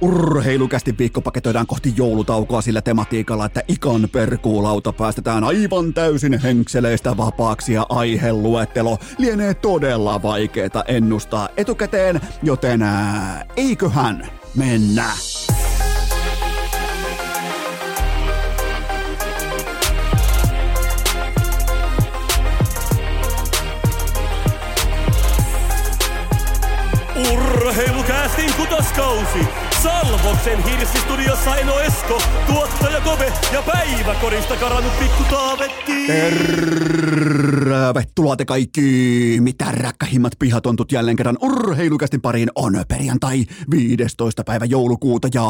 Urheilukästi viikko paketoidaan kohti joulutaukoa sillä tematiikalla, että ikan perkuulauta päästetään aivan täysin henkseleistä vapaaksi ja aiheluettelo lienee todella vaikeeta ennustaa etukäteen, joten ää, eiköhän mennä. Urheilukäästin kutoskausi! Salvoksen hirsistudiossa Eno Esko, tuottaja Kove ja päiväkorista karannut pikku Taavetti. Tervetuloa te kaikki, mitä räkkähimmat pihatontut jälleen kerran urheilukästin pariin on perjantai 15. päivä joulukuuta ja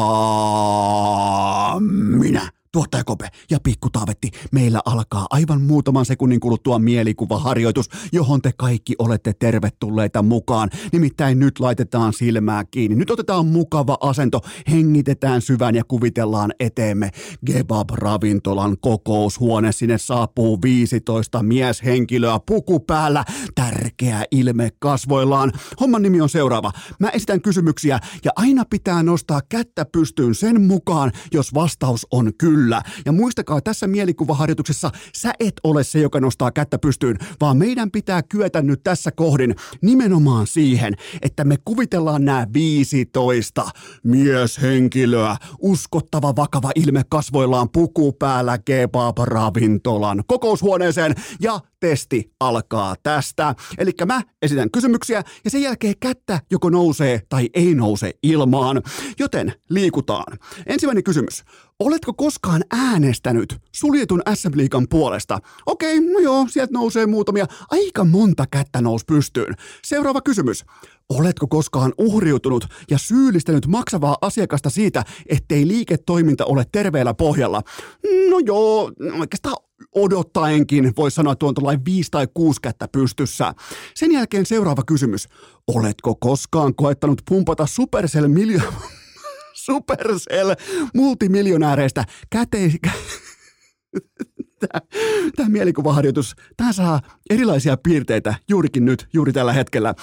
minä Tuottaja Kope ja Pikku Taavetti, meillä alkaa aivan muutaman sekunnin kuluttua mielikuvaharjoitus, johon te kaikki olette tervetulleita mukaan. Nimittäin nyt laitetaan silmää kiinni. Nyt otetaan mukava asento, hengitetään syvän ja kuvitellaan eteemme Gebab-ravintolan kokoushuone. Sinne saapuu 15 mieshenkilöä puku päällä, tärkeä ilme kasvoillaan. Homman nimi on seuraava. Mä esitän kysymyksiä ja aina pitää nostaa kättä pystyyn sen mukaan, jos vastaus on kyllä kyllä. Ja muistakaa, tässä mielikuvaharjoituksessa sä et ole se, joka nostaa kättä pystyyn, vaan meidän pitää kyetä nyt tässä kohdin nimenomaan siihen, että me kuvitellaan nämä 15 mieshenkilöä, uskottava vakava ilme kasvoillaan puku päällä kebab-ravintolan kokoushuoneeseen ja testi alkaa tästä. Eli mä esitän kysymyksiä ja sen jälkeen kättä joko nousee tai ei nouse ilmaan. Joten liikutaan. Ensimmäinen kysymys. Oletko koskaan äänestänyt suljetun SM Liigan puolesta? Okei, no joo, sieltä nousee muutamia. Aika monta kättä nousi pystyyn. Seuraava kysymys. Oletko koskaan uhriutunut ja syyllistänyt maksavaa asiakasta siitä, ettei liiketoiminta ole terveellä pohjalla? No joo, oikeastaan odottaenkin voi sanoa, että on tuollainen viisi tai kuusi kättä pystyssä. Sen jälkeen seuraava kysymys. Oletko koskaan koettanut pumpata Supercell miljo- Supercell multimiljonääreistä käteis tämä, mielikuvaharjoitus, tämä saa erilaisia piirteitä juurikin nyt, juuri tällä hetkellä.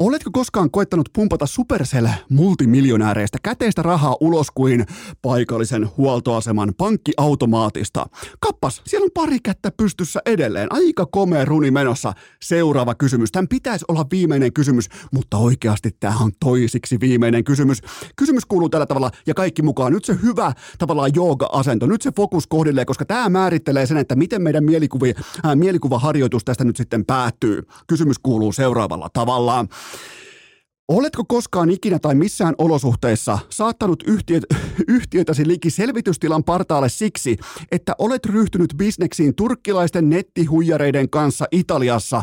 Oletko koskaan koettanut pumpata Supercell multimiljonääreistä käteistä rahaa ulos kuin paikallisen huoltoaseman pankkiautomaatista? Kappas, siellä on pari kättä pystyssä edelleen. Aika komea runi menossa. Seuraava kysymys. Tämän pitäisi olla viimeinen kysymys, mutta oikeasti tämä on toisiksi viimeinen kysymys. Kysymys kuuluu tällä tavalla ja kaikki mukaan. Nyt se hyvä tavallaan jooga-asento. Nyt se fokus kohdillee, koska tämä määrittelee sen, että miten meidän mielikuvi, äh, mielikuvaharjoitus tästä nyt sitten päättyy. Kysymys kuuluu seuraavalla tavalla. Oletko koskaan ikinä tai missään olosuhteissa saattanut yhtiöt, yhtiötäsi liki selvitystilan partaalle siksi, että olet ryhtynyt bisneksiin turkkilaisten nettihuijareiden kanssa Italiassa?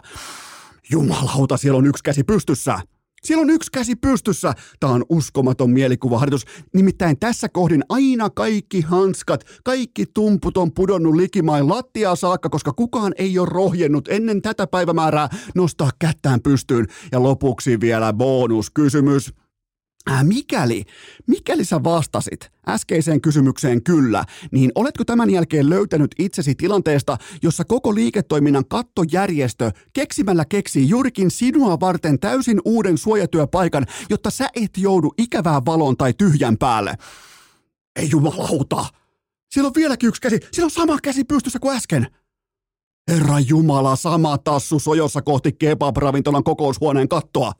Jumalauta, siellä on yksi käsi pystyssä. Siellä on yksi käsi pystyssä. Tämä on uskomaton mielikuvaharjoitus. Nimittäin tässä kohdin aina kaikki hanskat, kaikki tumput on pudonnut likimain lattiaa saakka, koska kukaan ei ole rohjennut ennen tätä päivämäärää nostaa kättään pystyyn. Ja lopuksi vielä bonuskysymys. Äh, mikäli, mikäli sä vastasit äskeiseen kysymykseen kyllä, niin oletko tämän jälkeen löytänyt itsesi tilanteesta, jossa koko liiketoiminnan kattojärjestö keksimällä keksii juurikin sinua varten täysin uuden suojatyöpaikan, jotta sä et joudu ikävään valon tai tyhjän päälle? Ei jumalauta! Siellä on vieläkin yksi käsi. Siellä on sama käsi pystyssä kuin äsken. Herra Jumala, sama tassu sojossa kohti kebab-ravintolan kokoushuoneen kattoa.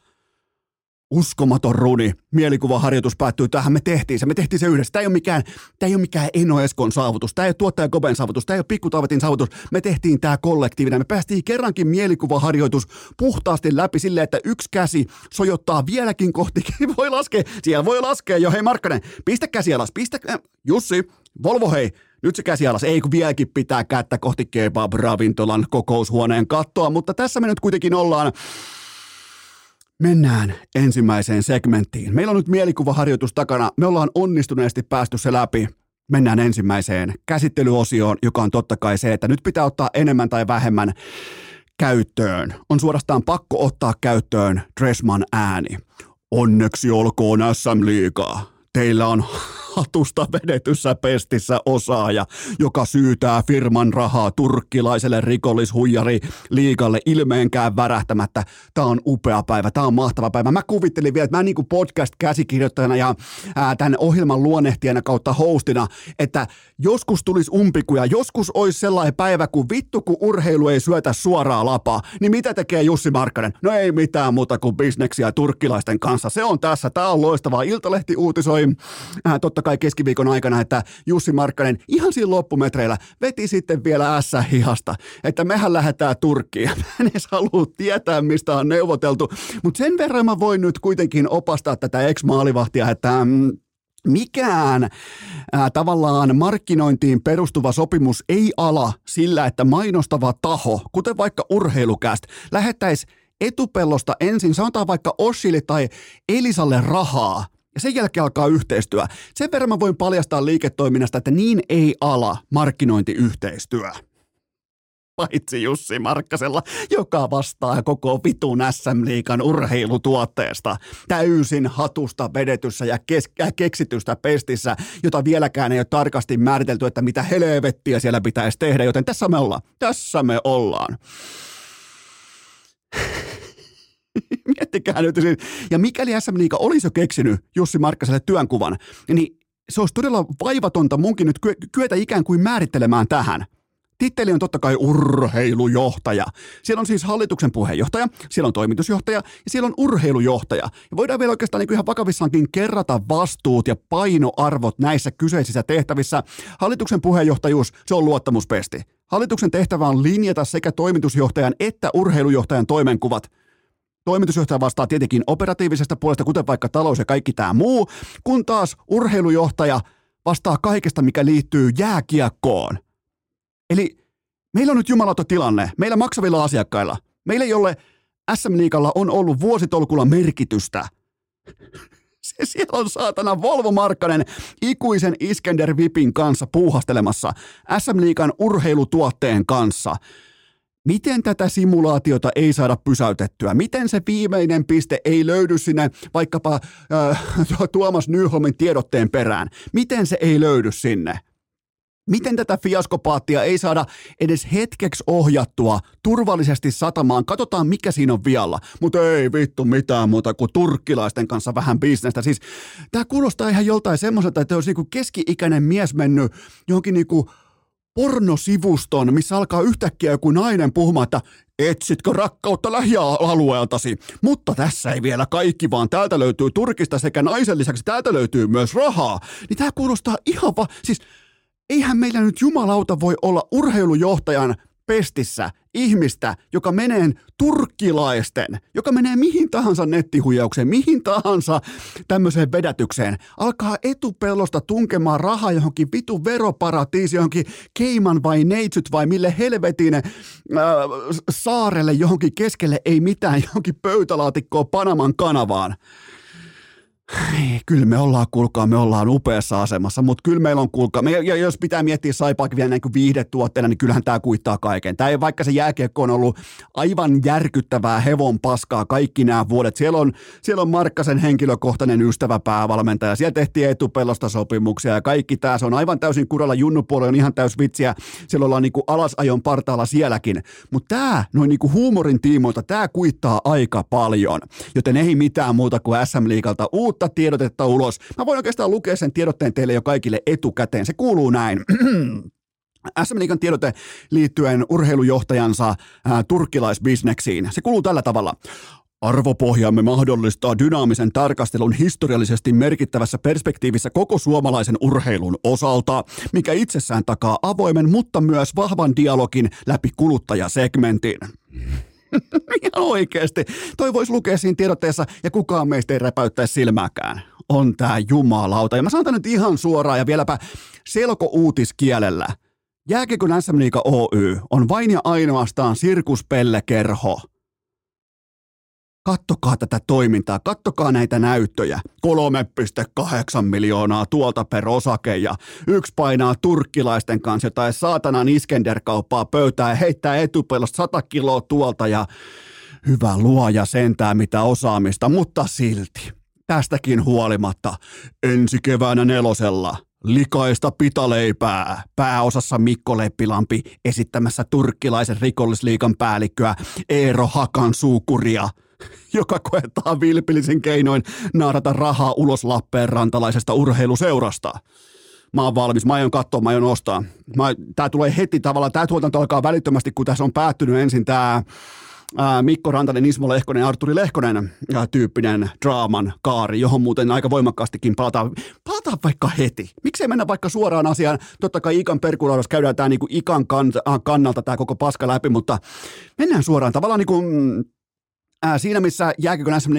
Uskomaton runi. Mielikuvaharjoitus päättyy tähän. Me tehtiin se. Me tehtiin se yhdessä. Tämä ei ole mikään, tämä ei ole mikään Eno Eskon saavutus. Tämä ei ole tuottaja Koben saavutus. Tämä ei ole Pikku saavutus. Me tehtiin tämä kollektiivinen. Me päästiin kerrankin mielikuvaharjoitus puhtaasti läpi silleen, että yksi käsi sojottaa vieläkin kohti. Voi laskea. Siellä voi laskea jo. Hei Markkanen, pistä käsi alas. Pistä. Äh, Jussi, Volvo hei. Nyt se käsi alas. Ei kun vieläkin pitää kättä kohti kebab-ravintolan kokoushuoneen kattoa, mutta tässä me nyt kuitenkin ollaan Mennään ensimmäiseen segmenttiin. Meillä on nyt mielikuvaharjoitus takana. Me ollaan onnistuneesti päästy se läpi. Mennään ensimmäiseen käsittelyosioon, joka on totta kai se, että nyt pitää ottaa enemmän tai vähemmän käyttöön. On suorastaan pakko ottaa käyttöön Dressman ääni. Onneksi olkoon SM Liigaa. Teillä on hatusta vedetyssä pestissä osaaja, joka syytää firman rahaa turkkilaiselle rikollishuijari liikalle ilmeenkään värähtämättä. Tämä on upea päivä, tämä on mahtava päivä. Mä kuvittelin vielä, että mä niin kuin podcast-käsikirjoittajana ja ää, tämän ohjelman luonnehtijana kautta hostina, että joskus tulisi umpikuja, joskus olisi sellainen päivä, kun vittu kun urheilu ei syötä suoraa lapaa, niin mitä tekee Jussi Markkanen? No ei mitään muuta kuin bisneksiä turkkilaisten kanssa. Se on tässä, tämä on loistavaa. Iltalehti uutisoi äh, totta kai keskiviikon aikana, että Jussi Markkanen ihan siinä loppumetreillä veti sitten vielä S-hihasta, että mehän lähdetään Turkkiin. Mä en edes halua tietää, mistä on neuvoteltu, mutta sen verran mä voin nyt kuitenkin opastaa tätä ex-maalivahtia, että mm, mikään ää, tavallaan markkinointiin perustuva sopimus ei ala sillä, että mainostava taho, kuten vaikka urheilukäst, lähettäisi etupellosta ensin, sanotaan vaikka Oshille tai Elisalle rahaa, ja sen jälkeen alkaa yhteistyö. Sen verran mä voin paljastaa liiketoiminnasta, että niin ei ala markkinointiyhteistyö paitsi Jussi Markkasella, joka vastaa koko vitun SM-liikan urheilutuotteesta. Täysin hatusta vedetyssä ja kes- keksitystä pestissä, jota vieläkään ei ole tarkasti määritelty, että mitä helvettiä siellä pitäisi tehdä, joten tässä me ollaan. Tässä me ollaan. Miettikää nyt. Ja mikäli SM Liiga olisi jo keksinyt Jussi Markkaselle työnkuvan, niin se olisi todella vaivatonta munkin nyt kyetä ikään kuin määrittelemään tähän – Titteli on totta kai urheilujohtaja. Siellä on siis hallituksen puheenjohtaja, siellä on toimitusjohtaja ja siellä on urheilujohtaja. Ja voidaan vielä oikeastaan niin ihan vakavissaankin kerrata vastuut ja painoarvot näissä kyseisissä tehtävissä. Hallituksen puheenjohtajuus, se on luottamuspesti. Hallituksen tehtävä on linjata sekä toimitusjohtajan että urheilujohtajan toimenkuvat – Toimitusjohtaja vastaa tietenkin operatiivisesta puolesta, kuten vaikka talous ja kaikki tämä muu, kun taas urheilujohtaja vastaa kaikesta, mikä liittyy jääkiekkoon. Eli meillä on nyt jumalauta tilanne, meillä maksavilla asiakkailla, meillä jolle SM Liikalla on ollut vuositolkulla merkitystä. Se siellä on saatana Volvo Markkanen ikuisen Iskender Vipin kanssa puuhastelemassa SM Liikan urheilutuotteen kanssa. Miten tätä simulaatiota ei saada pysäytettyä? Miten se viimeinen piste ei löydy sinne vaikkapa äh, Tuomas Nyholmin tiedotteen perään? Miten se ei löydy sinne? Miten tätä fiaskopaattia ei saada edes hetkeksi ohjattua turvallisesti satamaan? Katsotaan, mikä siinä on vialla. Mutta ei vittu mitään muuta kuin turkkilaisten kanssa vähän bisnestä. Siis tämä kuulostaa ihan joltain semmoiselta, että olisi niinku keski-ikäinen mies mennyt johonkin niinku pornosivuston, missä alkaa yhtäkkiä joku nainen puhumaan, että etsitkö rakkautta lähialueeltasi? Mutta tässä ei vielä kaikki, vaan täältä löytyy Turkista sekä naisen lisäksi täältä löytyy myös rahaa. Niin tämä kuulostaa ihan va... Siis eihän meillä nyt jumalauta voi olla urheilujohtajan pestissä ihmistä, joka menee turkkilaisten, joka menee mihin tahansa nettihuijaukseen, mihin tahansa tämmöiseen vedätykseen, alkaa etupellosta tunkemaan rahaa johonkin vitu veroparatiisi, johonkin Keiman vai Neitsyt vai mille helvetin äh, saarelle johonkin keskelle ei mitään, johonkin pöytälaatikkoon Panaman kanavaan. Kyllä me ollaan, kuulkaa, me ollaan upeassa asemassa, mutta kyllä meillä on, kuulkaa, me, ja jos pitää miettiä saipaakin vielä niin kuin viihdetuotteena, niin kyllähän tämä kuittaa kaiken. Tämä ei, vaikka se jääkiekko on ollut aivan järkyttävää hevon paskaa kaikki nämä vuodet. Siellä on, siellä on Markkasen henkilökohtainen ystävä päävalmentaja, siellä tehtiin etupellosta sopimuksia ja kaikki tämä, se on aivan täysin kuralla, junnupuoli on ihan täys vitsiä, siellä ollaan niin kuin alasajon partaalla sielläkin. Mutta tämä, noin niin kuin huumorin tiimoilta, tämä kuittaa aika paljon, joten ei mitään muuta kuin SM-liikalta uutta uutta tiedotetta ulos. Mä voin oikeastaan lukea sen tiedotteen teille jo kaikille etukäteen. Se kuuluu näin. SM Liikan tiedote liittyen urheilujohtajansa ää, turkkilaisbisneksiin. Se kuuluu tällä tavalla. Arvopohjamme mahdollistaa dynaamisen tarkastelun historiallisesti merkittävässä perspektiivissä koko suomalaisen urheilun osalta, mikä itsessään takaa avoimen, mutta myös vahvan dialogin läpi kuluttajasegmentin. Ihan oikeasti. Toi voisi lukea siinä tiedotteessa ja kukaan meistä ei räpäyttäisi silmäkään. On tää jumalauta. Ja mä sanon nyt ihan suoraan ja vieläpä selko-uutiskielellä. Jääkekön SM Liiga Oy on vain ja ainoastaan sirkuspellekerho – Kattokaa tätä toimintaa, kattokaa näitä näyttöjä. 3,8 miljoonaa tuolta per osake ja yksi painaa turkkilaisten kanssa jotain saatanan Iskender-kauppaa pöytään ja heittää etupellosta 100 kiloa tuolta ja hyvä luoja sentää mitä osaamista, mutta silti tästäkin huolimatta ensi keväänä nelosella likaista pitaleipää. Pääosassa Mikko Leppilampi esittämässä turkkilaisen rikollisliikan päällikköä Eero Hakan suukuria joka koettaa vilpillisen keinoin naarata rahaa ulos Lappeenrantalaisesta urheiluseurasta. Mä oon valmis, mä aion katsoa, mä aion ostaa. Mä, tää tulee heti tavallaan, tää tuotanto alkaa välittömästi, kun tässä on päättynyt ensin tää Mikko Rantanen, Ismo Lehkonen, Arturi Lehkonen tyyppinen draaman kaari, johon muuten aika voimakkaastikin palataan, palataan vaikka heti. Miksei mennä vaikka suoraan asiaan? Totta kai Ikan perkulaudassa käydään tämä niinku Ikan kannalta tämä koko paska läpi, mutta mennään suoraan tavallaan niinku, mm, ää, siinä, missä jääkikön SM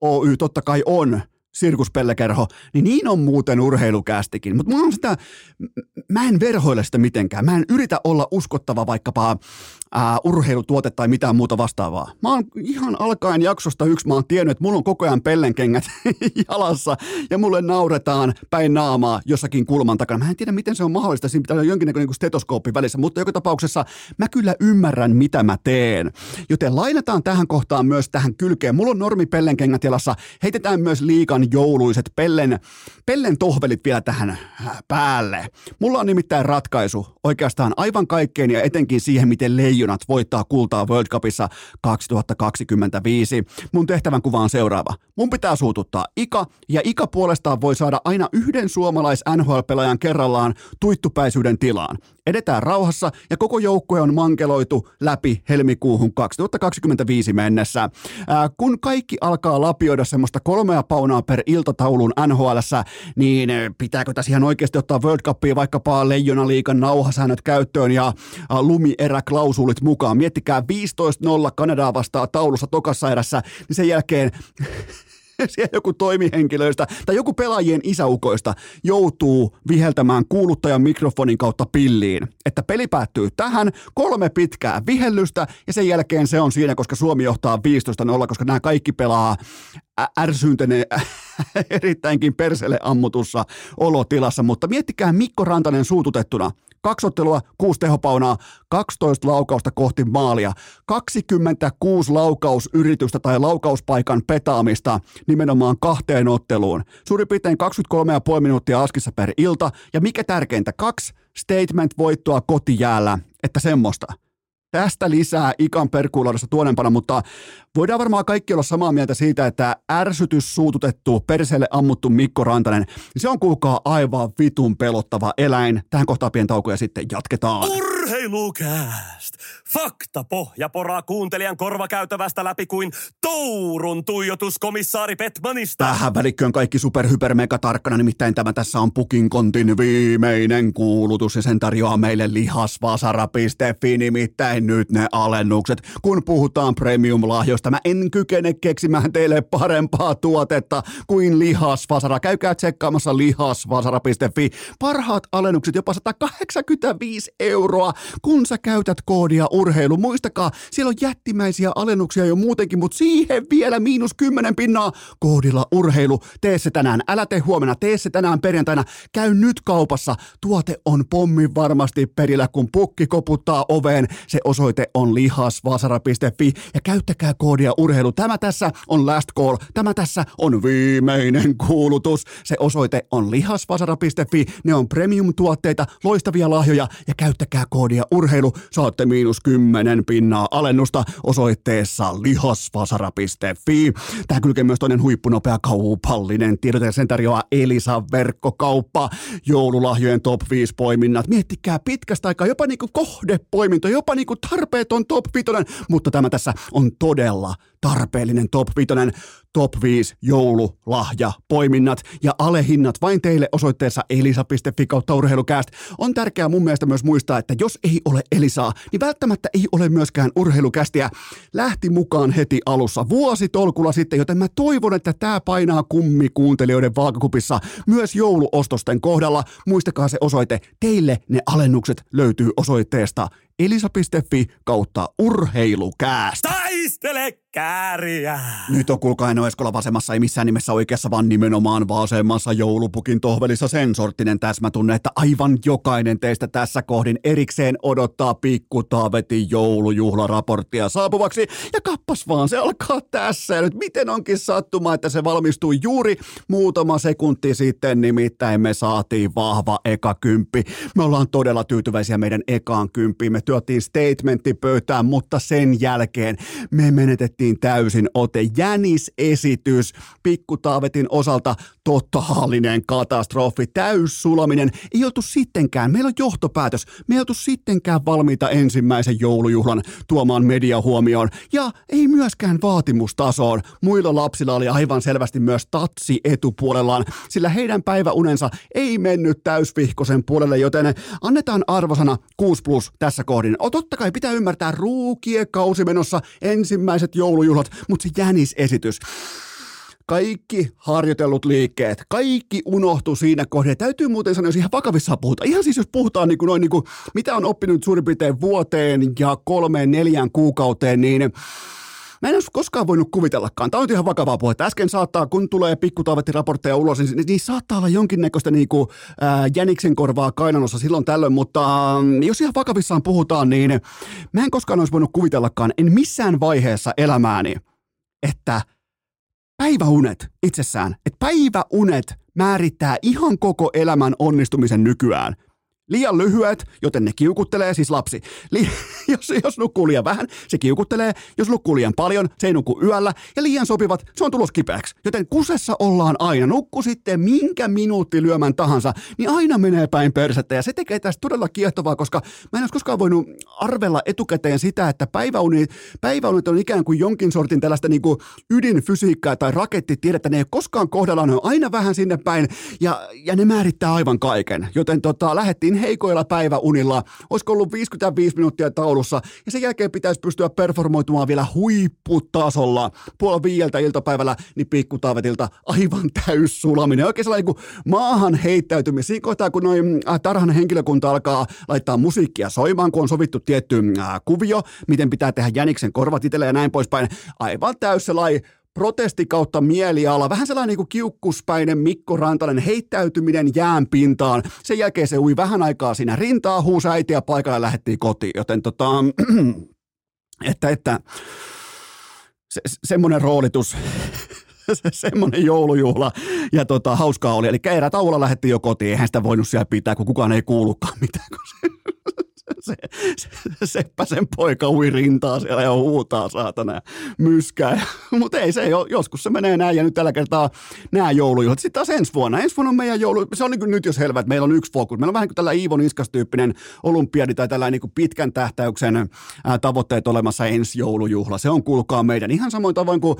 Oy totta kai on sirkuspellekerho, niin niin on muuten urheilukästikin. Mutta on sitä, mä en verhoile sitä mitenkään. Mä en yritä olla uskottava vaikkapa ää, urheilutuote tai mitään muuta vastaavaa. Mä oon ihan alkaen jaksosta yksi, mä oon tiennyt, että mulla on koko ajan pellenkengät jalassa ja mulle nauretaan päin naamaa jossakin kulman takana. Mä en tiedä, miten se on mahdollista, siinä pitää olla jonkinnäköinen niin stetoskooppi välissä, mutta joka tapauksessa mä kyllä ymmärrän, mitä mä teen. Joten lainataan tähän kohtaan myös tähän kylkeen. Mulla on normi pellenkengät jalassa, heitetään myös liikan jouluiset pellen, pellen tohvelit vielä tähän äh, päälle. Mulla on nimittäin ratkaisu oikeastaan aivan kaikkeen ja etenkin siihen, miten leijonat voittaa kultaa World Cupissa 2025. Mun tehtävän kuva on seuraava. Mun pitää suututtaa Ika, ja Ika puolestaan voi saada aina yhden suomalais NHL-pelaajan kerrallaan tuittupäisyyden tilaan. Edetään rauhassa ja koko joukkue on mankeloitu läpi helmikuuhun 2025 mennessä. Ää, kun kaikki alkaa lapioida semmoista kolmea paunaa per iltataulun NHL, niin pitääkö tässä ihan oikeasti ottaa World Cupia vaikkapa Leijonaliikan nauhasäännöt käyttöön ja lumieräklausulit mukaan. Miettikää 15-0 Kanadaa vastaa taulussa tokassa erässä, niin sen jälkeen siellä joku toimihenkilöistä tai joku pelaajien isäukoista joutuu viheltämään kuuluttajan mikrofonin kautta pilliin. Että peli päättyy tähän, kolme pitkää vihellystä ja sen jälkeen se on siinä, koska Suomi johtaa 15-0, koska nämä kaikki pelaa ärsyntyneen erittäinkin perselle ammutussa olotilassa, mutta miettikää Mikko Rantanen suututettuna. Kaksi ottelua, kuusi tehopaunaa, 12 laukausta kohti maalia, 26 laukausyritystä tai laukauspaikan petaamista nimenomaan kahteen otteluun. Suurin piirtein 23,5 minuuttia askissa per ilta ja mikä tärkeintä, kaksi statement-voittoa kotijäällä, että semmoista. Tästä lisää ikan perkuulaudessa tuonempana, mutta voidaan varmaan kaikki olla samaa mieltä siitä, että ärsytys suututettu, perseelle ammuttu Mikko Rantanen, se on kuulkaa aivan vitun pelottava eläin. Tähän kohtaan pieni ja sitten jatketaan. Urheilukääst! Fakta pohja poraa kuuntelijan korvakäytävästä läpi kuin Tourun tuijotus komissaari Petmanista. Tähän välikköön kaikki superhyper mega tarkkana, nimittäin tämä tässä on Pukin kontin viimeinen kuulutus ja sen tarjoaa meille lihasvasara.fi, nimittäin nyt ne alennukset. Kun puhutaan premium-lahjoista, mä en kykene keksimään teille parempaa tuotetta kuin lihasvasara. Käykää tsekkaamassa lihasvasara.fi. Parhaat alennukset jopa 185 euroa, kun sä käytät koodia urheilu. Muistakaa, siellä on jättimäisiä alennuksia jo muutenkin, mutta siihen vielä miinus 10 pinnaa koodilla urheilu. Tee se tänään, älä tee huomenna, tee se tänään perjantaina. Käy nyt kaupassa. Tuote on pommin varmasti perillä, kun pukki koputtaa oveen. Se osoite on lihasvasara.fi ja käyttäkää koodia urheilu. Tämä tässä on last call. Tämä tässä on viimeinen kuulutus. Se osoite on lihasvasara.fi. Ne on premium-tuotteita, loistavia lahjoja ja käyttäkää koodia urheilu. Saatte miinus 10 pinnaa alennusta osoitteessa lihasvasara.fi. Tähän kylkee myös toinen huippunopea kaupallinen tiedote ja sen tarjoaa Elisa verkkokauppa. Joululahjojen top 5 poiminnat. Miettikää pitkästä aikaa jopa niinku kohdepoiminto, jopa niinku tarpeeton top 5, mutta tämä tässä on todella tarpeellinen top 5 top 5 joululahja poiminnat ja alehinnat vain teille osoitteessa elisa.fi kautta urheilukääst. On tärkeää mun mielestä myös muistaa, että jos ei ole Elisaa, niin välttämättä ei ole myöskään urheilukästiä. Lähti mukaan heti alussa vuosi tolkulla sitten, joten mä toivon, että tämä painaa kummi kuuntelijoiden vaakakupissa myös jouluostosten kohdalla. Muistakaa se osoite, teille ne alennukset löytyy osoitteesta elisa.fi kautta urheilukäästä. Taistele kääriä! Nyt on kuulkaa Eno Eskola vasemmassa, ei missään nimessä oikeassa, vaan nimenomaan vasemmassa joulupukin tohvelissa sen sorttinen täsmätunne, että aivan jokainen teistä tässä kohdin erikseen odottaa pikku Taavetin joulujuhlaraporttia saapuvaksi. Ja kappas vaan, se alkaa tässä. Ja nyt miten onkin sattuma, että se valmistui juuri muutama sekunti sitten, nimittäin me saatiin vahva eka kymppi. Me ollaan todella tyytyväisiä meidän ekaan kymppiin. Me työtiin statementti pöytään, mutta sen jälkeen me menetettiin täysin ote. Jänisesitys pikku Taavetin osalta totaalinen katastrofi, täyssulaminen. Ei oltu sittenkään, meillä on johtopäätös, me ei oltu sittenkään valmiita ensimmäisen joulujuhlan tuomaan media huomioon ja ei myöskään vaatimustasoon. Muilla lapsilla oli aivan selvästi myös tatsi etupuolellaan, sillä heidän päiväunensa ei mennyt täysvihkosen puolelle, joten annetaan arvosana 6 plus tässä kohdin. O, totta kai pitää ymmärtää ruukie kausi menossa ensimmäiset joulujuhlat, mutta se jänisesitys kaikki harjoitellut liikkeet, kaikki unohtuu siinä kohdassa. Täytyy muuten sanoa, jos ihan vakavissaan puhutaan. Ihan siis jos puhutaan niin kuin noin, niin kuin, mitä on oppinut suurin piirtein vuoteen ja kolmeen, neljään kuukauteen, niin Mä en olisi koskaan voinut kuvitellakaan. Tämä on ihan vakavaa puhetta. Äsken saattaa, kun tulee raportteja ulos, niin, niin saattaa olla jonkinnäköistä niin kuin, ää, jäniksen korvaa kainalossa silloin tällöin, mutta ähm, jos ihan vakavissaan puhutaan, niin mä en koskaan olisi voinut kuvitellakaan, en missään vaiheessa elämääni, että päiväunet itsessään, että päiväunet määrittää ihan koko elämän onnistumisen nykyään – Liian lyhyet, joten ne kiukuttelee, siis lapsi. Li- jos, jos nukkuu liian vähän, se kiukuttelee. Jos nukkuu liian paljon, se ei nuku yöllä. Ja liian sopivat, se on tulos kipeäksi. Joten kusessa ollaan aina. Nukku sitten minkä minuutti lyömän tahansa, niin aina menee päin persettä. Ja se tekee tästä todella kiehtovaa, koska mä en olisi koskaan voinut arvella etukäteen sitä, että päiväunit, päiväunit on ikään kuin jonkin sortin tällaista niin kuin ydinfysiikkaa tai rakettitiedettä. Ne ei koskaan kohdallaan, ne on aina vähän sinne päin ja, ja ne määrittää aivan kaiken. Joten tota, lähdettiin heikoilla päiväunilla, olisiko ollut 55 minuuttia taulussa, ja sen jälkeen pitäisi pystyä performoitumaan vielä huipputasolla puoli viieltä iltapäivällä, niin pikkutaavetilta aivan täyssulaminen. Oikein sellainen kuin maahan heittäytyminen. Siinä kohtaa, kun noin äh, tarhan henkilökunta alkaa laittaa musiikkia soimaan, kun on sovittu tietty äh, kuvio, miten pitää tehdä jäniksen korvat itselle ja näin poispäin. Aivan täys sellainen protesti kautta mieliala, vähän sellainen niin kuin kiukkuspäinen Mikko Rantanen heittäytyminen jään pintaan. Sen jälkeen se ui vähän aikaa siinä rintaa, huusi äitiä paikalla ja lähdettiin kotiin. Joten tota, että, että se, semmoinen roolitus, se, semmoinen joulujuhla ja tota, hauskaa oli. Eli erätauolla lähdettiin jo kotiin, eihän sitä voinut siellä pitää, kun kukaan ei kuulukaan mitään. Kun se, se, se, Seppäsen poika ui rintaa siellä ja huutaa saatana myskää. Mutta ei se, joskus se menee näin ja nyt tällä kertaa nämä joulujuhlat. Sitten taas ensi vuonna. Ensi vuonna on meidän joulu, se on niin kuin nyt jos selvä, että meillä on yksi fokus. Meillä on vähän kuin tällä Iivo Niskas-tyyppinen olympiadi tai tällainen niin pitkän tähtäyksen tavoitteet olemassa ensi joulujuhla. Se on kuulkaa meidän ihan samoin tavoin kuin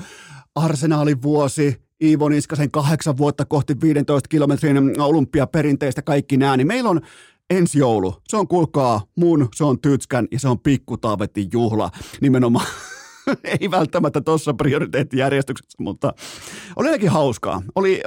arsenaalin vuosi, Iivo Niskasen kahdeksan vuotta kohti 15 kilometrin olympiaperinteistä kaikki nämä, niin meillä on ensi joulu. Se on kuulkaa mun, se on Tytskän ja se on pikkutaavetin juhla. Nimenomaan ei välttämättä tuossa prioriteettijärjestyksessä, mutta oli ainakin hauskaa. Oli,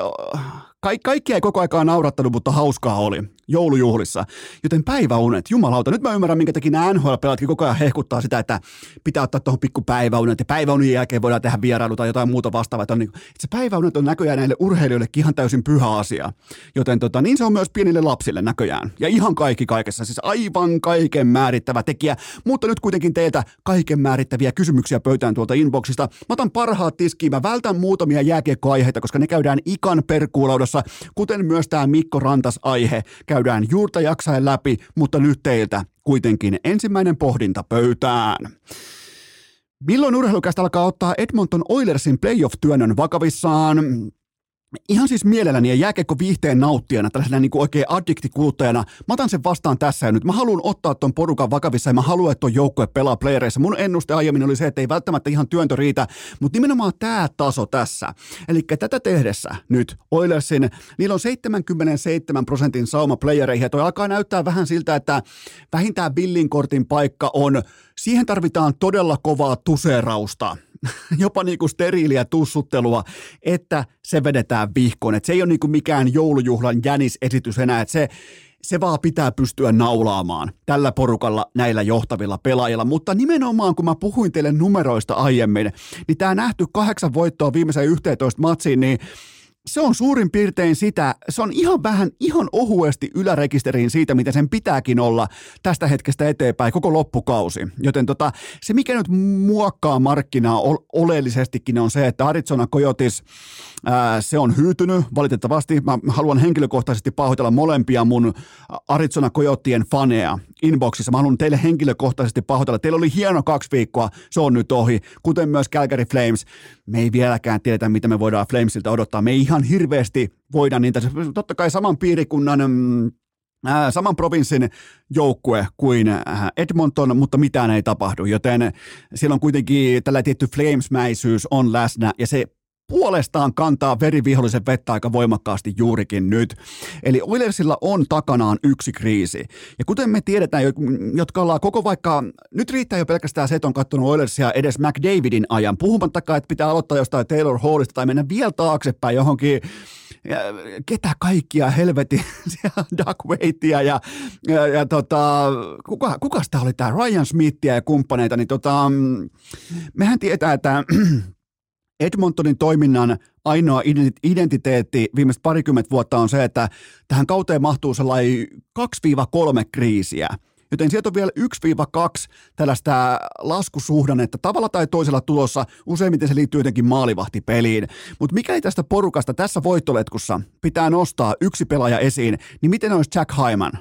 Kaik, kaikki ei koko aikaa naurattanut, mutta hauskaa oli joulujuhlissa. Joten päiväunet, jumalauta. Nyt mä ymmärrän, minkä takia nämä NHL-pelaatkin koko ajan hehkuttaa sitä, että pitää ottaa tuohon pikku päiväunet. Ja päiväunin jälkeen voidaan tehdä vierailu tai jotain muuta vastaavaa. Että, on niin, että se päiväunet on näköjään näille urheilijoillekin ihan täysin pyhä asia. Joten tota, niin se on myös pienille lapsille näköjään. Ja ihan kaikki kaikessa. Siis aivan kaiken määrittävä tekijä. Mutta nyt kuitenkin teiltä kaiken määrittäviä kysymyksiä pöytään tuolta inboxista. Mä otan parhaat tiskiin. Mä vältän muutamia jääkiekkoaiheita, koska ne käydään ikan perkuulaudassa kuten myös tämä Mikko Rantas-aihe käydään juurta jaksaen läpi, mutta nyt teiltä kuitenkin ensimmäinen pohdinta pöytään. Milloin urheilukästä alkaa ottaa Edmonton Oilersin playoff-työnnön vakavissaan? Ihan siis mielelläni ja jääkiekko viihteen nauttijana, tällaisena niin kuin oikein addiktikuluttajana, mä otan sen vastaan tässä ja nyt. Mä haluan ottaa ton porukan vakavissa ja mä haluan, että ton joukkue pelaa playereissa. Mun ennuste aiemmin oli se, että ei välttämättä ihan työntö riitä, mutta nimenomaan tämä taso tässä. Eli tätä tehdessä nyt Oilersin, niillä on 77 prosentin sauma playereihin ja toi alkaa näyttää vähän siltä, että vähintään Billin kortin paikka on, siihen tarvitaan todella kovaa tuserausta jopa niin kuin steriiliä tussuttelua, että se vedetään vihkoon. Että se ei ole niin kuin mikään joulujuhlan jänisesitys enää, että se, se vaan pitää pystyä naulaamaan tällä porukalla näillä johtavilla pelaajilla. Mutta nimenomaan kun mä puhuin teille numeroista aiemmin, niin tämä nähty kahdeksan voittoa viimeisen 11 matsiin, niin se on suurin piirtein sitä, se on ihan vähän, ihan ohuesti ylärekisteriin siitä, mitä sen pitääkin olla tästä hetkestä eteenpäin koko loppukausi. Joten tota, se, mikä nyt muokkaa markkinaa oleellisestikin on se, että Arizona Coyotes, ää, se on hyytynyt valitettavasti. Mä haluan henkilökohtaisesti pahoitella molempia mun Arizona Coyotien faneja inboxissa. Mä haluan teille henkilökohtaisesti pahoitella. Teillä oli hieno kaksi viikkoa, se on nyt ohi, kuten myös Calgary Flames. Me ei vieläkään tiedetä, mitä me voidaan Flamesilta odottaa. Me ei ihan hirveästi voida niitä, totta kai saman piirikunnan mm, saman provinssin joukkue kuin Edmonton, mutta mitään ei tapahdu, joten siellä on kuitenkin tällä tietty flamesmäisyys on läsnä ja se puolestaan kantaa verivihollisen vettä aika voimakkaasti juurikin nyt. Eli Oilersilla on takanaan yksi kriisi. Ja kuten me tiedetään, jotka ollaan koko vaikka, nyt riittää jo pelkästään se, että on katsonut Oilersia edes McDavidin ajan. Puhumattakaan, että pitää aloittaa jostain Taylor Hallista tai mennä vielä taaksepäin johonkin ja ketä kaikkia helvetin, Doug Waitia ja, ja, ja tota, kuka, kuka sitä oli tämä Ryan Smithia ja kumppaneita, niin tota, mehän tietää, että Edmontonin toiminnan ainoa identiteetti viimeiset parikymmentä vuotta on se, että tähän kauteen mahtuu sellainen 2-3 kriisiä. Joten sieltä on vielä 1-2 tällaista laskusuhdannetta tavalla tai toisella tulossa. Useimmiten se liittyy jotenkin maalivahtipeliin. Mutta mikäli tästä porukasta tässä voittoletkussa pitää nostaa yksi pelaaja esiin, niin miten olisi Jack Hyman?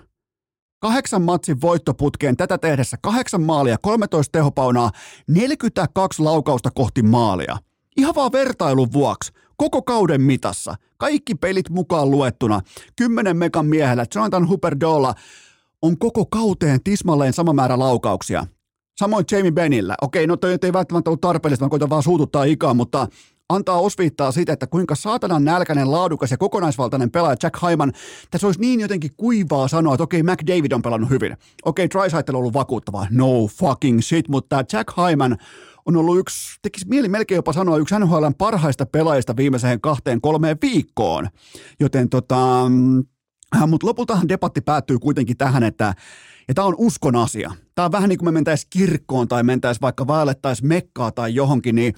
Kahdeksan matsin voittoputkeen tätä tehdessä kahdeksan maalia, 13 tehopaunaa, 42 laukausta kohti maalia. Ihan vaan vertailun vuoksi, koko kauden mitassa, kaikki pelit mukaan luettuna, 10 mekan miehellä, Jonathan Huberdolla on koko kauteen tismalleen sama määrä laukauksia. Samoin Jamie Benillä. Okei, no toi ei välttämättä ollut tarpeellista, mä koitan vaan suututtaa ikaa, mutta antaa osviittaa siitä, että kuinka saatanan nälkäinen, laadukas ja kokonaisvaltainen pelaaja Jack Hyman. Tässä olisi niin jotenkin kuivaa sanoa, että okei, McDavid on pelannut hyvin. Okei, Drysaitel on ollut vakuuttava. No fucking shit, mutta Jack Hyman on ollut yksi, tekisi mieli melkein jopa sanoa, yksi NHL parhaista pelaajista viimeiseen kahteen kolmeen viikkoon. Joten tota, äh, mutta lopultahan debatti päättyy kuitenkin tähän, että ja tämä on uskon asia. Tämä on vähän niin kuin me mentäisiin kirkkoon tai mentäisiin vaikka vaellettaisiin mekkaa tai johonkin, niin,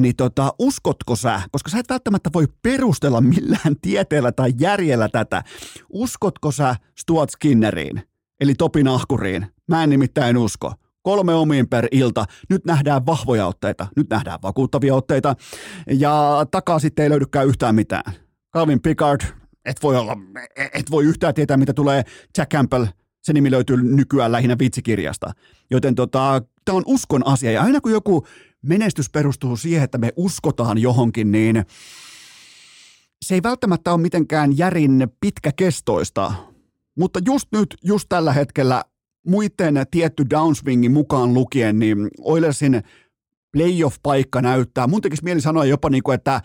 niin tota, uskotko sä, koska sä et välttämättä voi perustella millään tieteellä tai järjellä tätä, uskotko sä Stuart Skinneriin, eli Topi Nahkuriin? Mä en nimittäin usko. Kolme omiin per ilta. Nyt nähdään vahvoja otteita, nyt nähdään vakuuttavia otteita ja takaa sitten ei löydykään yhtään mitään. Calvin Picard, et voi, olla, et voi yhtään tietää, mitä tulee. Jack Campbell, se nimi löytyy nykyään lähinnä vitsikirjasta. Joten tota, tämä on uskon asia. Ja aina kun joku menestys perustuu siihen, että me uskotaan johonkin, niin se ei välttämättä ole mitenkään järin pitkäkestoista. Mutta just nyt, just tällä hetkellä muiden tietty downswingin mukaan lukien, niin Oilersin playoff-paikka näyttää, mun tekisi mieli sanoa jopa niin kuin, että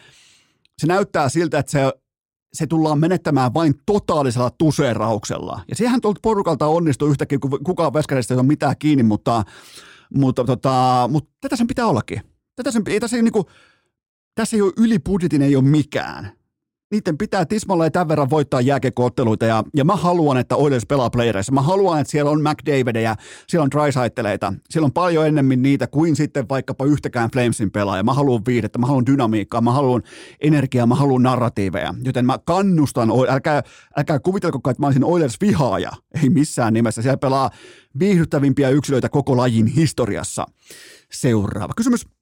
se näyttää siltä, että se, se tullaan menettämään vain totaalisella tuseerauksella. Ja sehän tuolta porukalta onnistuu yhtäkkiä, kun kukaan veskarista ei ole mitään kiinni, mutta, mutta, tota, mutta tätä sen pitää ollakin. Tätä sen, ei, tässä, ei, niin kuin, tässä ei ole yli budjetin, ei ole mikään niiden pitää tismalleen tämän verran voittaa jääkekootteluita ja, ja mä haluan, että Oilers pelaa playereissa. Mä haluan, että siellä on McDavideja, siellä on Drysaitteleita, siellä on paljon ennemmin niitä kuin sitten vaikkapa yhtäkään Flamesin pelaaja. Mä haluan viidettä, mä haluan dynamiikkaa, mä haluan energiaa, mä haluan narratiiveja. Joten mä kannustan, älkää, älkää kuvitelko, että mä olisin Oilers vihaaja. Ei missään nimessä. Siellä pelaa viihdyttävimpiä yksilöitä koko lajin historiassa. Seuraava kysymys.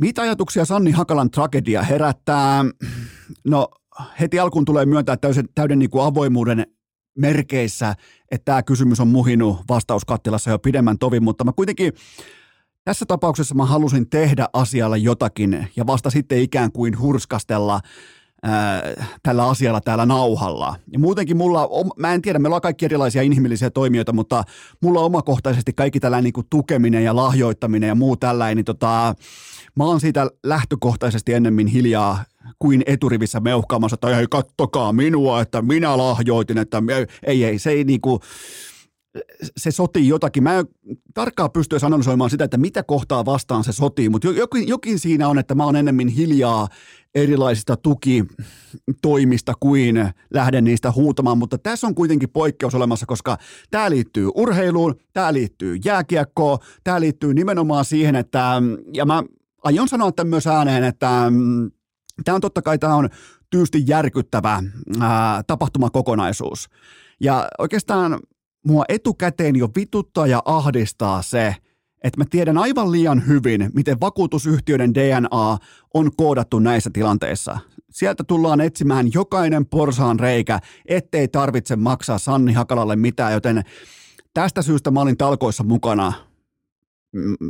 Mitä ajatuksia Sanni Hakalan tragedia herättää? No heti alkuun tulee myöntää täyden, täyden niin kuin avoimuuden merkeissä, että tämä kysymys on muhinut vastauskattilassa jo pidemmän tovin, mutta mä kuitenkin tässä tapauksessa mä halusin tehdä asialla jotakin ja vasta sitten ikään kuin hurskastella ää, tällä asialla täällä nauhalla. Ja muutenkin mulla, mä en tiedä, meillä on kaikki erilaisia inhimillisiä toimijoita, mutta mulla omakohtaisesti kaikki tällainen niin kuin tukeminen ja lahjoittaminen ja muu tällainen, niin tota, Mä oon siitä lähtökohtaisesti ennemmin hiljaa kuin eturivissä meuhkaamassa, tai hei kattokaa minua, että minä lahjoitin, että ei, ei, se ei niinku, se sotii jotakin. Mä en tarkkaan pysty analysoimaan sitä, että mitä kohtaa vastaan se sotii, mutta jokin, jokin siinä on, että mä oon enemmän hiljaa erilaisista tukitoimista kuin lähden niistä huutamaan, mutta tässä on kuitenkin poikkeus olemassa, koska tämä liittyy urheiluun, tämä liittyy jääkiekkoon, tämä liittyy nimenomaan siihen, että, ja mä aion sanoa tämän myös ääneen, että tämä on totta kai tämä on tyysti järkyttävä ää, tapahtumakokonaisuus. Ja oikeastaan mua etukäteen jo vituttaa ja ahdistaa se, että mä tiedän aivan liian hyvin, miten vakuutusyhtiöiden DNA on koodattu näissä tilanteissa. Sieltä tullaan etsimään jokainen porsaan reikä, ettei tarvitse maksaa Sanni Hakalalle mitään, joten tästä syystä mä olin talkoissa mukana mm,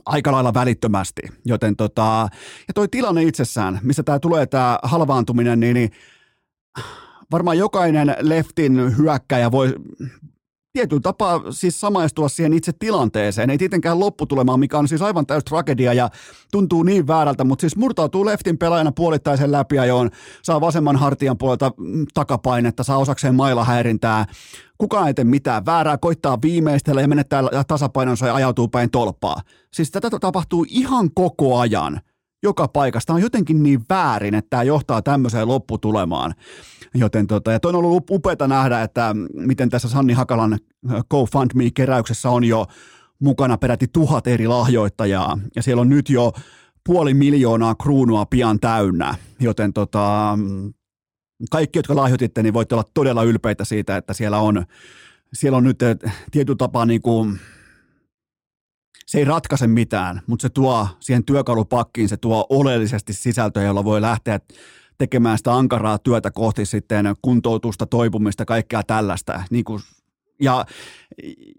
aika lailla välittömästi. Joten tota, ja toi tilanne itsessään, missä tämä tulee tämä halvaantuminen, niin, niin varmaan jokainen leftin hyökkäjä voi tietyllä tapaa siis samaistua siihen itse tilanteeseen. Ei tietenkään lopputulemaan, mikä on siis aivan täys tragedia ja tuntuu niin väärältä, mutta siis murtautuu leftin pelaajana puolittaisen läpiajoon, saa vasemman hartian puolelta mm, takapainetta, saa osakseen mailahäirintää, kukaan ei tee mitään väärää, koittaa viimeistellä ja menettää tasapainonsa ja ajautuu päin tolppaa. Siis tätä tapahtuu ihan koko ajan joka paikasta. On jotenkin niin väärin, että tämä johtaa tämmöiseen lopputulemaan. Joten tota, ja toi on ollut upeata nähdä, että miten tässä Sanni Hakalan GoFundMe-keräyksessä on jo mukana peräti tuhat eri lahjoittajaa, ja siellä on nyt jo puoli miljoonaa kruunua pian täynnä, joten tota, kaikki, jotka lahjoititte, niin voitte olla todella ylpeitä siitä, että siellä on, siellä on nyt tietyllä tapaa niin kuin, se ei ratkaise mitään, mutta se tuo siihen työkalupakkiin, se tuo oleellisesti sisältöä, jolla voi lähteä tekemään sitä ankaraa työtä kohti sitten kuntoutusta, toipumista, kaikkea tällaista. Niin kuin, ja,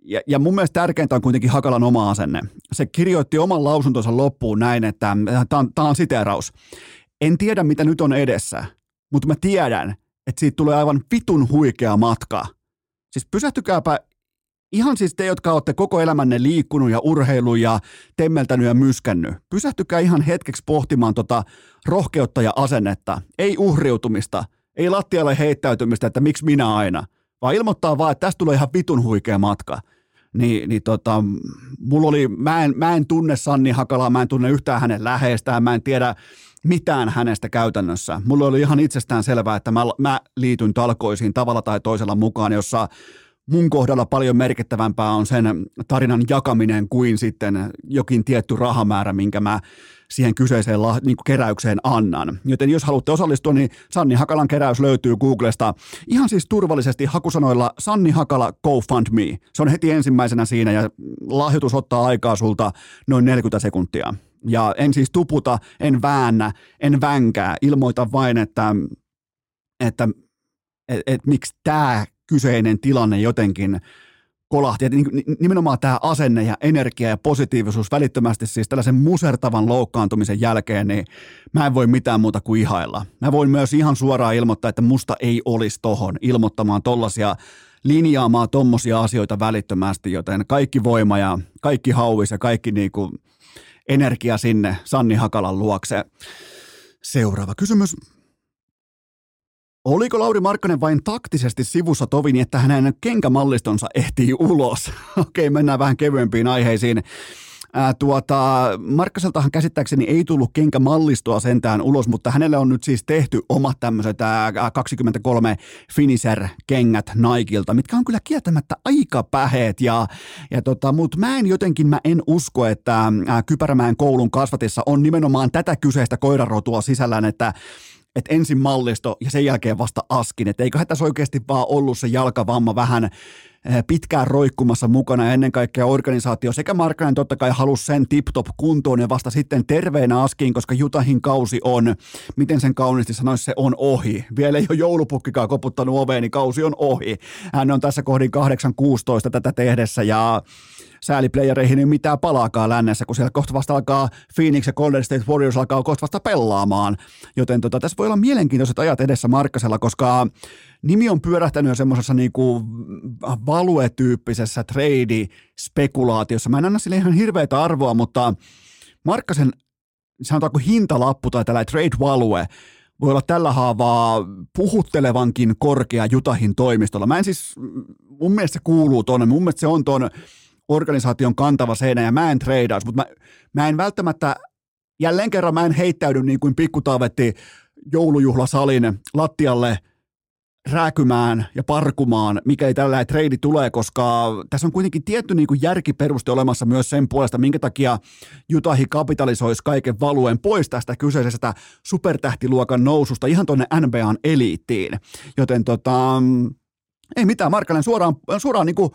ja, ja mun mielestä tärkeintä on kuitenkin Hakalan oma asenne. Se kirjoitti oman lausuntonsa loppuun näin, että tämä on, on siteeraus. En tiedä, mitä nyt on edessä, mutta mä tiedän, että siitä tulee aivan vitun huikea matka. Siis pysähtykääpä Ihan siis te, jotka olette koko elämänne liikkunut ja urheilu ja temmeltänyt ja myskännyt. Pysähtykää ihan hetkeksi pohtimaan tota rohkeutta ja asennetta. Ei uhriutumista, ei lattialle heittäytymistä, että miksi minä aina. Vaan ilmoittaa vaan, että tästä tulee ihan vitun huikea matka. Niin, niin tota, mulla oli, mä en, mä en tunne Sanni Hakalaa, mä en tunne yhtään hänen läheistään, mä en tiedä mitään hänestä käytännössä. Mulla oli ihan itsestään selvää, että mä, mä liityn talkoisiin tavalla tai toisella mukaan, jossa mun kohdalla paljon merkittävämpää on sen tarinan jakaminen kuin sitten jokin tietty rahamäärä, minkä mä siihen kyseiseen niin keräykseen annan. Joten jos haluatte osallistua, niin Sanni Hakalan keräys löytyy Googlesta ihan siis turvallisesti hakusanoilla Sanni Hakala GoFundMe. Se on heti ensimmäisenä siinä ja lahjoitus ottaa aikaa sulta noin 40 sekuntia. Ja en siis tuputa, en väännä, en vänkää, ilmoita vain, että, että et, et, miksi tämä kyseinen tilanne jotenkin kolahti. Ja nimenomaan tämä asenne ja energia ja positiivisuus välittömästi siis tällaisen musertavan loukkaantumisen jälkeen, niin mä en voi mitään muuta kuin ihailla. Mä voin myös ihan suoraan ilmoittaa, että musta ei olisi tohon ilmoittamaan tollasia linjaamaan tommosia asioita välittömästi, joten kaikki voima ja kaikki hauvis ja kaikki niinku energia sinne Sanni Hakalan luokse. Seuraava kysymys. Oliko Lauri Markkanen vain taktisesti sivussa tovin, että hänen kenkämallistonsa ehtii ulos? Okei, mennään vähän kevyempiin aiheisiin. Ää, tuota, Markkaseltahan käsittääkseni ei tullut kenkämallistoa sentään ulos, mutta hänelle on nyt siis tehty omat tämmöiset 23 finisher-kengät Nikeilta, mitkä on kyllä kieltämättä aika päheet. Ja, ja tota, mutta mä en jotenkin, mä en usko, että ää, Kypärämäen koulun kasvatissa on nimenomaan tätä kyseistä koirarotua sisällään, että että ensin mallisto ja sen jälkeen vasta askin. Että eiköhän tässä oikeasti vaan ollut se jalkavamma vähän pitkään roikkumassa mukana ja ennen kaikkea organisaatio sekä Markkanen totta kai halusi sen tip-top kuntoon ja vasta sitten terveenä askiin, koska Jutahin kausi on, miten sen kauniisti sanoisi, se on ohi. Vielä ei ole joulupukkikaan koputtanut oveen, niin kausi on ohi. Hän on tässä kohdin 8-16 tätä tehdessä ja sääliplayereihin ei mitään palaakaan lännessä, kun siellä kohta vasta alkaa Phoenix ja Golden State Warriors alkaa kohta vasta pelaamaan. Joten tota, tässä voi olla mielenkiintoiset ajat edessä Markkasella, koska nimi on pyörähtänyt jo semmoisessa niinku value-tyyppisessä trade-spekulaatiossa. Mä en anna sille ihan hirveätä arvoa, mutta Markkasen sanotaanko hintalappu tai tällainen trade value voi olla tällä haavaa puhuttelevankin korkea Jutahin toimistolla. Mä en siis mun mielestä se kuuluu tuonne, mun mielestä se on tuon organisaation kantava seinä ja mä en treidaus, mutta mä, mä en välttämättä, jälleen kerran mä en heittäydy niin kuin pikkutaavetti joulujuhlasalin lattialle rääkymään ja parkumaan, mikäli tällä treidi tulee, koska tässä on kuitenkin tietty niin kuin järkiperuste olemassa myös sen puolesta, minkä takia Jutahi kapitalisoisi kaiken valuen pois tästä kyseisestä supertähtiluokan noususta ihan tuonne NBAn eliittiin. Joten tota, ei mitään, Markkanen suoraan, suoraan niin kuin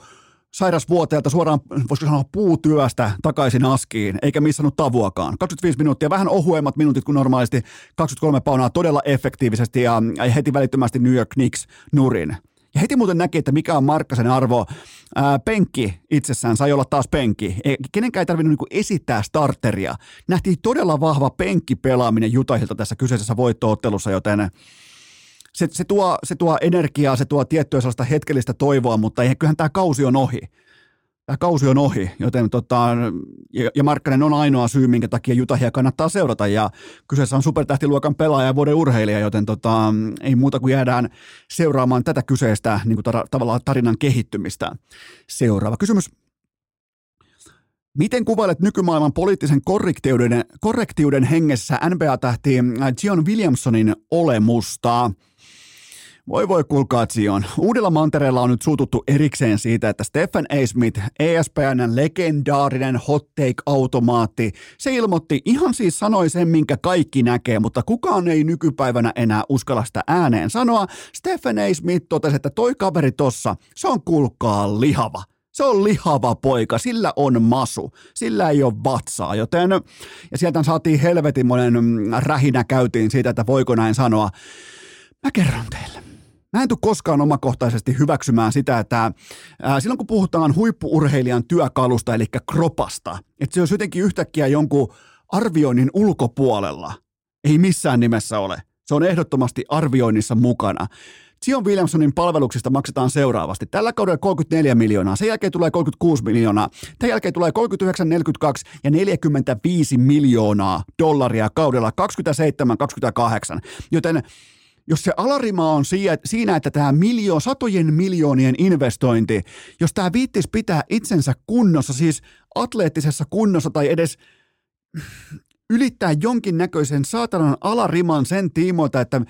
sairasvuoteelta suoraan, voisiko sanoa, puutyöstä takaisin askiin, eikä missannut tavuakaan. 25 minuuttia, vähän ohuemmat minuutit kuin normaalisti, 23 paunaa todella efektiivisesti ja heti välittömästi New York Knicks nurin. Ja heti muuten näki, että mikä on Markkasen arvo. Ää, penkki itsessään sai olla taas penkki. Ei, kenenkään ei tarvinnut niinku esittää starteria. Nähtiin todella vahva penkkipelaaminen Jutahilta tässä kyseisessä voittoottelussa, joten se, se, tuo, se tuo energiaa, se tuo tiettyä sellaista hetkellistä toivoa, mutta ei, kyllähän tämä kausi on ohi. Tämä kausi on ohi, joten tota, ja, ja Markkanen on ainoa syy, minkä takia Jutahia kannattaa seurata, ja kyseessä on supertähtiluokan pelaaja ja vuoden urheilija, joten tota, ei muuta kuin jäädään seuraamaan tätä kyseistä niin kuin tar- tavallaan tarinan kehittymistä. Seuraava kysymys. Miten kuvailet nykymaailman poliittisen korrektiuden, korrektiuden hengessä NBA-tähti John Williamsonin olemusta? Voi voi kuulkaa Zion. Uudella mantereella on nyt suututtu erikseen siitä, että Stephen A. Smith, ESPNn legendaarinen hot take-automaatti, se ilmoitti ihan siis sanoi sen, minkä kaikki näkee, mutta kukaan ei nykypäivänä enää uskalla sitä ääneen sanoa. Stephen A. Smith totesi, että toi kaveri tossa, se on kuulkaa lihava. Se on lihava poika, sillä on masu, sillä ei ole vatsaa, joten, ja sieltä saatiin helvetin monen rähinä käytiin siitä, että voiko näin sanoa. Mä kerron teille. Mä en tule koskaan omakohtaisesti hyväksymään sitä, että ää, silloin kun puhutaan huippuurheilijan työkalusta, eli kropasta, että se olisi jotenkin yhtäkkiä jonkun arvioinnin ulkopuolella, ei missään nimessä ole. Se on ehdottomasti arvioinnissa mukana. Zion Williamsonin palveluksista maksetaan seuraavasti. Tällä kaudella 34 miljoonaa, sen jälkeen tulee 36 miljoonaa, tämän jälkeen tulee 39, 42 ja 45 miljoonaa dollaria kaudella 27-28. Joten jos se alarima on siinä, että tämä miljoon, satojen miljoonien investointi, jos tämä viittis pitää itsensä kunnossa, siis atleettisessa kunnossa tai edes ylittää jonkinnäköisen saatanan alariman sen tiimoilta, että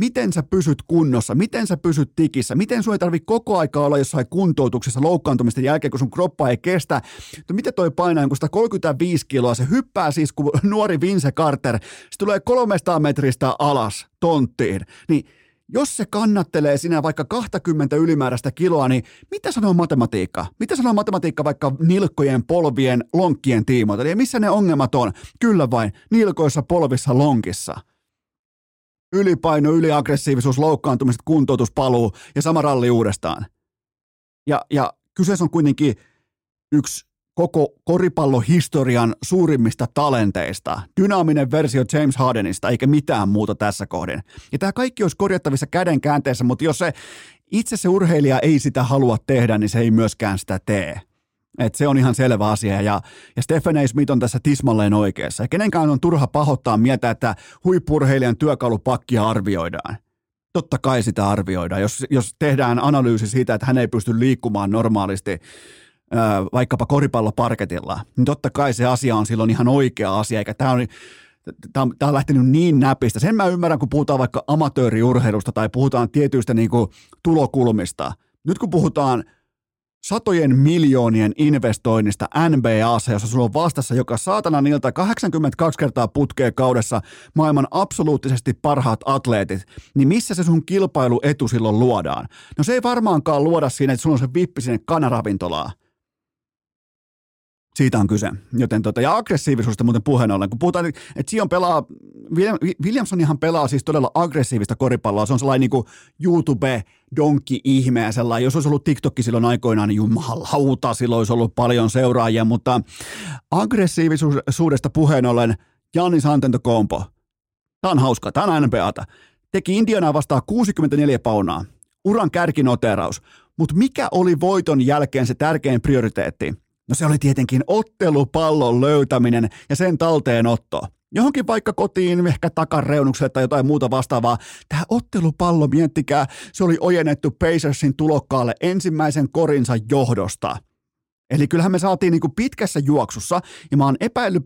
miten sä pysyt kunnossa, miten sä pysyt tikissä, miten sun ei tarvitse koko aikaa olla jossain kuntoutuksessa loukkaantumisten jälkeen, kun sun kroppa ei kestä. No miten toi painaa jonkun 35 kiloa, se hyppää siis kuin nuori Vince Carter, se tulee 300 metristä alas tonttiin, niin jos se kannattelee sinä vaikka 20 ylimääräistä kiloa, niin mitä sanoo matematiikka? Mitä sanoo matematiikka vaikka nilkkojen, polvien, lonkkien tiimoilta? Eli missä ne ongelmat on? Kyllä vain, nilkoissa, polvissa, lonkissa ylipaino, yliaggressiivisuus, loukkaantumiset, kuntoutus, paluu ja sama ralli uudestaan. Ja, ja kyseessä on kuitenkin yksi koko koripallohistorian suurimmista talenteista. Dynaaminen versio James Hardenista, eikä mitään muuta tässä kohden. Ja tämä kaikki olisi korjattavissa käden käänteessä, mutta jos se itse se urheilija ei sitä halua tehdä, niin se ei myöskään sitä tee. Et se on ihan selvä asia ja, ja Stephen A. Smith on tässä tismalleen oikeassa. Ja kenenkään on turha pahoittaa mieltä, että huippurheilijan työkalupakkia arvioidaan. Totta kai sitä arvioidaan. Jos, jos tehdään analyysi siitä, että hän ei pysty liikkumaan normaalisti ää, vaikkapa koripalloparketilla, niin totta kai se asia on silloin ihan oikea asia, eikä tämä on Tämä on, tämä on lähtenyt niin näpistä. Sen mä ymmärrän, kun puhutaan vaikka amatööriurheilusta tai puhutaan tietyistä niin kuin, tulokulmista. Nyt kun puhutaan satojen miljoonien investoinnista NBAssa, jossa sulla on vastassa joka saatana niiltä 82 kertaa putkeen kaudessa maailman absoluuttisesti parhaat atleetit, niin missä se sun kilpailuetu silloin luodaan? No se ei varmaankaan luoda siinä, että sulla on se vippi sinne kanaravintolaan. Siitä on kyse. Joten tota, ja aggressiivisuudesta muuten puheen ollen. Kun puhutaan, että Sion pelaa, Williamsonihan pelaa siis todella aggressiivista koripalloa. Se on sellainen niin kuin YouTube donkki ihme ja sellainen. Jos olisi ollut TikTokki silloin aikoinaan, niin jumalauta, silloin olisi ollut paljon seuraajia. Mutta aggressiivisuudesta puheen ollen Janis Antetokounmpo. Tämä on hauska. Tämä on NBAta. Teki Indianaa vastaan 64 paunaa. Uran kärkinoteraus. Mutta mikä oli voiton jälkeen se tärkein prioriteetti? No se oli tietenkin ottelupallon löytäminen ja sen talteenotto. johonkin vaikka kotiin, ehkä takareunukselle tai jotain muuta vastaavaa. Tämä ottelupallo, miettikää, se oli ojennettu Pacersin tulokkaalle ensimmäisen korinsa johdosta. Eli kyllähän me saatiin niin kuin pitkässä juoksussa, ja mä oon epäillyt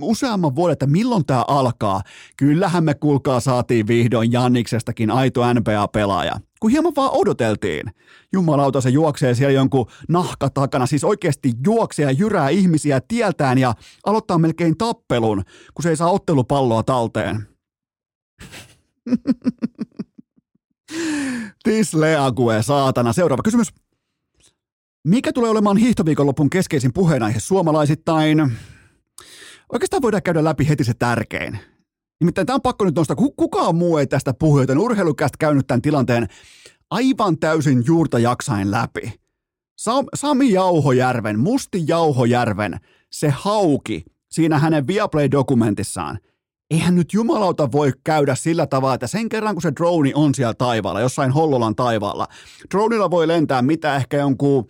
useamman vuoden, että milloin tämä alkaa. Kyllähän me kuulkaa saatiin vihdoin Janniksestakin aito NBA-pelaaja kun hieman vaan odoteltiin. Jumalauta se juoksee siellä jonkun nahka takana, siis oikeasti juoksee ja jyrää ihmisiä tieltään ja aloittaa melkein tappelun, kun se ei saa ottelupalloa talteen. Tisleague, saatana. Seuraava kysymys. Mikä tulee olemaan hiihtoviikonlopun keskeisin puheenaihe suomalaisittain? Oikeastaan voidaan käydä läpi heti se tärkein. Nimittäin tämä on pakko nyt nostaa, kukaan muu ei tästä puhu, joten urheilukästä käynyt tämän tilanteen aivan täysin juurta jaksain läpi. Sami Jauhojärven, Musti Jauhojärven, se hauki siinä hänen Viaplay-dokumentissaan. Eihän nyt jumalauta voi käydä sillä tavalla, että sen kerran kun se drone on siellä taivaalla, jossain Hollolan taivaalla, dronilla voi lentää mitä ehkä jonkun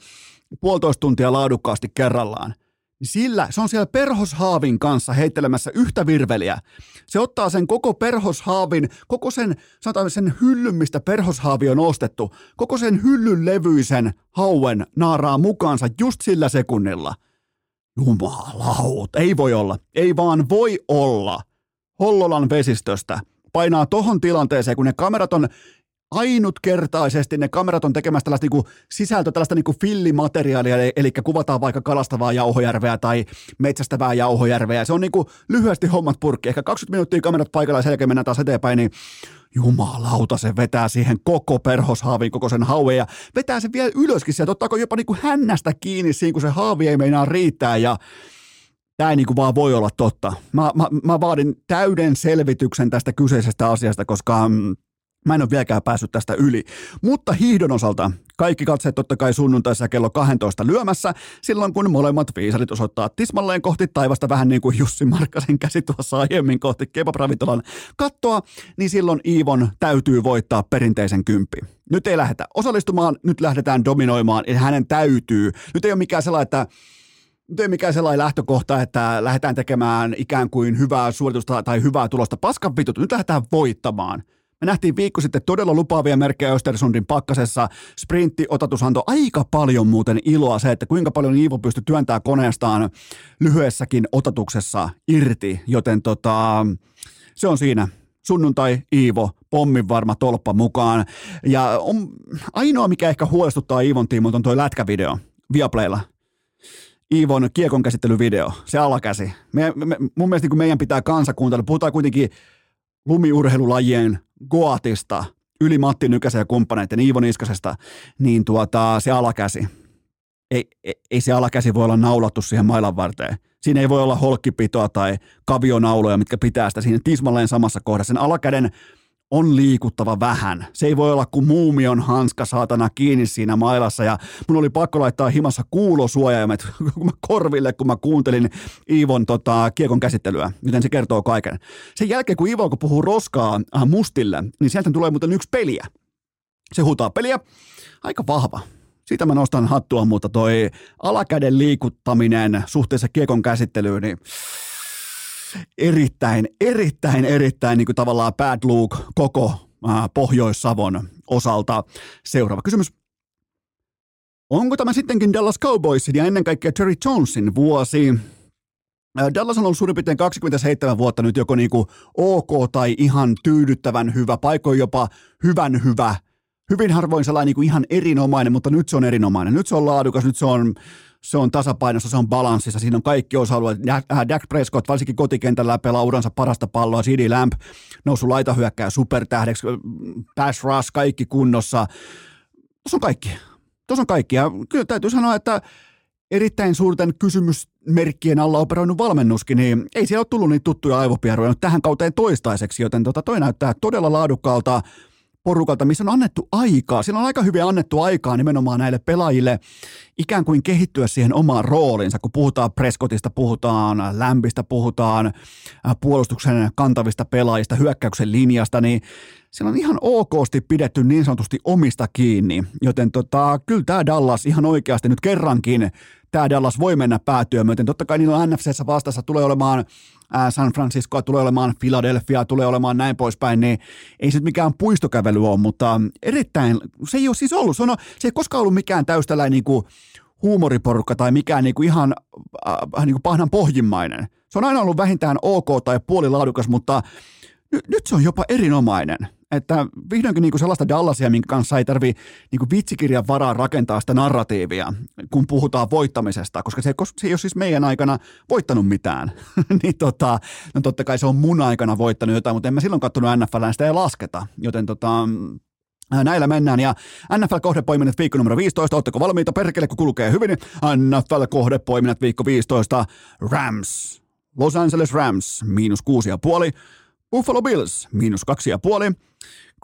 puolitoista tuntia laadukkaasti kerrallaan niin sillä se on siellä perhoshaavin kanssa heittelemässä yhtä virveliä. Se ottaa sen koko perhoshaavin, koko sen, sanotaan sen hyllyn, mistä perhoshaavi on ostettu, koko sen hyllyn levyisen hauen naaraa mukaansa just sillä sekunnilla. Jumalaut, ei voi olla, ei vaan voi olla. Hollolan vesistöstä painaa tohon tilanteeseen, kun ne kamerat on ainutkertaisesti ne kamerat on tekemässä tällaista niin sisältöä, tällaista niin fillimateriaalia, eli kuvataan vaikka kalastavaa jauhojärveä tai metsästävää jauhojärveä. Se on niin kuin lyhyesti hommat purkki. Ehkä 20 minuuttia kamerat paikalla ja sen jälkeen mennään taas eteenpäin, niin jumalauta, se vetää siihen koko perhoshaavin, koko sen hauen ja vetää sen vielä ylöskin sieltä, ottaako jopa niin kuin hännästä kiinni siinä, kun se haavi ei meinaa riittää ja Tämä ei niin kuin vaan voi olla totta. Mä, mä, mä vaadin täyden selvityksen tästä kyseisestä asiasta, koska mm, Mä en ole vieläkään päässyt tästä yli. Mutta hiihdon osalta kaikki katseet totta kai sunnuntaissa kello 12 lyömässä, silloin kun molemmat viisarit osoittaa tismalleen kohti taivasta vähän niin kuin Jussi Markkasen käsi tuossa aiemmin kohti kebab-ravintolan kattoa, niin silloin Iivon täytyy voittaa perinteisen kympi. Nyt ei lähdetä osallistumaan, nyt lähdetään dominoimaan, ja hänen täytyy. Nyt ei ole mikään sellainen, että nyt ei mikään sellainen lähtökohta, että lähdetään tekemään ikään kuin hyvää suoritusta tai hyvää tulosta paskan vitut. Nyt lähdetään voittamaan. Me nähtiin viikko sitten todella lupaavia merkkejä Östersundin pakkasessa. Sprinttiotatus antoi aika paljon muuten iloa se, että kuinka paljon Iivo pystyi työntämään koneestaan lyhyessäkin otatuksessa irti, joten tota, se on siinä sunnuntai Iivo, pommin varma tolppa mukaan. Ja on, ainoa, mikä ehkä huolestuttaa Iivon tiimolta on tuo lätkävideo Viaplaylla. Iivon kiekon käsittelyvideo, se alakäsi. Me, me, mun mielestä niin meidän pitää kansa kuuntella, puhutaan kuitenkin lumiurheilulajien Goatista, yli Matti Nykäsen ja kumppaneiden Iivo Niskasesta, niin tuota, se alakäsi, ei, ei, ei se alakäsi voi olla naulattu siihen mailan varteen. Siinä ei voi olla holkkipitoa tai kavionauloja, mitkä pitää sitä siinä tismalleen samassa kohdassa. Sen alakäden on liikuttava vähän. Se ei voi olla kuin muumion hanska saatana kiinni siinä mailassa ja mun oli pakko laittaa himassa kuulosuojaimet korville, kun mä kuuntelin Iivon tota, kiekon käsittelyä, miten se kertoo kaiken. Sen jälkeen, kun Iivo puhuu roskaa äh, mustille, niin sieltä tulee muuten yksi peliä. Se huutaa peliä. Aika vahva. Siitä mä nostan hattua, mutta toi alakäden liikuttaminen suhteessa kiekon käsittelyyn, niin erittäin, erittäin, erittäin niin kuin tavallaan bad look koko Pohjois-Savon osalta. Seuraava kysymys. Onko tämä sittenkin Dallas Cowboysin ja ennen kaikkea Terry Jonesin vuosi? Dallas on ollut suurin piirtein 27 vuotta nyt joko niinku ok tai ihan tyydyttävän hyvä, paikoin jopa hyvän hyvä. Hyvin harvoin sellainen niinku ihan erinomainen, mutta nyt se on erinomainen. Nyt se on laadukas, nyt se on se on tasapainossa, se on balanssissa, siinä on kaikki osa-alueet. Äh, Dak Prescott, varsinkin kotikentällä pelaa uransa parasta palloa, CD Lamp noussut laitahyökkää supertähdeksi, pass rush, kaikki kunnossa. Tuossa on kaikki. Tuossa on kaikki. Ja kyllä täytyy sanoa, että erittäin suurten kysymysmerkkien alla operoinut valmennuskin, niin ei siellä ole tullut niitä tuttuja aivopieruja tähän kauteen toistaiseksi, joten tota, toi näyttää todella laadukkaalta porukalta, missä on annettu aikaa. Siinä on aika hyvin annettu aikaa nimenomaan näille pelaajille ikään kuin kehittyä siihen omaan roolinsa. Kun puhutaan Prescottista, puhutaan Lämpistä, puhutaan puolustuksen kantavista pelaajista, hyökkäyksen linjasta, niin siellä on ihan okosti pidetty niin sanotusti omista kiinni. Joten tota, kyllä tämä Dallas ihan oikeasti nyt kerrankin tämä Dallas voi mennä päätyä myöten. Totta kai niillä on NFCssä vastassa tulee olemaan San Franciscoa, tulee olemaan Philadelphia, tulee olemaan näin poispäin, niin ei se mikään puistokävely ole, mutta erittäin, se ei ole siis ollut, se, on, se ei koskaan ollut mikään täystä niin kuin huumoriporukka tai mikään niin kuin ihan äh, niin kuin pahnan pohjimmainen. Se on aina ollut vähintään ok tai puolilaadukas, mutta nyt, nyt se on jopa erinomainen. Että vihdoinkin niin kuin sellaista Dallasia, minkä kanssa ei tarvi niin vitsikirjan varaa rakentaa sitä narratiivia, kun puhutaan voittamisesta, koska se, se ei ole siis meidän aikana voittanut mitään. niin tota, no totta kai se on mun aikana voittanut jotain, mutta en mä silloin katsonut NFL, sitä ei lasketa. Joten tota, Näillä mennään ja NFL-kohdepoiminnat viikko numero 15. Oletteko valmiita perkele, kun kulkee hyvin? NFL-kohdepoiminnat viikko 15. Rams. Los Angeles Rams, miinus kuusi ja puoli. Buffalo Bills, miinus kaksi ja puoli.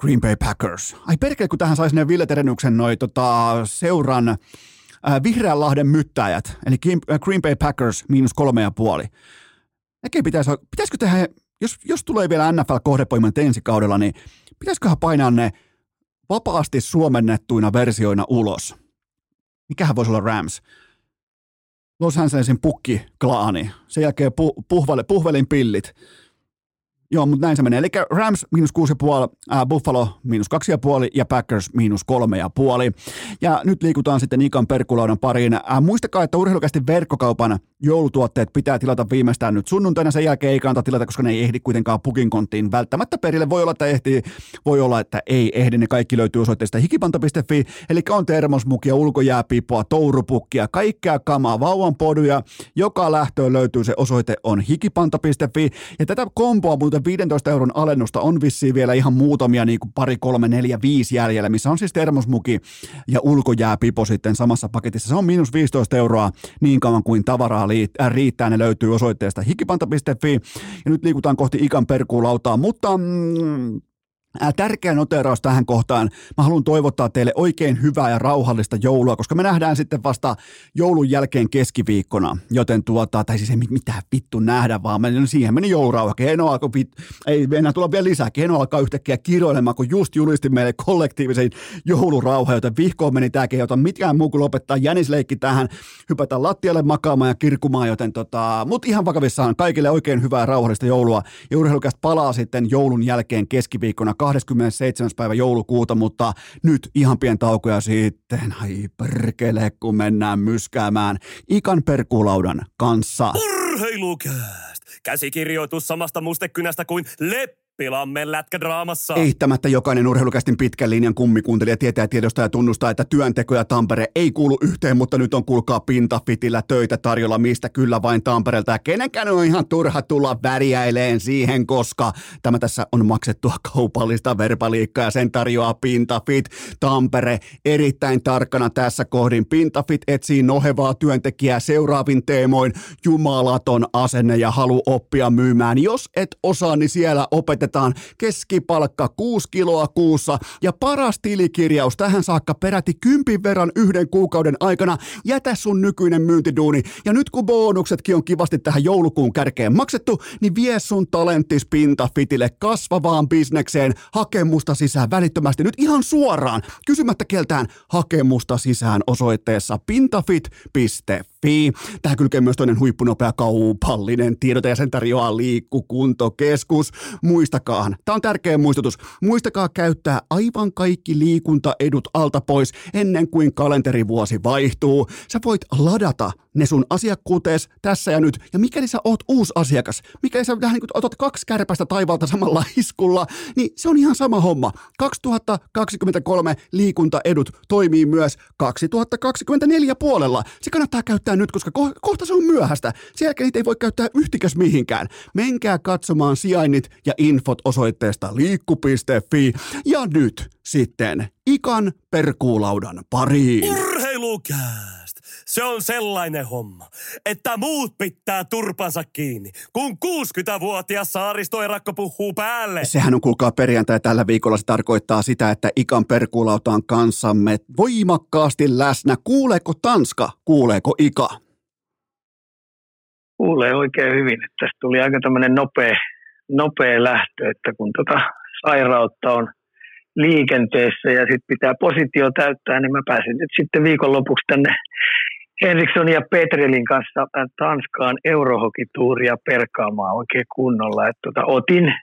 Green Bay Packers. Ai perkele, kun tähän saisi ne Ville Terenyksen noi tota, seuran äh, Vihreänlahden myttäjät, eli äh, Green Bay Packers, miinus kolme ja puoli. Äkei pitäisi, pitäisikö tehdä, jos, jos tulee vielä NFL-kohdepoiminnat ensi kaudella, niin pitäisiköhän painaa ne – vapaasti suomennettuina versioina ulos. Mikähän voisi olla Rams? Los Angelesin pukki-klaani. Sen jälkeen pu- puhvele, puhvelin pillit. Joo, mutta näin se menee. Eli Rams miinus 6,5, äh, Buffalo miinus 2,5 ja Packers miinus 3,5. Ja nyt liikutaan sitten Ikan perkulaudan pariin. Äh, muistakaa, että urheilukästi verkkokaupan joulutuotteet pitää tilata viimeistään nyt sunnuntaina. Sen jälkeen ei kannata tilata, koska ne ei ehdi kuitenkaan pukin konttiin välttämättä perille. Voi olla, että ehtii, voi olla, että ei ehdi. Ne kaikki löytyy osoitteesta hikipanta.fi. Eli on termosmukia, ulkojääpipoa, tourupukkia, kaikkea kamaa, vauvan poduja. Joka lähtöön löytyy se osoite on hikipanta.fi. Ja tätä komboa muuten 15 euron alennusta on vissiin vielä ihan muutamia, niin kuin pari, kolme, neljä, viisi jäljellä, missä on siis termosmuki ja ulkojääpipo sitten samassa paketissa. Se on miinus 15 euroa niin kauan kuin tavaraa äh, riittää. Ne löytyy osoitteesta hikipanta.fi ja nyt liikutaan kohti ikan perkuulautaa, mutta mm, Tärkeä noteraus tähän kohtaan. Mä haluan toivottaa teille oikein hyvää ja rauhallista joulua, koska me nähdään sitten vasta joulun jälkeen keskiviikkona. Joten tuota, tai siis ei mitään vittu nähdä, vaan me, siihen meni joulurauha. Keno alkoi, ei enää tulla vielä lisää. Keno alkaa yhtäkkiä kiroilemaan, kun just julisti meille kollektiivisen joulurauha, joten vihkoon meni tämäkin, jota mitkään muu kuin lopettaa jänisleikki tähän, hypätä lattialle makaamaan ja kirkumaan, joten tota, mut ihan vakavissaan kaikille oikein hyvää rauhallista joulua. Ja palaa sitten joulun jälkeen keskiviikkona 27. päivä joulukuuta, mutta nyt ihan pien taukoja sitten. Ai perkele, kun mennään myskäämään Ikan perkulaudan kanssa. Urheilukääst! Käsikirjoitus samasta mustekynästä kuin Lepp Pilamme lätkädraamassa. Eittämättä jokainen urheilukästin pitkän linjan kummikuuntelija tietää tiedosta ja tunnustaa, että työnteko ja Tampere ei kuulu yhteen, mutta nyt on kuulkaa pintafitillä töitä tarjolla, mistä kyllä vain Tampereelta. Ja kenenkään on ihan turha tulla väriäileen siihen, koska tämä tässä on maksettua kaupallista verbaliikkaa ja sen tarjoaa Pintafit. Tampere erittäin tarkkana tässä kohdin. Pintafit etsii nohevaa työntekijää seuraavin teemoin. Jumalaton asenne ja halu oppia myymään. Jos et osaa, niin siellä opetetaan otetaan keskipalkka 6 kiloa kuussa ja paras tilikirjaus tähän saakka peräti kympin verran yhden kuukauden aikana. Jätä sun nykyinen myyntiduuni ja nyt kun bonuksetkin on kivasti tähän joulukuun kärkeen maksettu, niin vie sun talenttis pintafitille kasvavaan bisnekseen hakemusta sisään välittömästi nyt ihan suoraan kysymättä keltään hakemusta sisään osoitteessa pintafit.fi. Tähän kylkee myös toinen huippunopea kaupallinen tiedote ja sen tarjoaa liikkukuntokeskus. Muista muistakaa, tämä on tärkeä muistutus, muistakaa käyttää aivan kaikki liikuntaedut alta pois ennen kuin kalenterivuosi vaihtuu. Sä voit ladata ne sun asiakkuutees tässä ja nyt. Ja mikäli sä oot uusi asiakas, mikäli sä vähän niin otat kaksi kärpästä taivaalta samalla iskulla, niin se on ihan sama homma. 2023 liikuntaedut toimii myös 2024 puolella. Se kannattaa käyttää nyt, koska ko- kohta se on myöhäistä. Sen jälkeen niitä ei voi käyttää yhtikäs mihinkään. Menkää katsomaan sijainnit ja infot osoitteesta liikku.fi. Ja nyt sitten ikan perkuulaudan pariin. Urheilukää! Se on sellainen homma, että muut pitää turpansa kiinni, kun 60-vuotias saaristoerakko puhuu päälle. Sehän on kuulkaa perjantai tällä viikolla. Se tarkoittaa sitä, että Ikan perkuulauta on kanssamme voimakkaasti läsnä. Kuuleeko Tanska? Kuuleeko Ika? Kuulee oikein hyvin. Tästä tuli aika tämmöinen nopea, nopea lähtö, että kun tota sairautta on liikenteessä ja sitten pitää positio täyttää, niin mä pääsin nyt sitten viikonlopuksi tänne Henriksson ja Petrelin kanssa Tanskaan eurohokituuria perkaamaan oikein kunnolla. Et tota, otin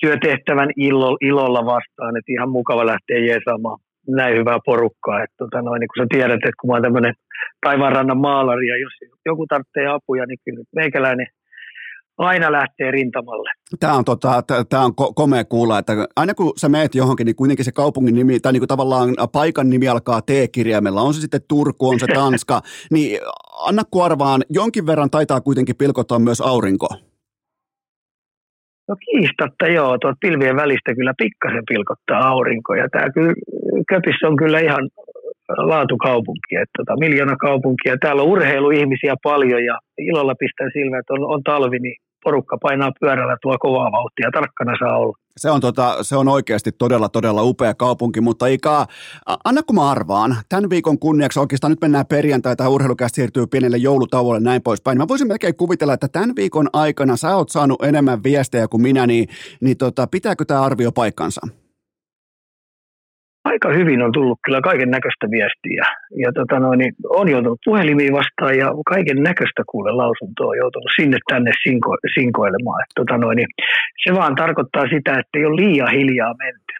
työtehtävän ilo, ilolla vastaan, että ihan mukava lähteä jeesaamaan näin hyvää porukkaa. Et tota noin, niin kun sä tiedät, että kun mä oon tämmöinen taivaanrannan maalari ja jos joku tarvitsee apuja, niin kyllä meikäläinen aina lähtee rintamalle. Tämä on, tota, tämä on ko- komea kuulla, että aina kun sä meet johonkin, niin kuitenkin se kaupungin nimi, tai niin kuin tavallaan paikan nimi alkaa T-kirjaimella, on se sitten Turku, on se Tanska, niin anna kuorvaan, jonkin verran taitaa kuitenkin pilkottaa myös aurinko. No kiistatta joo, tuot pilvien välistä kyllä pikkasen pilkottaa aurinko, ja tämä kyllä, Köpissä on kyllä ihan laatukaupunki, että tota, miljoona kaupunkia. Täällä on urheiluihmisiä paljon ja ilolla pistän silmään, että on, on talvi, niin porukka painaa pyörällä tuo kovaa vauhtia, tarkkana saa olla. Se on, tota, se on oikeasti todella, todella upea kaupunki, mutta Ika, anna kun mä arvaan, tämän viikon kunniaksi oikeastaan nyt mennään perjantai tai urheilukästä siirtyy pienelle joulutauolle näin poispäin. Mä voisin melkein kuvitella, että tämän viikon aikana sä oot saanut enemmän viestejä kuin minä, niin, niin tota, pitääkö tämä arvio paikkansa? Aika hyvin on tullut kyllä kaiken näköistä viestiä. Ja tota noin, niin on joutunut puhelimiin vastaan ja kaiken näköistä kuule lausuntoa on joutunut sinne tänne sinko, sinkoilemaan. Et tota noin, niin se vaan tarkoittaa sitä, että ei ole liian hiljaa menty.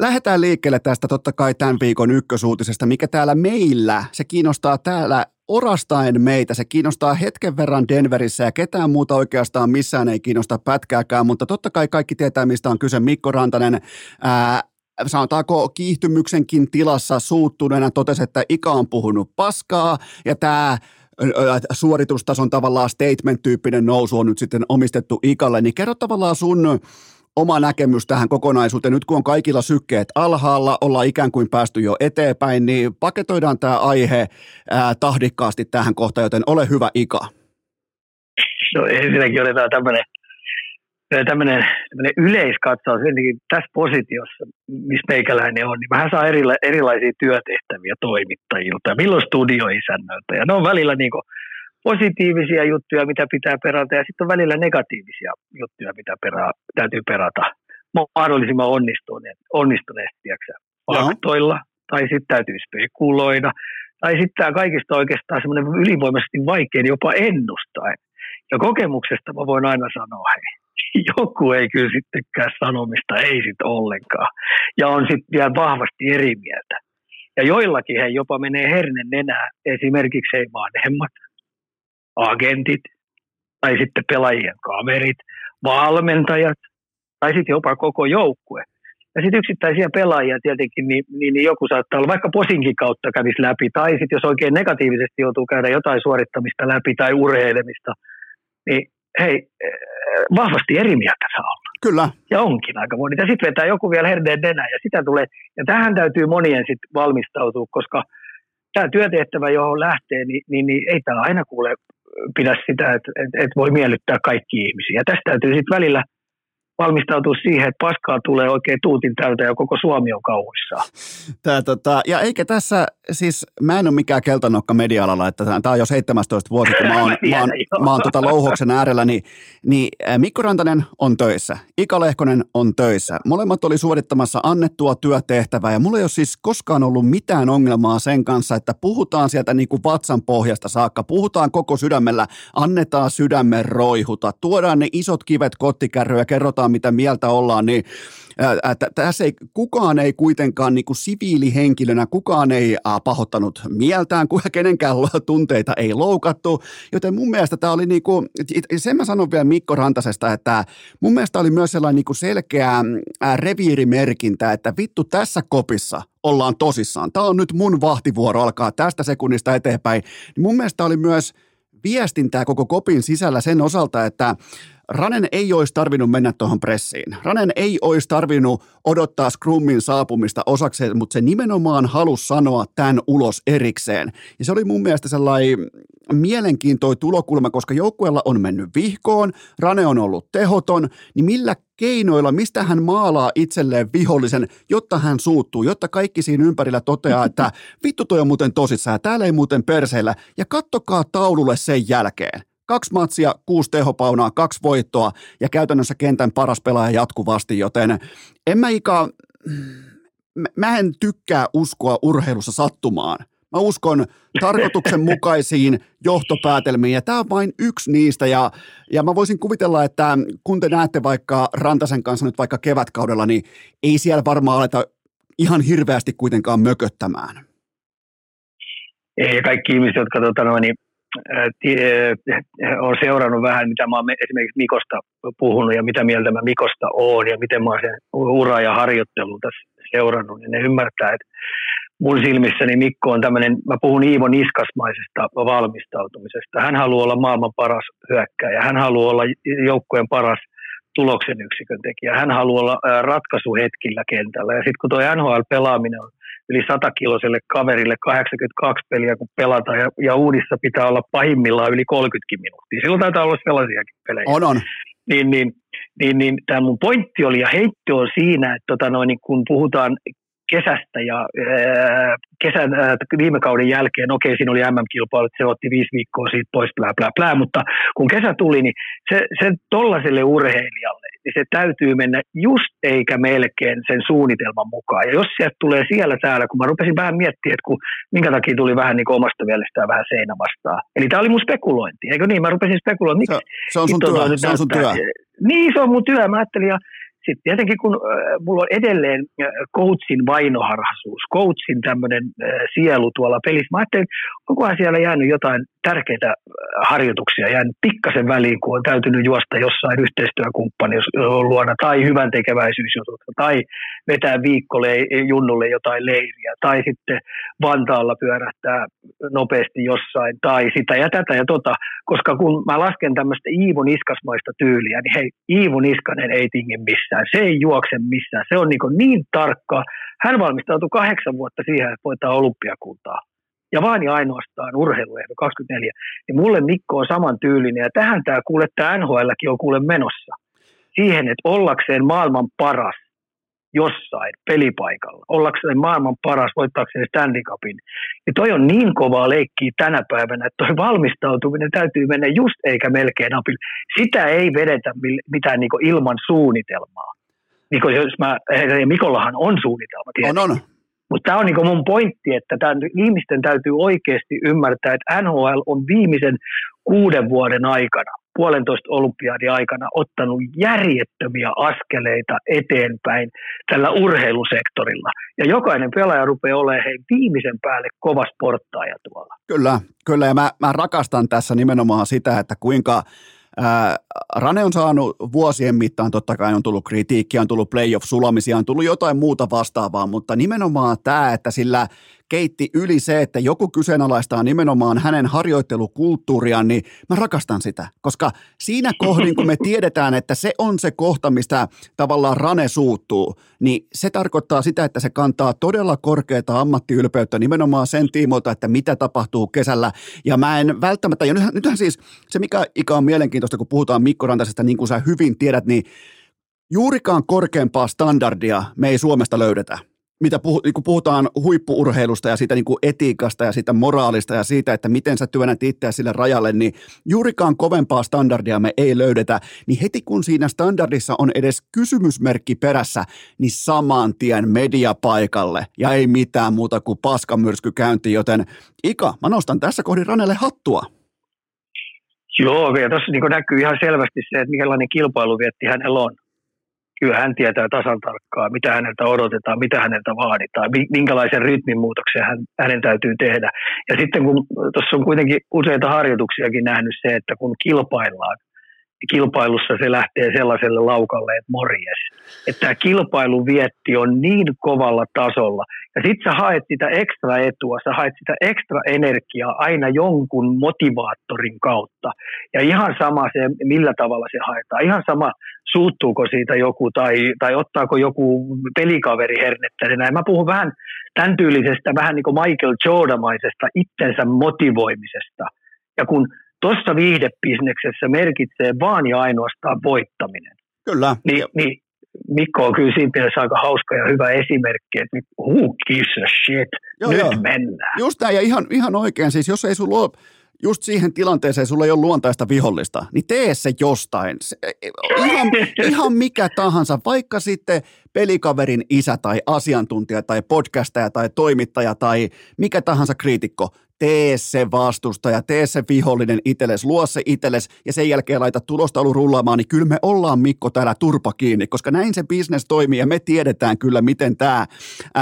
Lähdetään liikkeelle tästä totta kai tämän viikon ykkösuutisesta, mikä täällä meillä, se kiinnostaa täällä orastaen meitä. Se kiinnostaa hetken verran Denverissä ja ketään muuta oikeastaan missään ei kiinnosta pätkääkään, mutta totta kai kaikki tietää, mistä on kyse. Mikko Rantanen, ää, sanotaanko kiihtymyksenkin tilassa suuttuneena totesi, että Ika on puhunut paskaa ja tämä suoritustason tavallaan statement-tyyppinen nousu on nyt sitten omistettu Ikalle, niin kerro tavallaan sun oma näkemys tähän kokonaisuuteen. Nyt kun on kaikilla sykkeet alhaalla, ollaan ikään kuin päästy jo eteenpäin, niin paketoidaan tämä aihe ää, tahdikkaasti tähän kohtaan, joten ole hyvä Ika. No ensinnäkin otetaan tämmöinen tämmöinen, tämmöinen yleiskatsaus jotenkin tässä positiossa, missä meikäläinen on, niin vähän saa erila, erilaisia työtehtäviä toimittajilta, milloin studioisännöltä. Ja ne on välillä niin positiivisia juttuja, mitä pitää perata, ja sitten on välillä negatiivisia juttuja, mitä perää, täytyy perata mahdollisimman onnistuneesti, onnistuneesti faktoilla, tai sitten täytyy spekuloida, tai sitten tämä kaikista oikeastaan semmoinen ylivoimaisesti vaikein jopa ennustaa. Ja kokemuksesta mä voin aina sanoa, hei, joku ei kyllä sittenkään sanomista, ei sitten ollenkaan. Ja on sitten vielä vahvasti eri mieltä. Ja joillakin he jopa menee hernen nenää, esimerkiksi ei vanhemmat, agentit, tai sitten pelaajien kaverit, valmentajat, tai sitten jopa koko joukkue. Ja sitten yksittäisiä pelaajia tietenkin, niin, niin, niin joku saattaa olla vaikka posinkin kautta kävisi läpi, tai sitten jos oikein negatiivisesti joutuu käydä jotain suorittamista läpi tai urheilemista, niin hei, vahvasti eri mieltä saa olla. Kyllä. Ja onkin aika moni. Ja sitten vetää joku vielä herdeen denä ja sitä tulee. Ja tähän täytyy monien sitten valmistautua, koska tämä työtehtävä, johon lähtee, niin, niin, niin ei tämä aina kuule pidä sitä, että että että voi miellyttää kaikki ihmisiä. Ja tästä täytyy sitten välillä – valmistautua siihen, että paskaa tulee oikein tuutin täältä ja koko Suomi on kauhuissaan. Tää, tota, ja eikä tässä, siis mä en ole mikään keltanokka media-alalla, että tämä on jo 17 vuosi, kun mä oon, mä oon, mä oon tota louhoksen äärellä, niin, niin Mikko Rantanen on töissä, Ika Lehkonen on töissä. Molemmat oli suorittamassa annettua työtehtävää ja mulla ei ole siis koskaan ollut mitään ongelmaa sen kanssa, että puhutaan sieltä niin kuin vatsan pohjasta saakka, puhutaan koko sydämellä, annetaan sydämen roihuta, tuodaan ne isot kivet kottikärryä ja kerrotaan mitä mieltä ollaan, niin tässä ei, kukaan ei kuitenkaan niin kuin siviilihenkilönä, kukaan ei pahoittanut mieltään, kenenkään tunteita ei loukattu, joten mun mielestä tämä oli niin kuin, sen mä sanon vielä Mikko Rantasesta, että mun mielestä oli myös sellainen niin kuin selkeä reviirimerkintä, että vittu tässä kopissa ollaan tosissaan. Tämä on nyt mun vahtivuoro alkaa tästä sekunnista eteenpäin. Mun mielestä oli myös viestintää koko kopin sisällä sen osalta, että Ranen ei olisi tarvinnut mennä tuohon pressiin. Ranen ei olisi tarvinnut odottaa Scrummin saapumista osakseen, mutta se nimenomaan halusi sanoa tämän ulos erikseen. Ja se oli mun mielestä sellainen mielenkiintoinen tulokulma, koska joukkueella on mennyt vihkoon, Rane on ollut tehoton, niin millä keinoilla, mistä hän maalaa itselleen vihollisen, jotta hän suuttuu, jotta kaikki siinä ympärillä toteaa, että vittu toi on muuten tosissaan, täällä ei muuten perseillä, ja kattokaa taululle sen jälkeen. Kaksi matsia, kuusi tehopaunaa, kaksi voittoa ja käytännössä kentän paras pelaaja jatkuvasti, joten en mä Ika, mä en tykkää uskoa urheilussa sattumaan. Mä uskon tarkoituksenmukaisiin johtopäätelmiin ja tämä on vain yksi niistä ja, ja mä voisin kuvitella, että kun te näette vaikka Rantasen kanssa nyt vaikka kevätkaudella, niin ei siellä varmaan aleta ihan hirveästi kuitenkaan mököttämään. Ei, kaikki ihmiset, jotka tota noin, niin, on seurannut vähän, mitä mä oon esimerkiksi Mikosta puhunut ja mitä mieltä mä Mikosta oon ja miten mä oon sen ura ja harjoittelu tässä seurannut, niin ne ymmärtää, että mun silmissäni Mikko on tämmöinen, mä puhun Iivo Niskasmaisesta valmistautumisesta. Hän haluaa olla maailman paras hyökkäjä, hän haluaa olla joukkueen paras tuloksen yksikön tekijä, hän haluaa olla ratkaisuhetkillä kentällä. Ja sitten kun tuo NHL-pelaaminen on yli 100-kiloselle kaverille 82 peliä, kun pelataan, ja, ja uudissa pitää olla pahimmillaan yli 30 minuuttia. Silloin taitaa olla sellaisiakin pelejä. On, on. Niin, niin, niin, niin tämä mun pointti oli ja heitto on siinä, että tota noin, niin kun puhutaan kesästä ja kesän, viime kauden jälkeen, okei siinä oli MM-kilpailu, se otti viisi viikkoa siitä pois, plää, plää, plää, mutta kun kesä tuli, niin se, sen tollaiselle urheilijalle, niin se täytyy mennä just eikä melkein sen suunnitelman mukaan. Ja jos sieltä tulee siellä täällä, kun mä rupesin vähän miettimään, että kun, minkä takia tuli vähän niin omasta mielestään vähän seinä vastaan. Eli tämä oli mun spekulointi, eikö niin? Mä rupesin spekuloimaan, miksi. Se, se on sun työ, se on sun työ. Niin, se on mun työ. Mä ajattelin, ja sitten tietenkin kun mulla on edelleen coachin vainoharhaisuus, coachin tämmöinen sielu tuolla pelissä, mä ajattelin, onkohan siellä jäänyt jotain tärkeitä harjoituksia, jäänyt pikkasen väliin, kun on täytynyt juosta jossain yhteistyökumppanin luona, tai hyvän tekeväisyysjutut, tai vetää viikolle junnulle jotain leiriä, tai sitten Vantaalla pyörähtää nopeasti jossain, tai sitä ja tätä ja tota, koska kun mä lasken tämmöistä Iivo Niskasmaista tyyliä, niin hei, Iivo Niskanen ei tingi missään, se ei juokse missään, se on niin, niin tarkka, hän valmistautui kahdeksan vuotta siihen, että voittaa olympiakultaa. Ja vaan ja ainoastaan urheiluehdo 24, niin mulle Mikko on saman tyylinen, ja tähän tämä kuule, tämä NHLkin on kuule menossa. Siihen, että ollakseen maailman paras jossain pelipaikalla, ollakseen maailman paras, voittaakseen Stanley Cupin, niin toi on niin kovaa leikkiä tänä päivänä, että toi valmistautuminen täytyy mennä just eikä melkein napin. Sitä ei vedetä mitään niin ilman suunnitelmaa. Niin jos mä, ja Mikollahan on suunnitelma. Tietysti. On, on. Mutta tämä on niinku mun pointti, että tämän, ihmisten täytyy oikeasti ymmärtää, että NHL on viimeisen kuuden vuoden aikana, puolentoista olympiadin aikana, ottanut järjettömiä askeleita eteenpäin tällä urheilusektorilla. Ja jokainen pelaaja rupeaa olemaan hei, viimeisen päälle kova sporttaaja tuolla. Kyllä, kyllä. Ja mä, mä rakastan tässä nimenomaan sitä, että kuinka Ää, Rane on saanut vuosien mittaan, totta kai on tullut kritiikkiä, on tullut playoff-sulamisia, on tullut jotain muuta vastaavaa, mutta nimenomaan tämä, että sillä keitti yli se, että joku kyseenalaistaa nimenomaan hänen harjoittelukulttuuriaan, niin mä rakastan sitä, koska siinä kohdin, kun me tiedetään, että se on se kohta, mistä tavallaan Rane suuttuu, niin se tarkoittaa sitä, että se kantaa todella korkeata ammattiylpeyttä nimenomaan sen tiimoilta, että mitä tapahtuu kesällä. Ja mä en välttämättä, ja nythän, nythän siis se, mikä ikä on mielenkiintoista, kun puhutaan Mikko Rantasesta, niin kuin sä hyvin tiedät, niin juurikaan korkeampaa standardia me ei Suomesta löydetä mitä puhu, niin puhutaan huippuurheilusta ja siitä niin etiikasta ja siitä moraalista ja siitä, että miten sä työnnät itseä sille rajalle, niin juurikaan kovempaa standardia me ei löydetä. Niin heti kun siinä standardissa on edes kysymysmerkki perässä, niin saman tien mediapaikalle ja ei mitään muuta kuin paskamyrsky käynti, joten Ika, mä nostan tässä kohdin Ranelle hattua. Joo, ja tuossa niin näkyy ihan selvästi se, että millainen kilpailuvietti hänellä on kyllä hän tietää tasan tarkkaan, mitä häneltä odotetaan, mitä häneltä vaaditaan, minkälaisen rytminmuutoksen hän, hänen täytyy tehdä. Ja sitten kun tuossa on kuitenkin useita harjoituksiakin nähnyt se, että kun kilpaillaan, kilpailussa se lähtee sellaiselle laukalle, että morjes. Että tämä kilpailuvietti on niin kovalla tasolla. Ja sitten sä haet sitä ekstra etua, sä haet sitä ekstra energiaa aina jonkun motivaattorin kautta. Ja ihan sama se, millä tavalla se haetaan. Ihan sama, suuttuuko siitä joku tai, tai ottaako joku pelikaveri hernettä. Näin. Mä puhun vähän tämän tyylisestä, vähän niin kuin Michael Jordamaisesta itsensä motivoimisesta. Ja kun tuossa viihdebisneksessä merkitsee vaan ja ainoastaan voittaminen. Kyllä. Niin, niin Mikko on kyllä siinä mielessä aika hauska ja hyvä esimerkki, että who gives a shit, joo, nyt joo. mennään. Just näin, ja ihan, ihan oikein, siis jos ei sulla ole just siihen tilanteeseen sulla ei ole luontaista vihollista, niin tee se jostain. Se, e, e, ihan, ihan mikä tahansa, vaikka sitten pelikaverin isä tai asiantuntija tai podcastaja tai toimittaja tai mikä tahansa kriitikko, tee se vastustaja, tee se vihollinen itsellesi, luo se itsellesi ja sen jälkeen laita tulostaulu rullaamaan, niin kyllä me ollaan Mikko täällä turpa kiinni, koska näin se bisnes toimii ja me tiedetään kyllä, miten tämä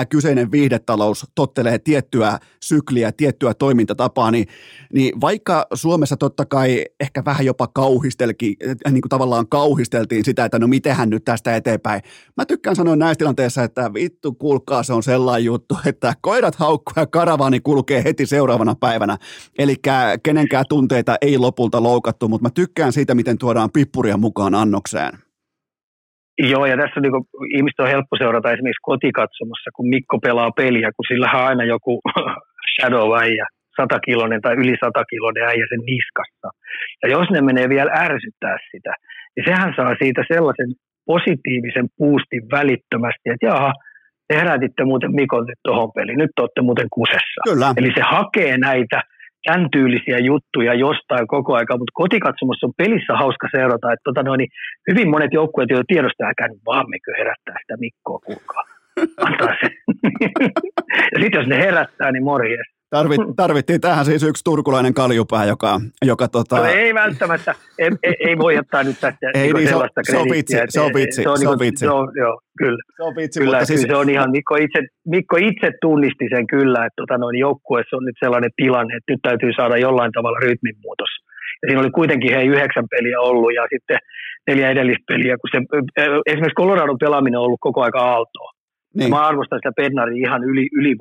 kyseinen viihdetalous tottelee tiettyä sykliä, tiettyä toimintatapaa, niin, niin vaikka Suomessa totta kai ehkä vähän jopa kauhisteltiin, niin kuin tavallaan kauhisteltiin sitä, että no mitenhän nyt tästä eteenpäin. Mä tykkään sanoa näissä tilanteissa, että vittu kuulkaa se on sellainen juttu, että koirat haukkuu ja karavaani kulkee heti seuraavana seuraavana päivänä. Eli kenenkään tunteita ei lopulta loukattu, mutta mä tykkään siitä, miten tuodaan pippuria mukaan annokseen. Joo, ja tässä niin ihmistä on helppo seurata esimerkiksi kotikatsomassa, kun Mikko pelaa peliä, kun sillä on aina joku shadow-äijä, satakilonen tai yli satakilonen äijä sen niskassa. Ja jos ne menee vielä ärsyttää sitä, niin sehän saa siitä sellaisen positiivisen puustin välittömästi, että jaha, te herätitte muuten Mikon nyt tuohon peliin, nyt olette muuten kusessa. Kyllä. Eli se hakee näitä tämän tyylisiä juttuja jostain koko aika, mutta kotikatsomossa on pelissä hauska seurata, että tota noin, niin hyvin monet joukkueet jo tiedostaa, että vaan mekö herättää sitä Mikkoa, kuulkaa. Antaa se. ja sitten jos ne herättää, niin morjes. Tarvit, tarvittiin tähän siis yksi turkulainen kaljupää, joka... joka tota... no ei välttämättä, ei, ei, ei voi ottaa nyt tästä ei, niin, sellaista se, on vitsi, se on vitsi, se on, se on vitsi. Se on, joo, kyllä. Se on vitsi, kyllä, mutta siis... se on ihan, Mikko itse, Mikko itse tunnisti sen kyllä, että tota, noin joukkueessa on nyt sellainen tilanne, että nyt täytyy saada jollain tavalla rytminmuutos. Ja siinä oli kuitenkin hei yhdeksän peliä ollut ja sitten neljä edellistä peliä, kun se, esimerkiksi Coloradon pelaaminen on ollut koko aika aaltoa. Niin. Mä arvostan sitä Bednaria ihan yli, yli,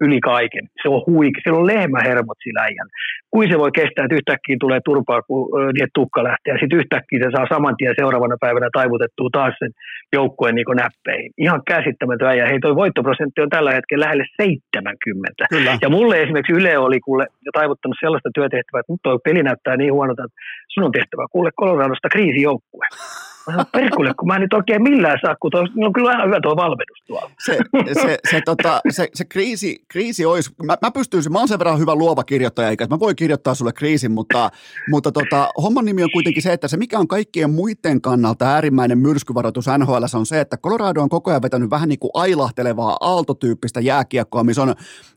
yli, kaiken. Se on huike, se on lehmähermot sillä äijän. Kuin se voi kestää, että yhtäkkiä tulee turpaa, kun niin tukka lähtee, ja sitten yhtäkkiä se saa saman tien seuraavana päivänä taivutettua taas sen joukkueen niin näppeihin. Ihan käsittämätön äijä. Hei, toi voittoprosentti on tällä hetkellä lähelle 70. Kyllä. Ja mulle esimerkiksi Yle oli kuule taivuttanut sellaista työtehtävää, että nyt toi peli näyttää niin huonolta, että sun on tehtävä kuule Coloradosta kriisijoukkue. Perkulle, kun mä en nyt oikein millään saa, kun toi, no kyllä vähän hyvä tuo valmennus tuolla. Se, se, se, tota, se, se kriisi, kriisi olisi, mä, mä pystyisin, mä oon sen verran hyvä luova kirjoittaja, eikä mä voin kirjoittaa sulle kriisin, mutta, mutta tota, homman nimi on kuitenkin se, että se mikä on kaikkien muiden kannalta äärimmäinen myrskyvaroitus NHL on se, että Colorado on koko ajan vetänyt vähän niin kuin ailahtelevaa aaltotyyppistä jääkiekkoa, missä on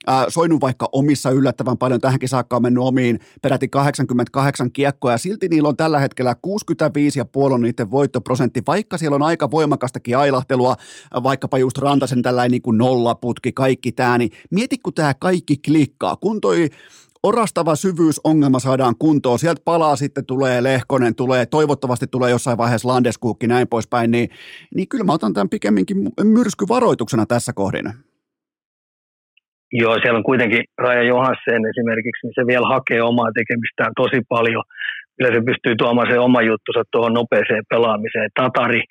äh, soinut vaikka omissa yllättävän paljon, tähänkin saakka on mennyt omiin peräti 88 kiekkoa, ja silti niillä on tällä hetkellä 65,5 on niiden voitto voittoprosentti, vaikka siellä on aika voimakastakin ailahtelua, vaikkapa just Rantasen tällainen niin kuin nollaputki, kaikki tämä, niin mieti kun tämä kaikki klikkaa, kun toi orastava syvyysongelma saadaan kuntoon, sieltä palaa sitten tulee Lehkonen, tulee, toivottavasti tulee jossain vaiheessa Landeskuukki näin poispäin, niin, niin kyllä mä otan tämän pikemminkin myrskyvaroituksena tässä kohdin. Joo, siellä on kuitenkin Raja Johansen esimerkiksi, niin se vielä hakee omaa tekemistään tosi paljon kyllä se pystyy tuomaan se oma juttunsa tuohon nopeeseen pelaamiseen. Tatari,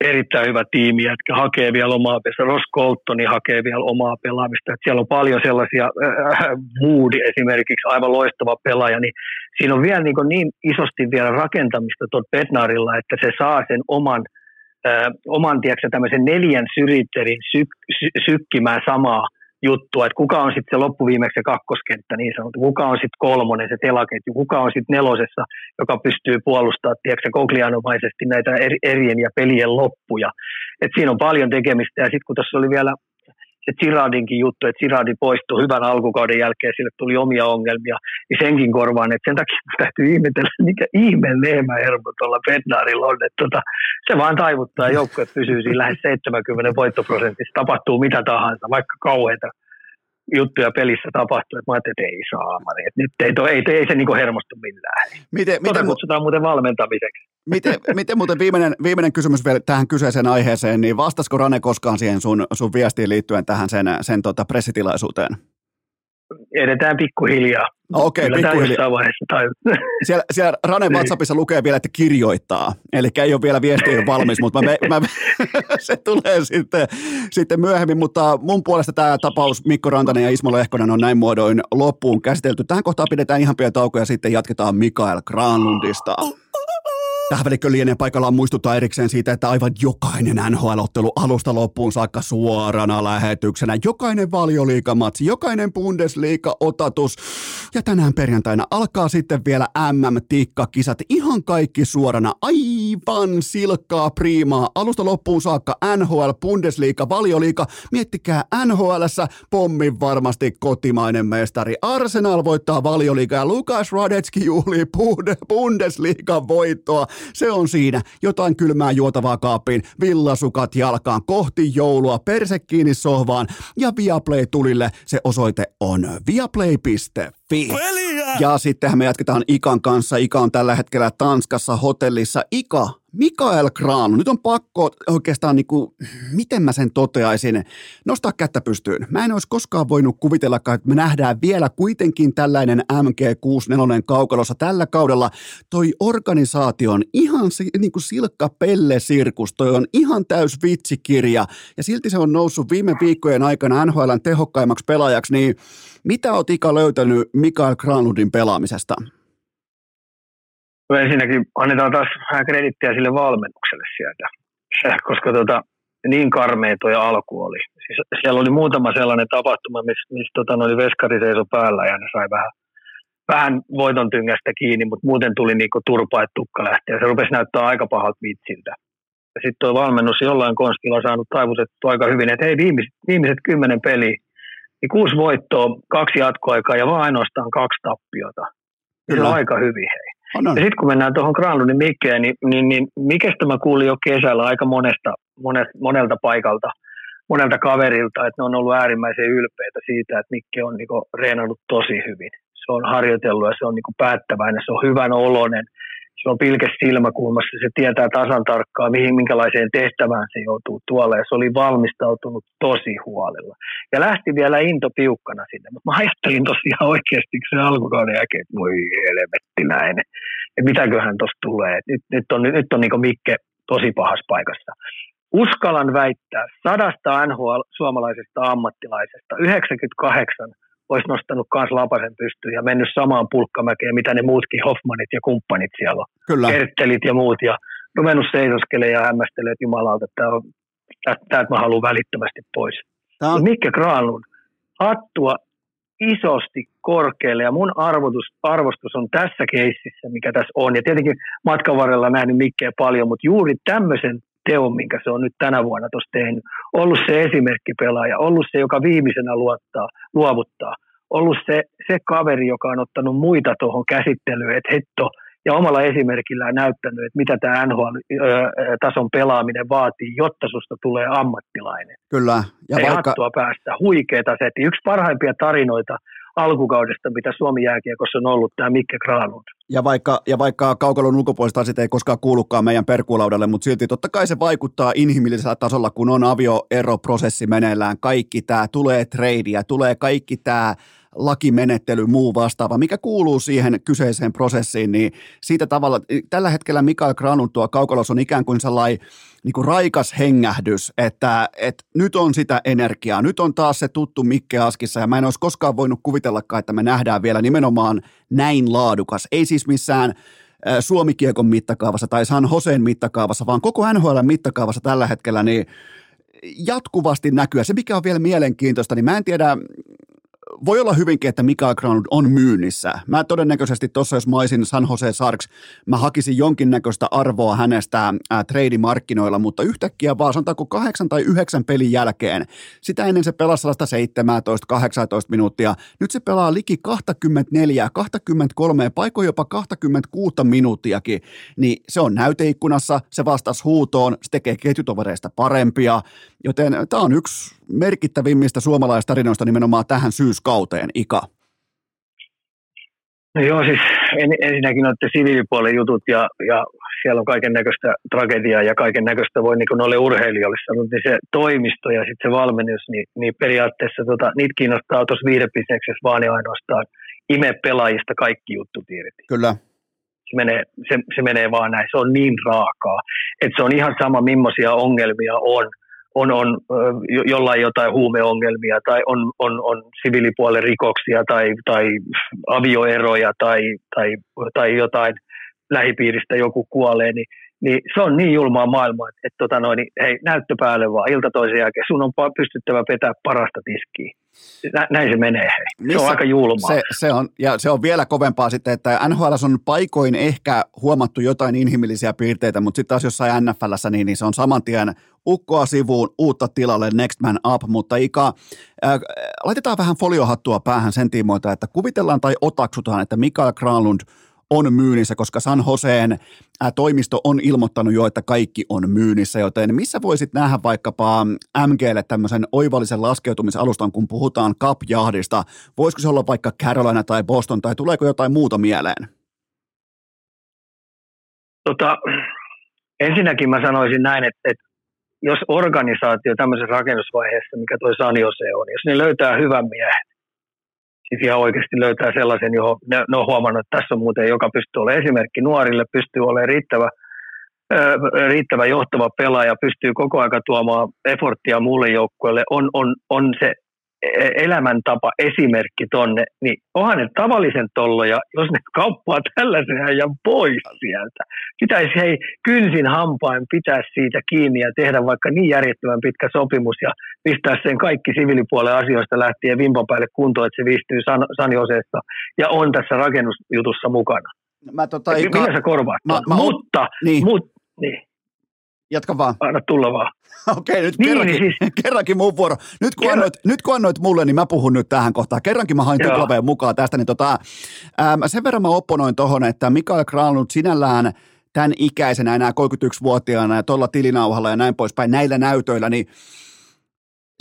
erittäin hyvä tiimi, että hakee vielä omaa pelaamista. Ross Coltoni hakee vielä omaa pelaamista. Että siellä on paljon sellaisia, äh, Wood esimerkiksi, aivan loistava pelaaja, niin siinä on vielä niin, niin isosti vielä rakentamista tuon Petnarilla, että se saa sen oman, äh, oman tiedätkö, tämmöisen neljän syritterin syk, sy, sykkimään samaa juttua, että kuka on sitten se loppuviimeksi se kakkoskenttä niin sanottu, kuka on sitten kolmonen se telaketju, kuka on sitten nelosessa, joka pystyy puolustamaan, tiedätkö, koklianomaisesti näitä erien ja pelien loppuja. Et siinä on paljon tekemistä. Ja sitten kun tuossa oli vielä se Girardinkin juttu, että Girardi poistui hyvän alkukauden jälkeen, sille tuli omia ongelmia, niin senkin korvaan, että sen takia täytyy ihmetellä, mikä ihme lehmähermo tuolla Bednarilla on, että tota, se vaan taivuttaa joukkue pysyy siinä lähes 70 voittoprosentissa, tapahtuu mitä tahansa, vaikka kauheita juttuja pelissä tapahtuu, että mä ajattelin, että ei saa, että nyt ei, toi, ei, ei se niinku hermostu millään. Miten, tota miten, kutsutaan muuten valmentamiseksi. Miten, miten muuten viimeinen, viimeinen kysymys vielä tähän kyseiseen aiheeseen, niin vastasiko Rane koskaan siihen sun, sun viestiin liittyen tähän sen, sen tota pressitilaisuuteen? Edetään pikkuhiljaa. Okei, okay, pikkuhiljaa. Siellä, siellä Ranen WhatsAppissa lukee vielä, että kirjoittaa, eli ei ole vielä viesti valmis, mutta mä, mä, se tulee sitten, sitten myöhemmin, mutta mun puolesta tämä tapaus Mikko Rantanen ja Ismo Lehkonen on näin muodoin loppuun käsitelty. Tähän kohtaan pidetään ihan pieni tauko ja sitten jatketaan Mikael Granlundista. Tähän välikön lienee paikallaan muistuttaa erikseen siitä, että aivan jokainen NHL-ottelu alusta loppuun saakka suorana lähetyksenä, jokainen valioliikamatsi, jokainen Bundesliga-otatus, Ja tänään perjantaina alkaa sitten vielä MM-tikkakisat. Ihan kaikki suorana. Aivan silkkaa priimaa. Alusta loppuun saakka NHL, Bundesliga, Valioliiga. Miettikää NHLssä pommin varmasti kotimainen mestari. Arsenal voittaa Valioliiga ja Lukas Radetski juhlii Bundesliigan voittoa. Se on siinä. Jotain kylmää juotavaa kaappiin, villasukat jalkaan, kohti joulua, perse kiinni sohvaan ja Viaplay tulille. Se osoite on viaplay.fi. Peliä! Ja sittenhän me jatketaan Ikan kanssa. Ika on tällä hetkellä Tanskassa hotellissa. Ika, Mikael Kraanu, nyt on pakko oikeastaan, niin kuin, miten mä sen toteaisin, nostaa kättä pystyyn. Mä en olisi koskaan voinut kuvitella, että me nähdään vielä kuitenkin tällainen MG64 kaukalossa tällä kaudella. Toi organisaatio on ihan niin kuin silkka pelle-sirkus, toi on ihan täys vitsikirja ja silti se on noussut viime viikkojen aikana NHLn tehokkaimmaksi pelaajaksi, niin mitä oot Ika löytänyt Mikael Granlundin pelaamisesta? No ensinnäkin annetaan taas vähän kredittiä sille valmennukselle sieltä, koska tota, niin karmea tuo alku oli. Siis siellä oli muutama sellainen tapahtuma, missä miss, tota, oli veskari seiso päällä ja ne sai vähän, vähän voiton tyngästä kiinni, mutta muuten tuli niinku turpa, että tukka lähti. Ja se rupesi näyttää aika pahalta vitsiltä. Ja sitten tuo valmennus jollain konstilla on saanut taivutettua aika hyvin, että hei viimeiset, viimeiset kymmenen peliä, niin kuusi voittoa, kaksi jatkoaikaa ja vain ainoastaan kaksi tappiota. Kyllä. Aika hyvin hei. On, on. Ja sitten kun mennään tuohon Granlundin Mikkeen, niin, niin, niin Mikestä mä kuulin jo kesällä aika monesta, monet, monelta paikalta, monelta kaverilta, että ne on ollut äärimmäisen ylpeitä siitä, että Mikke on niinku reenannut tosi hyvin. Se on harjoitellut ja se on niinku päättäväinen, se on hyvän oloinen, se on pilkes silmäkulmassa, se tietää tasan tarkkaan, mihin, minkälaiseen tehtävään se joutuu tuolla, ja se oli valmistautunut tosi huolella. Ja lähti vielä into piukkana sinne, mutta mä ajattelin tosiaan oikeasti se alkukauden jälkeen, että voi helvetti näin, että mitäköhän tuosta tulee, nyt, nyt on, nyt on niin Mikke tosi pahassa paikassa. Uskallan väittää, sadasta NHL suomalaisesta ammattilaisesta 98 olisi nostanut myös lapasen pystyyn ja mennyt samaan pulkkamäkeen, mitä ne muutkin Hoffmanit ja kumppanit siellä on. Kyllä. Kerttelit ja muut ja ruvennut seisoskelemaan ja hämmästelee, että jumalauta, että tämä on, täältä mä haluan välittömästi pois. Tämä on... Mikke Granlund, hattua isosti korkealle ja mun arvotus, arvostus on tässä keississä, mikä tässä on. Ja tietenkin matkan varrella nähnyt Mikkeä paljon, mutta juuri tämmöisen teon, minkä se on nyt tänä vuonna tuossa tehnyt. Ollut se esimerkkipelaaja, ollut se, joka viimeisenä luottaa, luovuttaa. Ollut se, se kaveri, joka on ottanut muita tuohon käsittelyyn, että hetto, ja omalla esimerkillään näyttänyt, että mitä tämä NHL-tason pelaaminen vaatii, jotta susta tulee ammattilainen. Kyllä. Ja Ei vaikka... hattua päästä, huikeeta se. Yksi parhaimpia tarinoita alkukaudesta, mitä Suomi jääkiekossa on ollut, tämä Mikke Granlund. Ja vaikka, ja vaikka kaukalon ulkopuolista asiat ei koskaan kuulukaan meidän perkuulaudalle, mutta silti totta kai se vaikuttaa inhimillisellä tasolla, kun on avioeroprosessi meneillään, kaikki tämä, tulee treidiä, tulee kaikki tämä lakimenettely, muu vastaava, mikä kuuluu siihen kyseiseen prosessiin, niin siitä tavalla, tällä hetkellä Mikael Granun tuo kaukolos on ikään kuin sellainen niin kuin raikas hengähdys, että, että nyt on sitä energiaa, nyt on taas se tuttu Mikke Askissa ja mä en olisi koskaan voinut kuvitellakaan, että me nähdään vielä nimenomaan näin laadukas, ei siis missään Suomikiekon mittakaavassa tai San Joseen mittakaavassa, vaan koko NHL mittakaavassa tällä hetkellä, niin jatkuvasti näkyä. Se, mikä on vielä mielenkiintoista, niin mä en tiedä, voi olla hyvinkin, että Mikael Granlund on myynnissä. Mä todennäköisesti tuossa, jos mä olisin San Jose Sarks, mä hakisin jonkinnäköistä arvoa hänestä ää, markkinoilla, mutta yhtäkkiä vaan sanotaanko kahdeksan tai yhdeksän pelin jälkeen, sitä ennen se pelasi 17-18 minuuttia, nyt se pelaa liki 24, 23, paikoin jopa 26 minuuttiakin, niin se on näyteikkunassa, se vastasi huutoon, se tekee ketjutovereista parempia, joten tämä on yksi merkittävimmistä suomalaistarinoista nimenomaan tähän syyskauteen, Ika? No joo, siis en, ensinnäkin noiden siviilipuolen jutut ja, ja siellä on kaiken näköistä tragediaa ja kaiken näköistä voi niin kuin noille urheilijoille sanoa, niin se toimisto ja sitten se valmennus, niin, niin periaatteessa tota, niitä kiinnostaa tuossa viidebisneksessä vaan ja ainoastaan ime pelaajista kaikki juttutiirit. Kyllä. Se menee, se, se menee vaan näin, se on niin raakaa, että se on ihan sama millaisia ongelmia on – on, on jollain jotain huumeongelmia tai on, on, on siviilipuolen rikoksia tai, tai avioeroja tai, tai, tai jotain lähipiiristä joku kuolee, niin niin se on niin julmaa maailmaa, että, että tota noin, hei, näyttö päälle vaan ilta toisen jälkeen, sun on pystyttävä vetää parasta tiskiä. Nä, näin se menee, hei. Missä, se on aika julmaa. Se, se on, ja se on vielä kovempaa sitten, että NHL on paikoin ehkä huomattu jotain inhimillisiä piirteitä, mutta sitten taas jossain NFLssä niin, niin se on saman tien ukkoa sivuun, uutta tilalle, next man up, mutta Ika, äh, laitetaan vähän foliohattua päähän sen tiimoilta, että kuvitellaan tai otaksutaan, että Mikael Granlund – on myynnissä, koska San Joseen toimisto on ilmoittanut jo, että kaikki on myynnissä, joten missä voisit nähdä vaikkapa MGlle tämmöisen oivallisen laskeutumisalustan, kun puhutaan Cup-jahdista? Voisiko se olla vaikka Carolina tai Boston, tai tuleeko jotain muuta mieleen? Tota, ensinnäkin mä sanoisin näin, että, että jos organisaatio tämmöisessä rakennusvaiheessa, mikä toi San Jose on, jos ne löytää hyvän miehen, siis ihan oikeasti löytää sellaisen, johon ne, ne on huomannut, että tässä on muuten, joka pystyy olemaan esimerkki nuorille, pystyy olemaan riittävä, riittävä johtava pelaaja, pystyy koko ajan tuomaan efforttia muulle joukkueelle, on, on, on se elämäntapa esimerkki tonne, niin onhan ne tavallisen tolloja, jos ne kauppaa tällaisen ja pois sieltä. Pitäisi hei kynsin hampain pitää siitä kiinni ja tehdä vaikka niin järjettömän pitkä sopimus ja pistää sen kaikki siviilipuolen asioista lähtien vimpan päälle kuntoon, että se viistyy San, San ja on tässä rakennusjutussa mukana. Mä tota, Millä sä korvaat? Mä, mä, mutta, niin. Mut, niin. Jatka vaan. Anna tulla vaan. Okei, nyt niin, kerrankin, niin siis... kerrankin mun vuoro. Nyt kun, annoit, nyt kun annoit mulle, niin mä puhun nyt tähän kohtaan. Kerrankin mä hain tuplaveen mukaan tästä. Niin tota, ähm, sen verran mä opponoin tohon, että Mikael Granlund sinällään tämän ikäisenä enää 31-vuotiaana ja tuolla tilinauhalla ja näin poispäin näillä näytöillä, niin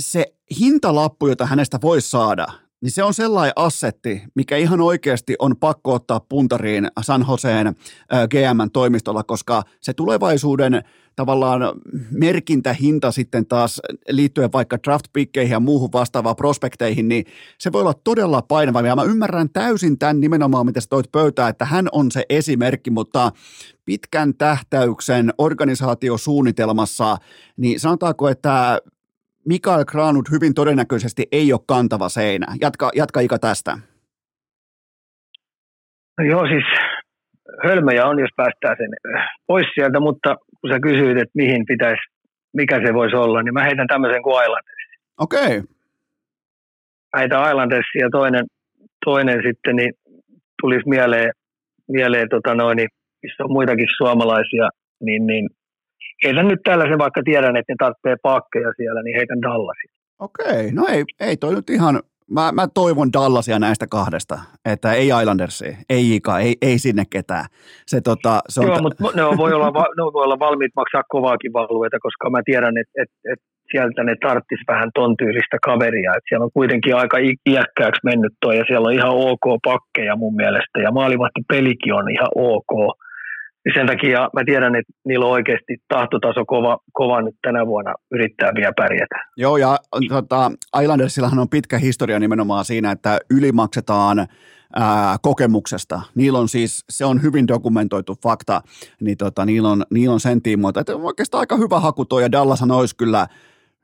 se hintalappu, jota hänestä voi saada – niin se on sellainen assetti, mikä ihan oikeasti on pakko ottaa puntariin San Joseen GM-toimistolla, koska se tulevaisuuden tavallaan merkintähinta sitten taas liittyen vaikka draft ja muuhun vastaavaan prospekteihin, niin se voi olla todella painava. Ja mä ymmärrän täysin tämän nimenomaan, mitä sä toit pöytää, että hän on se esimerkki, mutta pitkän tähtäyksen organisaatiosuunnitelmassa, niin sanotaanko, että Mikael Granut hyvin todennäköisesti ei ole kantava seinä. Jatka, jatka Ika tästä. No joo, siis hölmöjä on, jos päästään sen pois sieltä, mutta kun sä kysyit, että mihin pitäisi, mikä se voisi olla, niin mä heitän tämmöisen kuin Islanders. Okei. Okay. Heitän Islanders ja toinen, toinen sitten, niin tulisi mieleen, mieleen tota noin, missä on muitakin suomalaisia, niin, niin heitän nyt tällaisen, vaikka tiedän, että ne tarvitsee pakkeja siellä, niin heitän Dallasin. Okei, no ei, ei toi nyt ihan, mä, mä toivon Dallasia näistä kahdesta, että ei Islandersia, ei Ika, ei, ei sinne ketään. Se, tota, se on Joo, t- mutta ne voi, olla, ne voi olla valmiit maksaa kovaakin valueta, koska mä tiedän, että, että, että sieltä ne tarttis vähän ton tyylistä kaveria. että siellä on kuitenkin aika iäkkääksi mennyt toi ja siellä on ihan ok pakkeja mun mielestä ja maalivahti pelikin on ihan ok niin sen takia mä tiedän, että niillä on oikeasti tahtotaso kova, kova nyt tänä vuonna yrittää vielä pärjätä. Joo, ja tota, Islandersillahan on pitkä historia nimenomaan siinä, että ylimaksetaan ää, kokemuksesta. Niillä on siis, se on hyvin dokumentoitu fakta, niin tota, niillä, on, niillä on sen tiimoilta, että oikeastaan aika hyvä haku tuo, ja Dallas olisi kyllä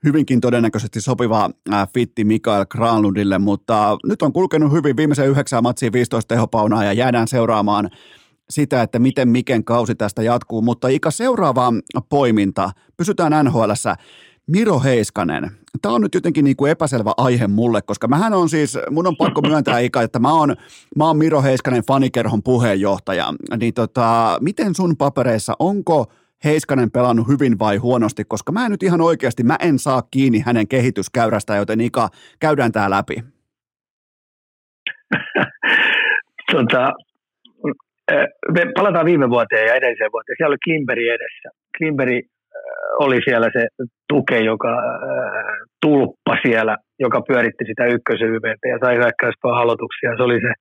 hyvinkin todennäköisesti sopiva ää, fitti Mikael Granlundille, mutta nyt on kulkenut hyvin viimeisen yhdeksän matsiin 15 tehopaunaa, ja jäädään seuraamaan sitä, että miten Miken kausi tästä jatkuu, mutta Ika seuraava poiminta, pysytään NHLssä, Miro Heiskanen. Tämä on nyt jotenkin niin kuin epäselvä aihe mulle, koska mähän on siis, mun on pakko myöntää Ika, että mä oon, mä oon Miro Heiskanen fanikerhon puheenjohtaja. Niin tota, miten sun papereissa, onko Heiskanen pelannut hyvin vai huonosti, koska mä en nyt ihan oikeasti, mä en saa kiinni hänen kehityskäyrästä, joten Ika, käydään tää läpi. tota, me palataan viime vuoteen ja edelliseen vuoteen. Siellä oli Klimberi edessä. Klimberi oli siellä se tuke, joka tulppa siellä, joka pyöritti sitä ykkösyyveitä ja sai hyökkäyspää halotuksia. Se oli se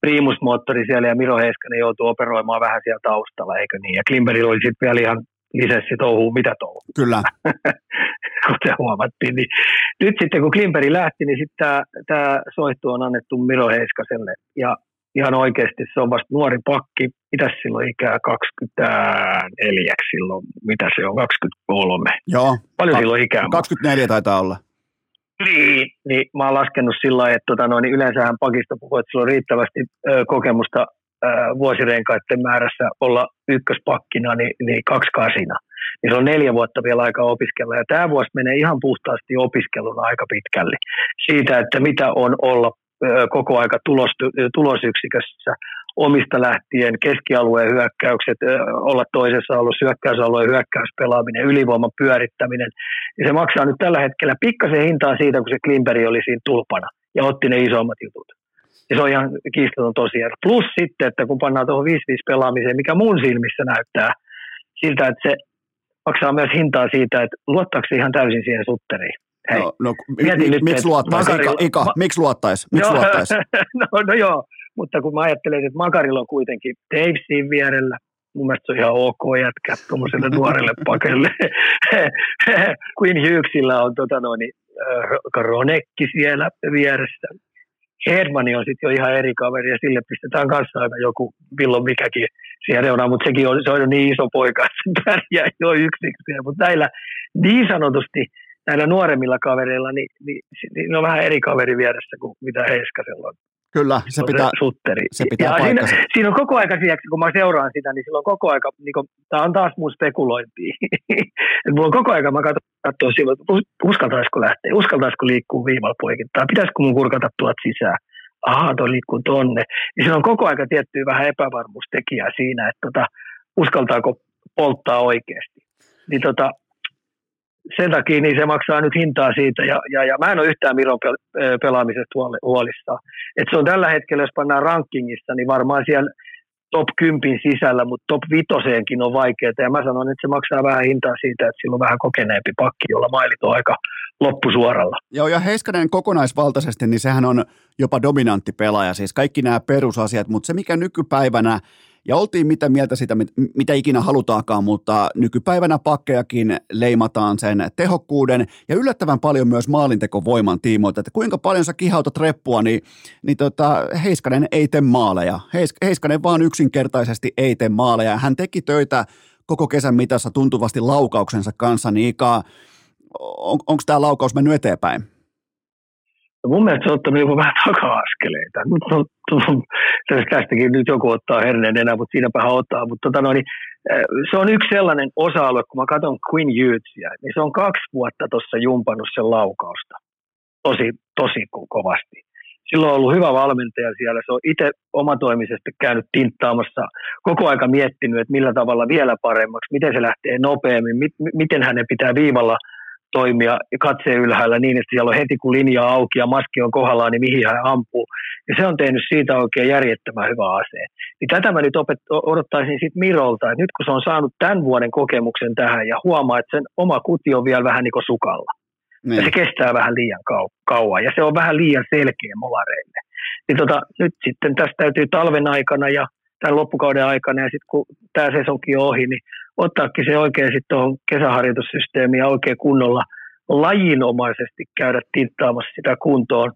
primusmoottori siellä ja Miro Heiskanen joutui operoimaan vähän siellä taustalla, eikö niin? Ja Klimberi oli sitten vielä ihan lisenssi touhuu, mitä touhuu. Kyllä. Kuten huomattiin. Niin nyt sitten kun Klimberi lähti, niin sitten tämä soittu on annettu Miro Heiskaselle. Ja ihan oikeasti se on vasta nuori pakki. Mitä silloin ikää 24 silloin? Mitä se on? 23. Joo. Paljon silloin ikää? 24 taitaa olla. Niin, niin mä oon laskenut sillä lailla, että tota, noin, niin yleensähän pakista puhuu, että sulla on riittävästi ö, kokemusta vuosirenkaiden määrässä olla ykköspakkina, niin, niin kaksi kasina. Niin se on neljä vuotta vielä aika opiskella. Ja tämä vuosi menee ihan puhtaasti opiskeluna aika pitkälle. Siitä, että mitä on olla koko aika tulos, tulosyksikössä omista lähtien, keskialueen hyökkäykset, olla toisessa alueessa, hyökkäysalueen hyökkäyspelaaminen, ylivoiman pyörittäminen. Ja se maksaa nyt tällä hetkellä pikkasen hintaa siitä, kun se Klimperi oli siinä tulpana ja otti ne isommat jutut. Ja se on ihan kiistaton tosiaan. Plus sitten, että kun pannaan tuohon 5-5 pelaamiseen, mikä mun silmissä näyttää siltä, että se maksaa myös hintaa siitä, että luottaako ihan täysin siihen sutteriin. Hei, no, no, mi- nyt, miksi luottaisi? Makari... Ika, Ika ma- miksi luottaisi? Miksi luottaisi? no, no joo, mutta kun mä ajattelen, että Makarilla on kuitenkin Davesin vierellä, mun mielestä se on ihan ok jätkä tuommoiselle nuorelle pakelle. Queen Hughesilla on tota noin, äh, Ronekki siellä vieressä. Herdmani on sitten jo ihan eri kaveri ja sille pistetään kanssa aina joku milloin mikäkin siihen reunaan, mutta sekin on, se on jo niin iso poika, että se pärjää jo yksiksi. Mutta näillä niin sanotusti näillä nuoremmilla kavereilla, niin, niin, niin on vähän eri kaveri vieressä kuin mitä Heiskasella on. Kyllä, se pitää, sutteri. Se pitää ja siinä, siinä, on koko aika sijaksi, kun mä seuraan sitä, niin silloin koko aika, niin kuin, tämä on taas mun spekulointi. mulla on koko aika, mä katson, silloin, uskaltaisiko lähteä, uskaltaisiko liikkua viivalla poikittaa, pitäisikö mun kurkata tuot sisään. Aha, toi liikkuu tonne. Niin siinä on koko aika tiettyä vähän epävarmuustekijää siinä, että tota, uskaltaako polttaa oikeasti. Niin tota, sen takia niin se maksaa nyt hintaa siitä, ja, ja, ja mä en ole yhtään Miron pelaamisesta huolissaan. Et se on tällä hetkellä, jos pannaan rankingissa, niin varmaan siellä top 10 sisällä, mutta top 5 on vaikeaa, ja mä sanon, että se maksaa vähän hintaa siitä, että sillä on vähän kokeneempi pakki, jolla mailit on aika loppusuoralla. Joo, ja Heiskanen kokonaisvaltaisesti, niin sehän on jopa dominantti pelaaja, siis kaikki nämä perusasiat, mutta se mikä nykypäivänä ja oltiin mitä mieltä sitä, mitä ikinä halutaakaan, mutta nykypäivänä pakkejakin leimataan sen tehokkuuden ja yllättävän paljon myös maalintekovoiman tiimoilta, että kuinka paljon sä kihautat reppua, niin, niin tota, Heiskanen ei tee maaleja. Heis, Heiskanen vaan yksinkertaisesti ei tee maaleja. Hän teki töitä koko kesän mitassa tuntuvasti laukauksensa kanssa, niin Ika, on, onko tämä laukaus mennyt eteenpäin? No mun mielestä se on ottanut vähän taka-askeleita. Nyt on, tästäkin nyt joku ottaa herneen enää, mutta siinäpä ottaa. Mutta tota noin, eh, se on yksi sellainen osa-alue, kun mä katson Queen Youthsia, niin se on kaksi vuotta tuossa jumpannut sen laukausta. Tosi, tosi kovasti. Silloin on ollut hyvä valmentaja siellä. Se on itse omatoimisesti käynyt tinttaamassa, koko aika miettinyt, että millä tavalla vielä paremmaksi, miten se lähtee nopeammin, miten hänen pitää viivalla – toimia katseen ylhäällä niin, että siellä on heti kun linja auki ja maski on kohdallaan, niin mihin hän ampuu. Ja se on tehnyt siitä oikein järjettömän hyvä aseen. Niin tätä mä nyt opet- odottaisin sitten Mirolta, että nyt kun se on saanut tämän vuoden kokemuksen tähän ja huomaa, että sen oma kuti on vielä vähän niin kuin sukalla. Niin. Ja se kestää vähän liian kau- kauan ja se on vähän liian selkeä molareille. Niin tota, nyt sitten tästä täytyy talven aikana ja tämän loppukauden aikana ja sitten kun tämä sesonkin on ohi, niin ottaakin se oikein sitten tuohon kesäharjoitussysteemiin ja oikein kunnolla lajinomaisesti käydä tinttaamassa sitä kuntoon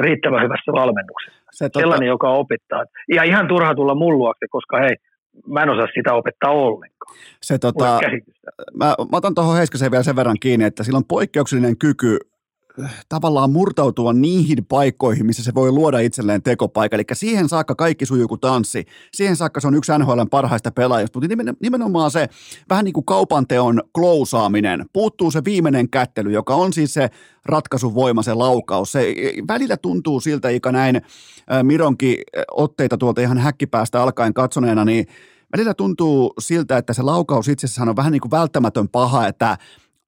riittävän hyvässä valmennuksessa. Se tota... Sellainen, joka opettaa. Ja ihan turha tulla mulluaksi, koska hei, mä en osaa sitä opettaa ollenkaan. Se, tota, mä, mä otan tuohon Heiskaseen vielä sen verran kiinni, että sillä on poikkeuksellinen kyky tavallaan murtautua niihin paikkoihin, missä se voi luoda itselleen tekopaikka. Eli siihen saakka kaikki sujuu kuin tanssi. Siihen saakka se on yksi NHLn parhaista pelaajista, mutta nimenomaan se vähän niin kuin kaupanteon klousaaminen. Puuttuu se viimeinen kättely, joka on siis se ratkaisuvoima, se laukaus. Se välillä tuntuu siltä, ikä näin Mironkin otteita tuolta ihan häkkipäästä alkaen katsoneena, niin välillä tuntuu siltä, että se laukaus itsessään on vähän niin kuin välttämätön paha, että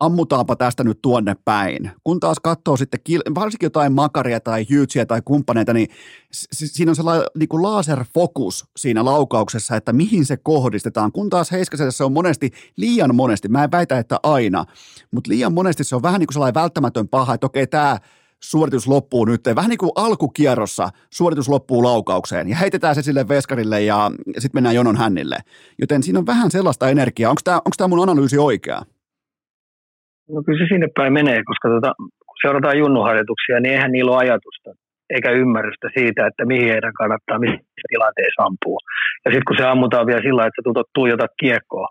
ammutaanpa tästä nyt tuonne päin. Kun taas katsoo sitten varsinkin jotain makaria tai hyytsiä tai kumppaneita, niin siinä on sellainen niin kuin laserfokus siinä laukauksessa, että mihin se kohdistetaan. Kun taas Heiskaselle se on monesti, liian monesti, mä en väitä, että aina, mutta liian monesti se on vähän niin kuin sellainen välttämätön paha, että okei, tämä suoritus loppuu nyt, vähän niin kuin alkukierrossa suoritus loppuu laukaukseen ja heitetään se sille veskarille ja sitten mennään jonon hännille. Joten siinä on vähän sellaista energiaa. Onko tämä mun analyysi oikea? No kyllä se sinne päin menee, koska tota, kun seurataan junnuharjoituksia, niin eihän niillä ole ajatusta eikä ymmärrystä siitä, että mihin heidän kannattaa missä tilanteessa ampua. Ja sitten kun se ammutaan vielä sillä että sä tuijotat kiekkoa,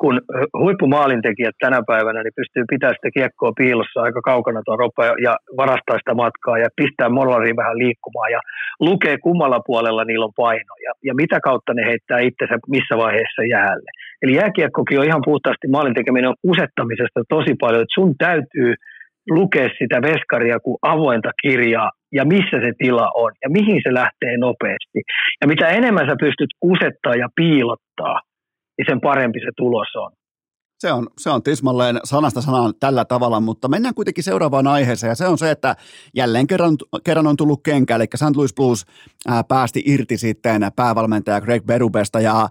kun huippumaalintekijät tänä päivänä niin pystyy pitämään sitä kiekkoa piilossa aika kaukana tuon ropa ja varastaa sitä matkaa ja pistää mollariin vähän liikkumaan ja lukee kummalla puolella niillä on paino ja, ja mitä kautta ne heittää itsensä missä vaiheessa jäälle. Eli jääkiekkokin on ihan puhtaasti maalintekeminen on kusettamisesta tosi paljon, että sun täytyy lukea sitä veskaria kuin avointa kirjaa ja missä se tila on ja mihin se lähtee nopeasti. Ja mitä enemmän sä pystyt kusettaa ja piilottaa, niin sen parempi se tulos on. Se on, se on tismalleen sanasta sanaan tällä tavalla, mutta mennään kuitenkin seuraavaan aiheeseen, ja se on se, että jälleen kerran, kerran on tullut kenkä, eli St. Louis Blues ää, päästi irti sitten päävalmentaja Greg Berubesta, ja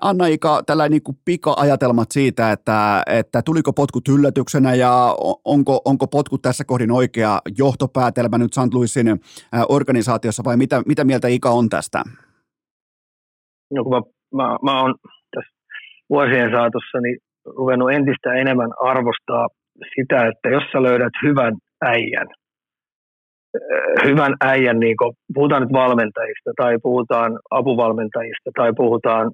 Anna Ika, tällä niin kuin pika-ajatelmat siitä, että, että tuliko potkut yllätyksenä ja onko, onko potkut tässä kohdin oikea johtopäätelmä nyt St. Louisin organisaatiossa vai mitä, mitä mieltä Ika on tästä? No kun mä, mä, mä oon vuosien saatossa niin ruvennut entistä enemmän arvostaa sitä, että jos sä löydät hyvän äijän, hyvän äijän, niin kun puhutaan nyt valmentajista tai puhutaan apuvalmentajista tai puhutaan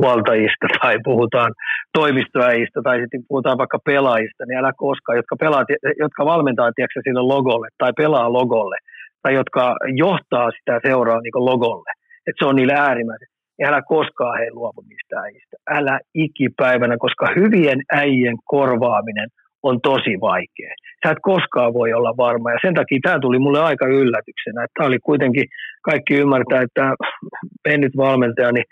huoltajista tai puhutaan toimistoäjistä tai sitten puhutaan vaikka pelaajista, niin älä koskaan, jotka, pelaa, jotka valmentaa tiedätkö, sille logolle tai pelaa logolle tai jotka johtaa sitä seuraa niin logolle. Että se on niille äärimmäisen. Ja älä koskaan he luovu niistä äijistä. Älä ikipäivänä, koska hyvien äijien korvaaminen on tosi vaikea. Sä et koskaan voi olla varma ja sen takia tämä tuli mulle aika yllätyksenä. Tämä oli kuitenkin, kaikki ymmärtää, että mennyt valmentaja, niin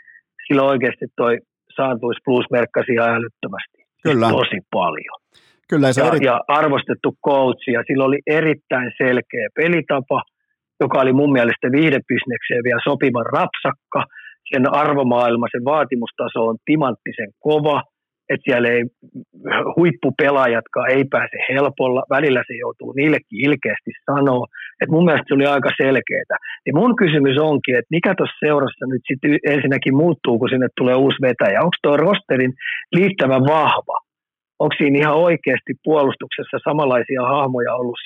sillä oikeasti toi Saantuis Plus merkkasi ihan älyttömästi. Kyllä. Tosi paljon. Kyllä, se ja, eri... ja arvostettu coach, ja sillä oli erittäin selkeä pelitapa, joka oli mun mielestä viihdebisnekseen vielä sopivan rapsakka. Sen arvomaailma, sen vaatimustaso on timanttisen kova – että siellä ei huippupelaajatkaan ei pääse helpolla, välillä se joutuu niillekin ilkeästi sanoa, että mun mielestä se oli aika selkeää. Ja mun kysymys onkin, että mikä tuossa seurassa nyt sitten ensinnäkin muuttuu, kun sinne tulee uusi vetäjä, onko tuo rosterin liittävän vahva? Onko siinä ihan oikeasti puolustuksessa samanlaisia hahmoja ollut,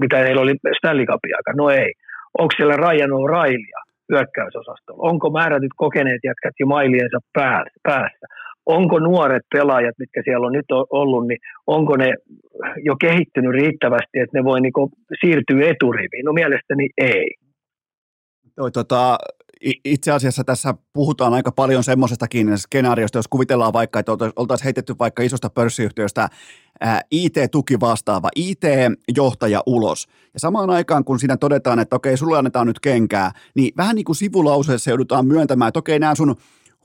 mitä heillä oli Stanley Cupin aika? No ei. Onko siellä Ryan O'Reillya hyökkäysosastolla? Onko määrätyt kokeneet jätkät jo mailiensa päässä? onko nuoret pelaajat, mitkä siellä on nyt ollut, niin onko ne jo kehittynyt riittävästi, että ne voi niinku siirtyä eturiviin? No mielestäni ei. Toi, tota, itse asiassa tässä puhutaan aika paljon semmoisestakin skenaariosta, jos kuvitellaan vaikka, että oltaisiin heitetty vaikka isosta pörssiyhtiöstä IT-tuki vastaava, IT-johtaja ulos. Ja samaan aikaan, kun siinä todetaan, että okei, sulle annetaan nyt kenkää, niin vähän niin kuin sivulauseessa joudutaan myöntämään, että okei, nämä sun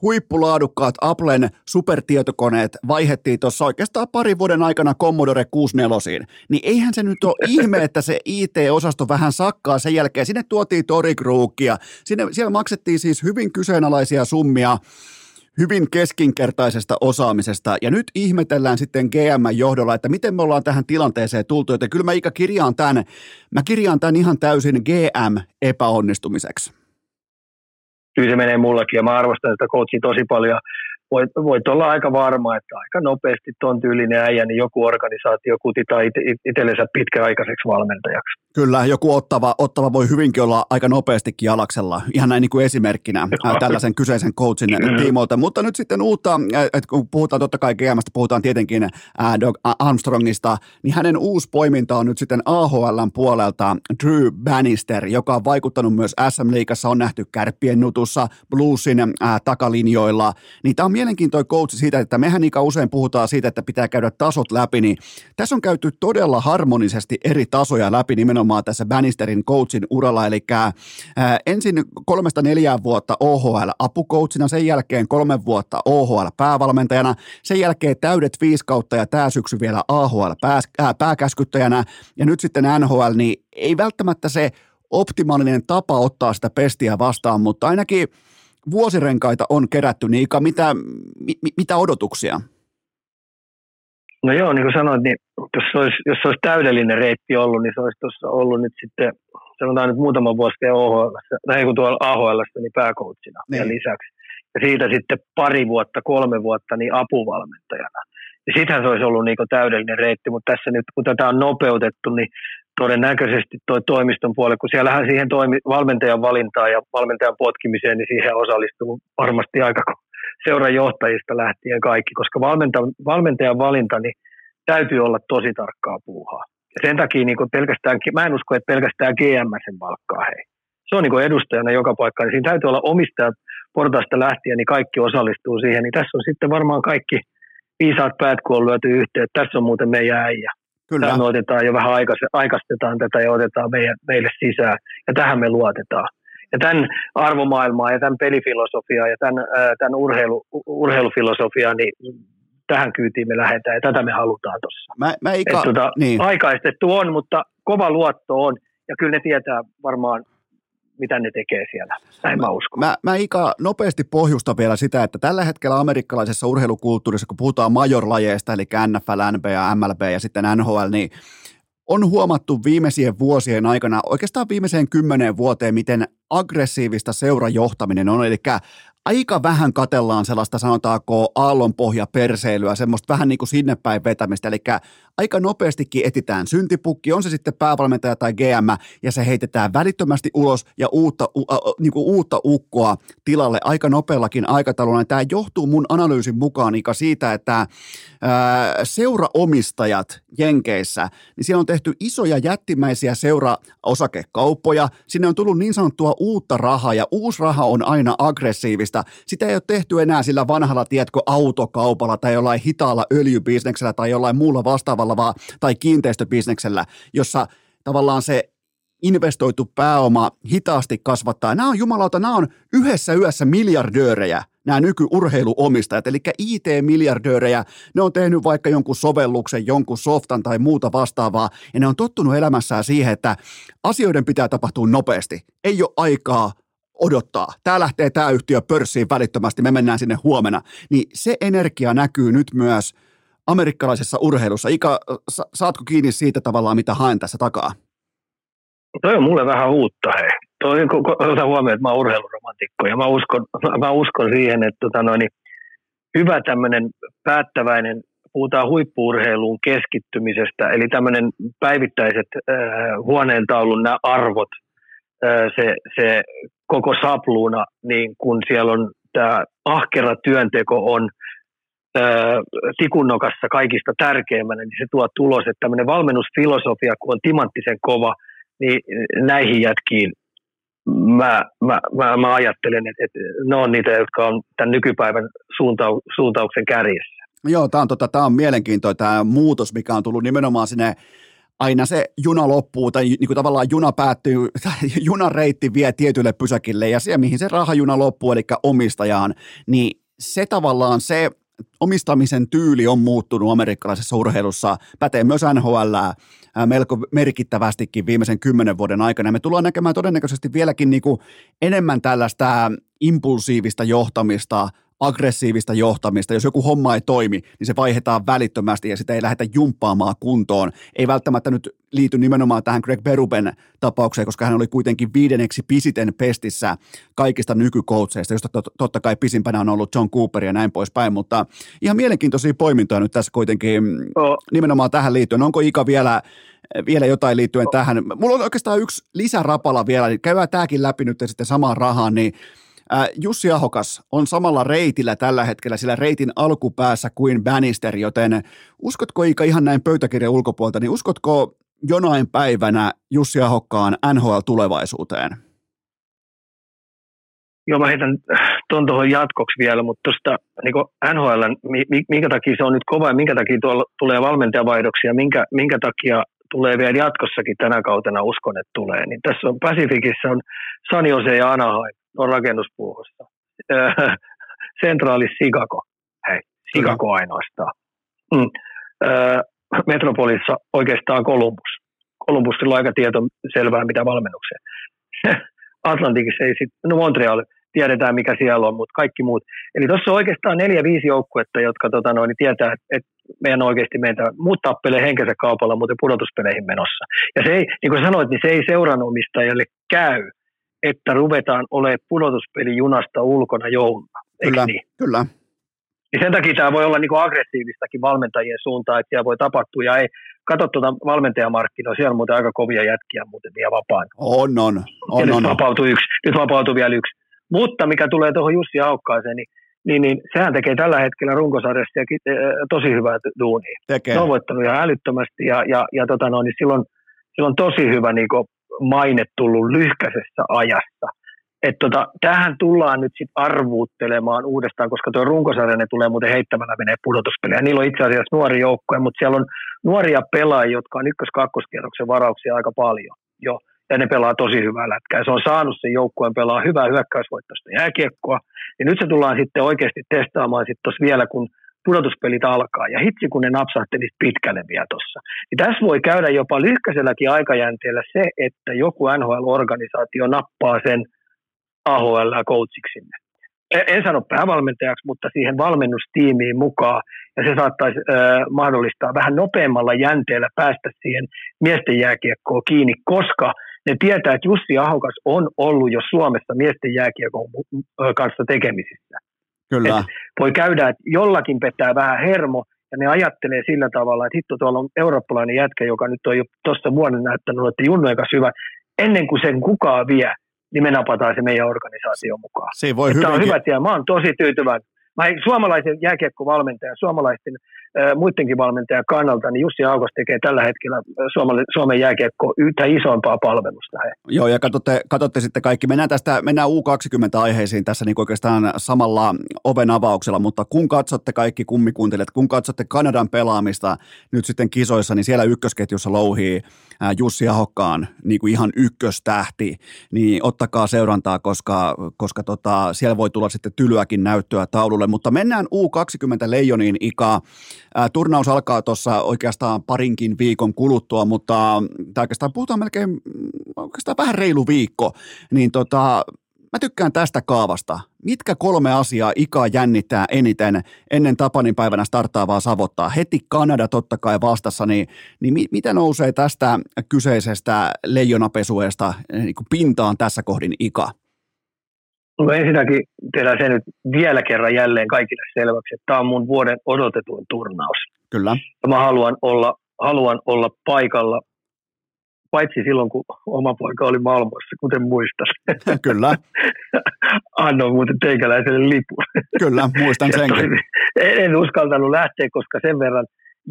huippulaadukkaat Applen supertietokoneet vaihettiin tuossa oikeastaan parin vuoden aikana Commodore 64, niin eihän se nyt ole ihme, että se IT-osasto vähän sakkaa sen jälkeen. Sinne tuotiin torikruukia, sinne, siellä maksettiin siis hyvin kyseenalaisia summia hyvin keskinkertaisesta osaamisesta. Ja nyt ihmetellään sitten GM-johdolla, että miten me ollaan tähän tilanteeseen tultu. Joten kyllä mä Ika kirjaan tämän, mä kirjaan tämän ihan täysin GM-epäonnistumiseksi kyllä se menee mullakin ja mä arvostan sitä coachia tosi paljon voit, voit olla aika varma, että aika nopeasti tuon tyylinen äijä, niin joku organisaatio kutitaa it, it, itsellensä pitkäaikaiseksi valmentajaksi. Kyllä, joku ottava, ottava voi hyvinkin olla aika nopeastikin alaksella, ihan näin niin kuin esimerkkinä ää, tällaisen kyseisen coachin tiimoilta. Mutta nyt sitten uutta, että kun puhutaan totta kai GMstä, puhutaan tietenkin ää, Doug Armstrongista, niin hänen uusi poiminta on nyt sitten AHLn puolelta. Drew Bannister, joka on vaikuttanut myös SM-liigassa, on nähty kärppien nutussa, Bluesin ää, takalinjoilla, niin tämä on mielenkiintoinen coach siitä, että mehän ikä usein puhutaan siitä, että pitää käydä tasot läpi, niin tässä on käyty todella harmonisesti eri tasoja läpi nimenomaan tässä Bannisterin coachin uralla, eli ensin kolmesta neljään vuotta OHL apukoutsina, sen jälkeen kolme vuotta OHL päävalmentajana, sen jälkeen täydet viisi kautta ja tämä syksy vielä AHL pää, ää, pääkäskyttäjänä. Ja nyt sitten NHL, niin ei välttämättä se optimaalinen tapa ottaa sitä pestiä vastaan, mutta ainakin – vuosirenkaita on kerätty, niin Ika, mitä, mi, mitä odotuksia? No joo, niin kuin sanoit, niin jos se olisi, jos se olisi täydellinen reitti ollut, niin se olisi tuossa ollut nyt sitten, sanotaan nyt muutama vuosi vielä OHL, tai kun tuolla AHL, niin pääkoutsina niin. ja lisäksi. Ja siitä sitten pari vuotta, kolme vuotta niin apuvalmentajana. Ja sitähän se olisi ollut niin täydellinen reitti, mutta tässä nyt kun tätä on nopeutettu, niin todennäköisesti tuo toimiston puolelle, kun siellähän siihen toimi, valmentajan valintaan ja valmentajan potkimiseen, niin siihen osallistuu varmasti aika seuran johtajista lähtien kaikki, koska valmentajan, valmentajan valinta niin täytyy olla tosi tarkkaa puuhaa. Ja sen takia niin pelkästään, mä en usko, että pelkästään GM sen palkkaa hei. Se on niin edustajana joka paikka, niin siinä täytyy olla omistajat portaasta lähtien, niin kaikki osallistuu siihen. Niin tässä on sitten varmaan kaikki viisaat päät, kun on lyöty yhteen. Tässä on muuten meidän äijä. Kyllä. Tämä me otetaan jo vähän aikastetaan tätä ja otetaan meidän, meille sisään. Ja tähän me luotetaan. Ja tämän arvomaailmaa ja tämän pelifilosofiaa ja tämän, tämän urheilu, urheilufilosofiaa, niin tähän kyytiin me lähdetään ja tätä me halutaan tuossa. Mä, mä ika, tota, niin. Aikaistettu on, mutta kova luotto on ja kyllä ne tietää varmaan mitä ne tekee siellä. Näin mä, mä uskon. Mä, mä Ika nopeasti pohjusta vielä sitä, että tällä hetkellä amerikkalaisessa urheilukulttuurissa, kun puhutaan majorlajeista, eli NFL, NBA, MLB ja sitten NHL, niin on huomattu viimeisien vuosien aikana, oikeastaan viimeiseen kymmeneen vuoteen, miten aggressiivista seurajohtaminen on. Eli aika vähän katellaan sellaista sanotaanko aallonpohja perseilyä, semmoista vähän niin kuin sinne päin vetämistä, eli aika nopeastikin etitään syntipukki, on se sitten päävalmentaja tai GM, ja se heitetään välittömästi ulos ja uutta, uh, niin kuin uutta ukkoa tilalle aika nopeallakin aikataululla. Tämä johtuu mun analyysin mukaan Ika siitä, että uh, seuraomistajat Jenkeissä, niin siellä on tehty isoja jättimäisiä seuraosakekauppoja, sinne on tullut niin sanottua uutta rahaa, ja uusi raha on aina aggressiivista. Sitä ei ole tehty enää sillä vanhalla, tiedätkö, autokaupalla tai jollain hitaalla öljybisneksellä tai jollain muulla vastaavalla tavalla vaan, tai kiinteistöbisneksellä, jossa tavallaan se investoitu pääoma hitaasti kasvattaa. Nämä on jumalauta, nämä on yhdessä yössä miljardöörejä, nämä nykyurheiluomistajat, eli IT-miljardöörejä, ne on tehnyt vaikka jonkun sovelluksen, jonkun softan tai muuta vastaavaa, ja ne on tottunut elämässään siihen, että asioiden pitää tapahtua nopeasti. Ei ole aikaa odottaa. Tämä lähtee tämä yhtiö pörssiin välittömästi, me mennään sinne huomenna. Niin se energia näkyy nyt myös – amerikkalaisessa urheilussa. Ika, saatko kiinni siitä tavallaan, mitä haen tässä takaa? Toi on mulle vähän uutta, hei. Toi, ota huomioon, että mä oon urheiluromantikko ja mä uskon, mä uskon siihen, että tota noin, hyvä tämmöinen päättäväinen, puhutaan huippuurheiluun keskittymisestä, eli tämmöinen päivittäiset äh, huoneentaulun nämä arvot, äh, se, se koko sapluuna, niin kun siellä on tämä ahkera työnteko on – tikunnokassa kaikista tärkeimmänä, niin se tuo tulos, että tämmöinen valmennusfilosofia, kun on timanttisen kova, niin näihin jätkiin mä, mä, mä, mä ajattelen, että, että ne on niitä, jotka on tämän nykypäivän suuntau, suuntauksen kärjessä. Joo, tämä on, tota, tämä on mielenkiintoinen tämä muutos, mikä on tullut nimenomaan sinne aina se juna loppuu tai niin kuin tavallaan juna päättyy, junan reitti vie tietylle pysäkille ja siellä mihin se rahajuna loppuu, eli omistajaan, niin se tavallaan se omistamisen tyyli on muuttunut amerikkalaisessa urheilussa, pätee myös NHL melko merkittävästikin viimeisen kymmenen vuoden aikana. Me tullaan näkemään todennäköisesti vieläkin niin kuin enemmän tällaista impulsiivista johtamista, aggressiivista johtamista. Jos joku homma ei toimi, niin se vaihdetaan välittömästi ja sitä ei lähdetä jumppaamaan kuntoon. Ei välttämättä nyt liity nimenomaan tähän Greg Beruben tapaukseen, koska hän oli kuitenkin viidenneksi pisiten pestissä kaikista nykykoutseista, josta totta kai pisimpänä on ollut John Cooper ja näin poispäin, mutta ihan mielenkiintoisia poimintoja nyt tässä kuitenkin oh. nimenomaan tähän liittyen. Onko Ika vielä vielä jotain liittyen oh. tähän. Mulla on oikeastaan yksi lisärapala vielä, niin käydään tämäkin läpi nyt sitten samaan rahaan, niin Jussi Ahokas on samalla reitillä tällä hetkellä sillä reitin alkupäässä kuin Bannister, joten uskotko Ika ihan näin pöytäkirjan ulkopuolelta, niin uskotko jonain päivänä Jussi Ahokkaan NHL-tulevaisuuteen? Joo, mä heitän tuon tuohon jatkoksi vielä, mutta tuosta niin NHL, minkä takia se on nyt kova ja minkä takia tuolla tulee valmentajavaihdoksia, minkä, minkä takia tulee vielä jatkossakin tänä kautena, uskon, että tulee. Niin tässä on Pacificissa on San Jose ja Anaheim on rakennuspuuhossa. Centraali Chicago. Hei, Chicago ainoastaan. Mm. Metropolissa oikeastaan Columbus. Columbusilla on aika tieto selvää, mitä valmennukseen. Atlantikissa ei sitten, no Montreal, tiedetään mikä siellä on, mutta kaikki muut. Eli tuossa on oikeastaan neljä, viisi joukkuetta, jotka tota noin, tietää, että meidän oikeasti meitä muut tappelee henkensä kaupalla muuten pudotuspeleihin menossa. Ja se ei, niin kuin sanoit, niin se ei seuranomistajille käy, että ruvetaan olemaan pudotuspelijunasta ulkona jouluna. Kyllä, niin? kyllä. Niin sen takia tämä voi olla niin aggressiivistakin valmentajien suuntaan, että siellä voi tapahtua. Ja ei, katso tuota valmentajamarkkinoa, siellä on muuten aika kovia jätkiä muuten vielä vapaana. On, on. on, ja on, nyt, vapautui yksi, nyt vapautui vielä yksi. Mutta mikä tulee tuohon Jussi Aukkaaseen, niin niin, niin sehän tekee tällä hetkellä runkosarjassa ja, äh, tosi hyvää duunia. Tekee. Se on voittanut ihan älyttömästi ja, ja, ja tota noin, niin silloin, silloin tosi hyvä niin maine tullut lyhkäisessä ajassa. Tota, tähän tullaan nyt sitten arvuuttelemaan uudestaan, koska tuo runkosarja ne tulee muuten heittämällä menee pudotuspelejä. Niillä on itse asiassa nuori joukkue, mutta siellä on nuoria pelaajia, jotka on ykkös-kakkoskierroksen varauksia aika paljon jo. Ja ne pelaa tosi hyvää lätkää. Se on saanut sen joukkueen pelaa hyvää hyökkäysvoittoista jääkiekkoa. Ja nyt se tullaan sitten oikeasti testaamaan sitten vielä, kun pudotuspelit alkaa. Ja hitsi, kun ne napsahtelisi pitkälle vielä tuossa. Niin tässä voi käydä jopa lyhkäiselläkin aikajänteellä se, että joku NHL-organisaatio nappaa sen AHL coachiksi sinne. En sano päävalmentajaksi, mutta siihen valmennustiimiin mukaan. Ja se saattaisi äh, mahdollistaa vähän nopeammalla jänteellä päästä siihen miesten jääkiekkoon kiinni, koska ne tietää, että Jussi Ahokas on ollut jo Suomessa miesten jääkiekon kanssa tekemisissä. Kyllä. Et voi käydä, että jollakin petää vähän hermo, ja ne ajattelee sillä tavalla, että hitto tuolla on eurooppalainen jätkä, joka nyt on jo tuossa vuonna näyttänyt, että Junnu kanssa hyvä. Ennen kuin sen kukaan vie, niin me napataan se meidän organisaation mukaan. Se voi Tämä on hyvä tie. Mä oon tosi tyytyväinen. Mä suomalaisen jääkiekkovalmentajan, suomalaisten muidenkin valmentajan kannalta, niin Jussi Aukos tekee tällä hetkellä Suomen, jääkiekko yhtä isompaa palvelusta. He. Joo, ja katsotte, katsotte sitten kaikki. Mennään tästä, mennään U20-aiheisiin tässä niin oikeastaan samalla oven avauksella, mutta kun katsotte kaikki kummikuuntelijat, kun katsotte Kanadan pelaamista nyt sitten kisoissa, niin siellä ykkösketjussa louhii Jussi Ahokkaan niin kuin ihan ykköstähti, niin ottakaa seurantaa, koska, koska tota, siellä voi tulla sitten tylyäkin näyttöä taululle. Mutta mennään U20 Leijoniin, Ika. Turnaus alkaa tuossa oikeastaan parinkin viikon kuluttua, mutta oikeastaan puhutaan melkein oikeastaan vähän reilu viikko, niin tota, Mä tykkään tästä kaavasta. Mitkä kolme asiaa Ika jännittää eniten ennen Tapanin päivänä startaavaa savottaa? Heti Kanada totta kai vastassa, niin, niin mi, mitä nousee tästä kyseisestä leijonapesueesta niin pintaan tässä kohdin Ika? No ensinnäkin tehdään se nyt vielä kerran jälleen kaikille selväksi, että tämä on mun vuoden odotetuin turnaus. Kyllä. Ja mä haluan olla, haluan olla paikalla paitsi silloin, kun oma poika oli Malmoissa, kuten muistat. Kyllä. Annoin muuten teikäläiselle lipun. Kyllä, muistan senkin. En, en uskaltanut lähteä, koska sen verran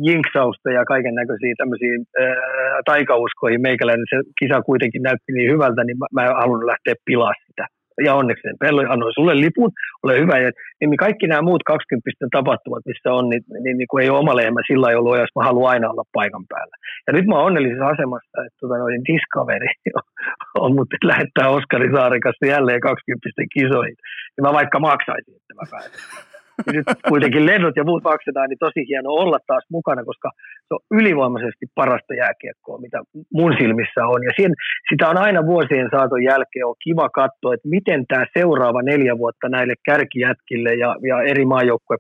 jinksausta ja kaiken näköisiä tämmöisiä ää, taikauskoihin meikäläinen se kisa kuitenkin näytti niin hyvältä, niin mä, mä en halunnut lähteä pilaa sitä ja onneksi pello annoin sulle lipun, ole hyvä. Ja, niin kaikki nämä muut 20 tapahtumat, missä on, niin, niin, niin kuin ei ole oma lehmä sillä ei ollut, jos mä haluan aina olla paikan päällä. Ja nyt mä oon onnellisessa asemassa, että tota, noin Discovery on mut lähettää Oskari Saarikasta jälleen 20 kisoihin. Ja mä vaikka maksaisin, että mä pääsen nyt kuitenkin lennot ja muut maksetaan, niin tosi hieno olla taas mukana, koska se on ylivoimaisesti parasta jääkiekkoa, mitä mun silmissä on. Ja siihen, sitä on aina vuosien saaton jälkeen on kiva katsoa, että miten tämä seuraava neljä vuotta näille kärkijätkille ja, ja eri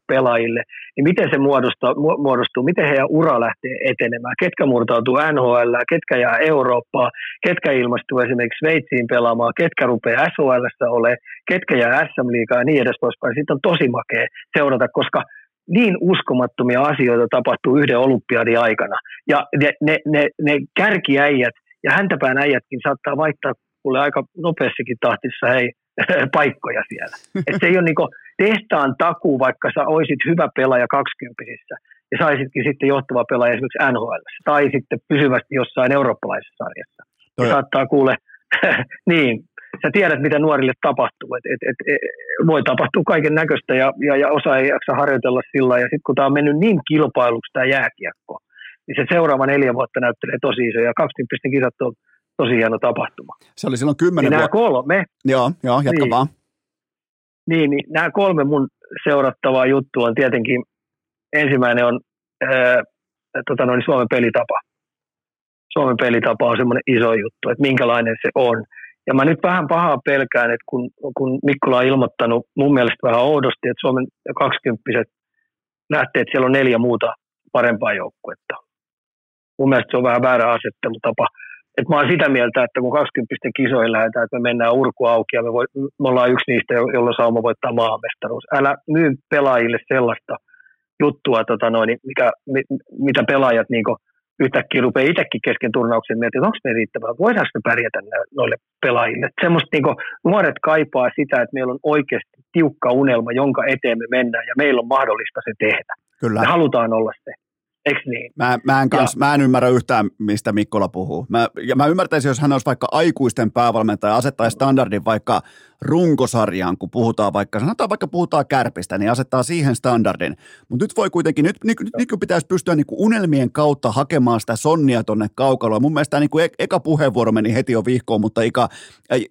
pelaajille, niin miten se muodostuu, muodostuu, miten heidän ura lähtee etenemään, ketkä murtautuu NHL, ketkä jää Eurooppaa, ketkä ilmastuu esimerkiksi Sveitsiin pelaamaan, ketkä rupeaa SHL olemaan, ketkä jää SM-liigaa ja niin edes poispäin. Siitä on tosi makea seurata, koska niin uskomattomia asioita tapahtuu yhden olympiadin aikana. Ja ne, ne, ne, ne kärkiäijät ja häntäpään äijätkin saattaa vaihtaa kuule aika nopeassikin tahtissa hei, paikkoja siellä. Et se ei ole niinku tehtaan takuu, vaikka sä olisit hyvä pelaaja kaksikymppisissä ja saisitkin sitten johtava pelaaja esimerkiksi NHL tai sitten pysyvästi jossain eurooppalaisessa sarjassa. Ja saattaa kuule, niin, sä tiedät, mitä nuorille tapahtuu. Et, et, et, et, voi tapahtua kaiken näköistä ja, ja, ja osa ei jaksa harjoitella sillä. Ja sitten kun tämä on mennyt niin kilpailuksi tämä jääkiekko, niin se seuraava neljä vuotta näyttelee tosi iso. Ja 20 kisat on tosi hieno tapahtuma. Se oli silloin kymmenen niin vuotta. kolme. Joo, joo jatka niin, vaan. Niin, niin nämä kolme mun seurattavaa juttu on tietenkin, ensimmäinen on ää, tota noin, Suomen pelitapa. Suomen pelitapa on semmoinen iso juttu, että minkälainen se on. Ja mä nyt vähän pahaa pelkään, että kun, kun Mikkola on ilmoittanut mun mielestä vähän oudosti, että Suomen 20 lähtee, että siellä on neljä muuta parempaa joukkuetta. Mun mielestä se on vähän väärä asettelutapa. Et mä oon sitä mieltä, että kun 20 kisoihin lähdetään, että me mennään urku auki ja me, voi, me ollaan yksi niistä, jolla sauma voittaa maamestaruus. Älä myy pelaajille sellaista juttua, tota noin, mikä, mitä pelaajat niinku, yhtäkkiä rupeaa itsekin kesken turnauksen miettimään, että onko me riittävää, voidaanko me pärjätä noille pelaajille. Semmoista niin nuoret kaipaa sitä, että meillä on oikeasti tiukka unelma, jonka eteen me mennään ja meillä on mahdollista se tehdä. Kyllä. Me halutaan olla se. Eikö niin? Mä, mä, en kans, mä en ymmärrä yhtään, mistä Mikkola puhuu. Mä, ja mä ymmärtäisin, jos hän olisi vaikka aikuisten päävalmentaja, asettaisi standardin vaikka runkosarjaan, kun puhutaan vaikka, sanotaan vaikka puhutaan kärpistä, niin asettaa siihen standardin. Mutta nyt voi kuitenkin, nyt, nyt, nyt nyt pitäisi pystyä niinku unelmien kautta hakemaan sitä sonnia tonne kaukaloon. Mun mielestä niinku e, eka puheenvuoro meni heti jo vihkoon, mutta Ika,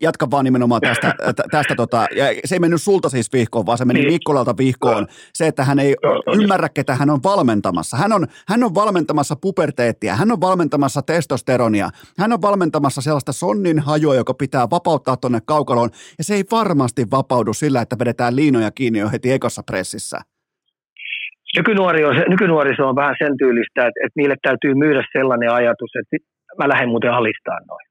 jatka vaan nimenomaan tästä, tästä tota, ja se ei mennyt sulta siis vihkoon, vaan se meni niin. Mikkolalta vihkoon. Se, että hän ei ymmärrä, ketä hän on valmentamassa. Hän on, hän on valmentamassa puberteettia, hän on valmentamassa testosteronia, hän on valmentamassa sellaista sonnin hajua, joka pitää vapauttaa tonne kaukaloon, ja se ei varmasti vapaudu sillä, että vedetään liinoja kiinni jo heti ekossa pressissä. Nykynuori on, nykynuoriso on vähän sen tyylistä, että, että niille täytyy myydä sellainen ajatus, että mä lähden muuten alistaan noin.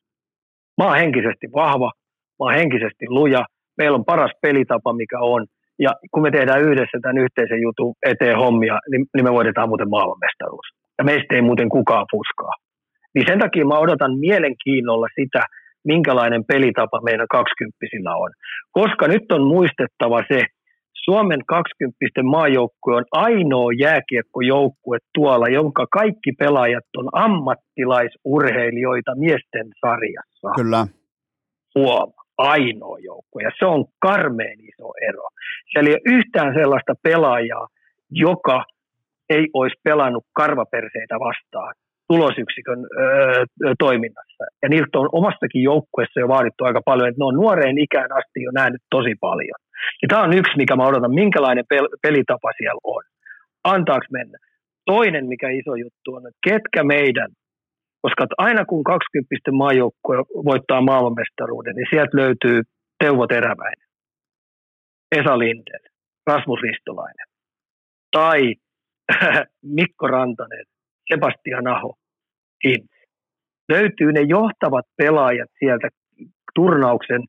Mä oon henkisesti vahva, mä oon henkisesti luja, meillä on paras pelitapa, mikä on, ja kun me tehdään yhdessä tämän yhteisen jutun eteen hommia, niin, niin me voidaan muuten maailmanmestaruus. Ja meistä ei muuten kukaan fuskaa. Niin sen takia mä odotan mielenkiinnolla sitä, minkälainen pelitapa meidän kaksikymppisillä on. Koska nyt on muistettava se, Suomen 20 maajoukkue on ainoa jääkiekkojoukkue tuolla, jonka kaikki pelaajat on ammattilaisurheilijoita miesten sarjassa. Kyllä. Huoma, ainoa joukkue. Ja se on karmeen iso ero. Siellä ei ole yhtään sellaista pelaajaa, joka ei olisi pelannut karvaperseitä vastaan tulosyksikön öö, toiminnassa. Ja niiltä on omastakin joukkueessa jo vaadittu aika paljon, että ne on nuoreen ikään asti jo nähnyt tosi paljon. Ja tämä on yksi, mikä mä odotan, minkälainen pel- pelitapa siellä on. Antaaks mennä? Toinen, mikä iso juttu on, että ketkä meidän, koska aina kun 20 maajoukkue voittaa maailmanmestaruuden, niin sieltä löytyy Teuvo Teräväinen, Esa Lindel, Rasmus Ristolainen tai Mikko Rantanen, Sebastian Aho, Hintz. Löytyy ne johtavat pelaajat sieltä turnauksen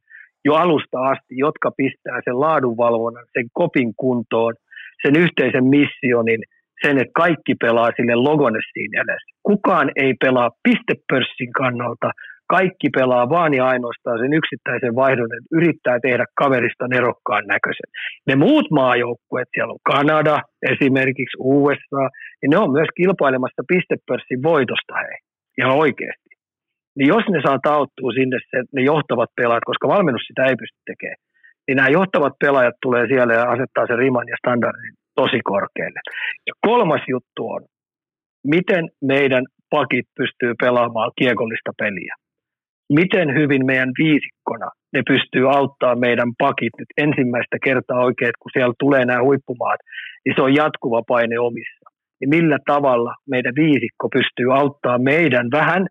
jo alusta asti, jotka pistää sen laadunvalvonnan, sen kopin kuntoon, sen yhteisen missionin, sen, että kaikki pelaa sille logonne siinä edessä. Kukaan ei pelaa pistepörssin kannalta, kaikki pelaa vaan ja ainoastaan sen yksittäisen vaihdon, että yrittää tehdä kaverista nerokkaan näköisen. Ne muut maajoukkueet, siellä on Kanada, esimerkiksi USA, niin ne on myös kilpailemassa pistepörssin voitosta hei, ihan oikeasti. Niin jos ne saa tauttua sinne se, ne johtavat pelaajat, koska valmennus sitä ei pysty tekemään, niin nämä johtavat pelaajat tulee siellä ja asettaa sen riman ja standardin tosi korkealle. Ja kolmas juttu on, miten meidän pakit pystyy pelaamaan kiekollista peliä miten hyvin meidän viisikkona ne pystyy auttamaan meidän pakit nyt ensimmäistä kertaa oikein, että kun siellä tulee nämä huippumaat, niin se on jatkuva paine omissa. Niin millä tavalla meidän viisikko pystyy auttamaan meidän vähän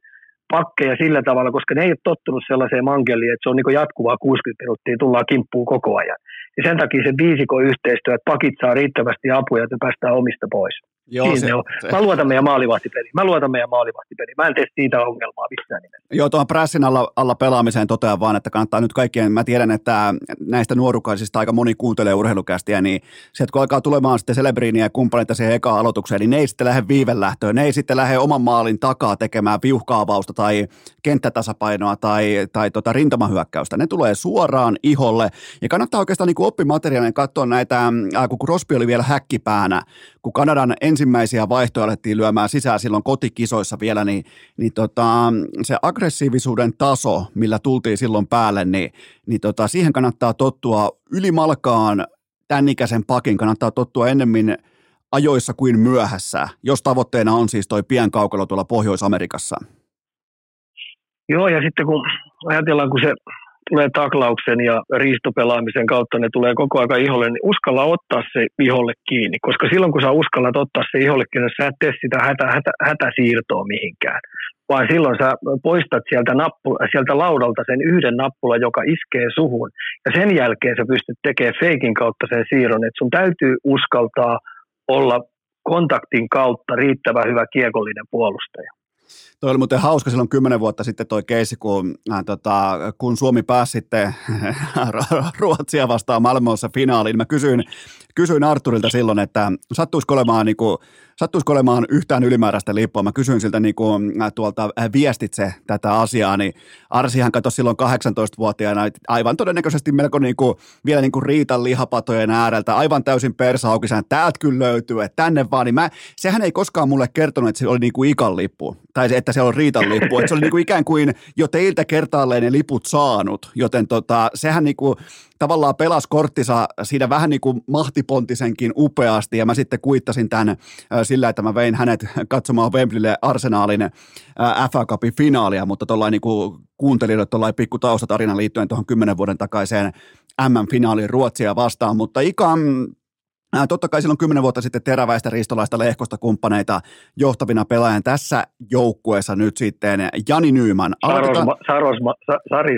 pakkeja sillä tavalla, koska ne ei ole tottunut sellaiseen mankeliin, että se on niin jatkuvaa 60 minuuttia, tullaan kimppuun koko ajan. Ja sen takia se viisikon yhteistyö, että pakit saa riittävästi apuja, että päästään omista pois. Joo, niin se, on. Se. Mä luotan meidän maalivahtipeliin. Mä luotan meidän maalivahtipeliin. Mä en tee siitä ongelmaa missään nimessä. Joo, tuohon pressin alla, alla pelaamiseen totean vaan, että kannattaa nyt kaikkien, mä tiedän, että näistä nuorukaisista aika moni kuuntelee urheilukästiä, niin sieltä kun alkaa tulemaan sitten Celebrinia ja kumppaneita siihen ekaan aloitukseen, niin ne ei sitten lähde viivelähtöön, ne ei sitten lähde oman maalin takaa tekemään viuhkaavausta tai kenttätasapainoa tai, tai tota rintamahyökkäystä. Ne tulee suoraan iholle ja kannattaa oikeastaan niin oppimateriaalinen katsoa näitä, äh, kun Crosby oli vielä häkkipäänä, kun Kanadan ensimmäisiä vaihtoja alettiin lyömään sisään silloin kotikisoissa vielä, niin, niin tota, se aggressiivisuuden taso, millä tultiin silloin päälle, niin, niin tota, siihen kannattaa tottua ylimalkaan tämän ikäisen pakin, kannattaa tottua ennemmin ajoissa kuin myöhässä, jos tavoitteena on siis toi pienkaukalo tuolla Pohjois-Amerikassa. Joo, ja sitten kun ajatellaan, kun se tulee taklauksen ja riistopelaamisen kautta, ne tulee koko aika iholle, niin uskalla ottaa se iholle kiinni. Koska silloin kun sä uskallat ottaa se iholle kiinni, sä et tee sitä hätä, hätä, hätäsiirtoa mihinkään. Vaan silloin sä poistat sieltä, nappu, sieltä laudalta sen yhden nappula, joka iskee suhun. Ja sen jälkeen sä pystyt tekemään feikin kautta sen siirron. Että sun täytyy uskaltaa olla kontaktin kautta riittävän hyvä kiekollinen puolustaja. Toi oli muuten hauska silloin kymmenen vuotta sitten toi keisi, kun, äh, tota, kun Suomi pääsi sitten Ruotsia vastaan Malmössä finaaliin. Mä kysyin kysyin Arturilta silloin, että sattuisiko olemaan, niin kuin, sattuisiko olemaan yhtään ylimääräistä lippua. Mä kysyin siltä niin kuin, äh, tuolta äh, viestitse tätä asiaa, niin Arsihan katsoi silloin 18-vuotiaana aivan todennäköisesti melko niin kuin, vielä niin kuin riitan lihapatojen ääreltä, aivan täysin persaukisen, täältä kyllä löytyy, että tänne vaan, niin mä, sehän ei koskaan mulle kertonut, että se oli niin kuin ikan lippu, tai että se on riitan lippu, että se oli niin kuin ikään kuin jo teiltä kertaalleen ne liput saanut, joten tota, sehän niin kuin, tavallaan pelasi korttinsa siinä vähän niin kuin mahtipontisenkin upeasti. Ja mä sitten kuittasin tämän sillä, että mä vein hänet katsomaan Wembleylle arsenaalin FA Cupin finaalia, mutta tuollain niin kuuntelin tuollain pikku taustatarina liittyen tuohon kymmenen vuoden takaiseen MM-finaaliin Ruotsia vastaan, mutta Ika Ää, totta kai silloin kymmenen vuotta sitten teräväistä riistolaista lehkosta kumppaneita johtavina pelaajien tässä joukkueessa nyt sitten Jani Nyyman. Aloitetaan... Saros, Saros, Saros,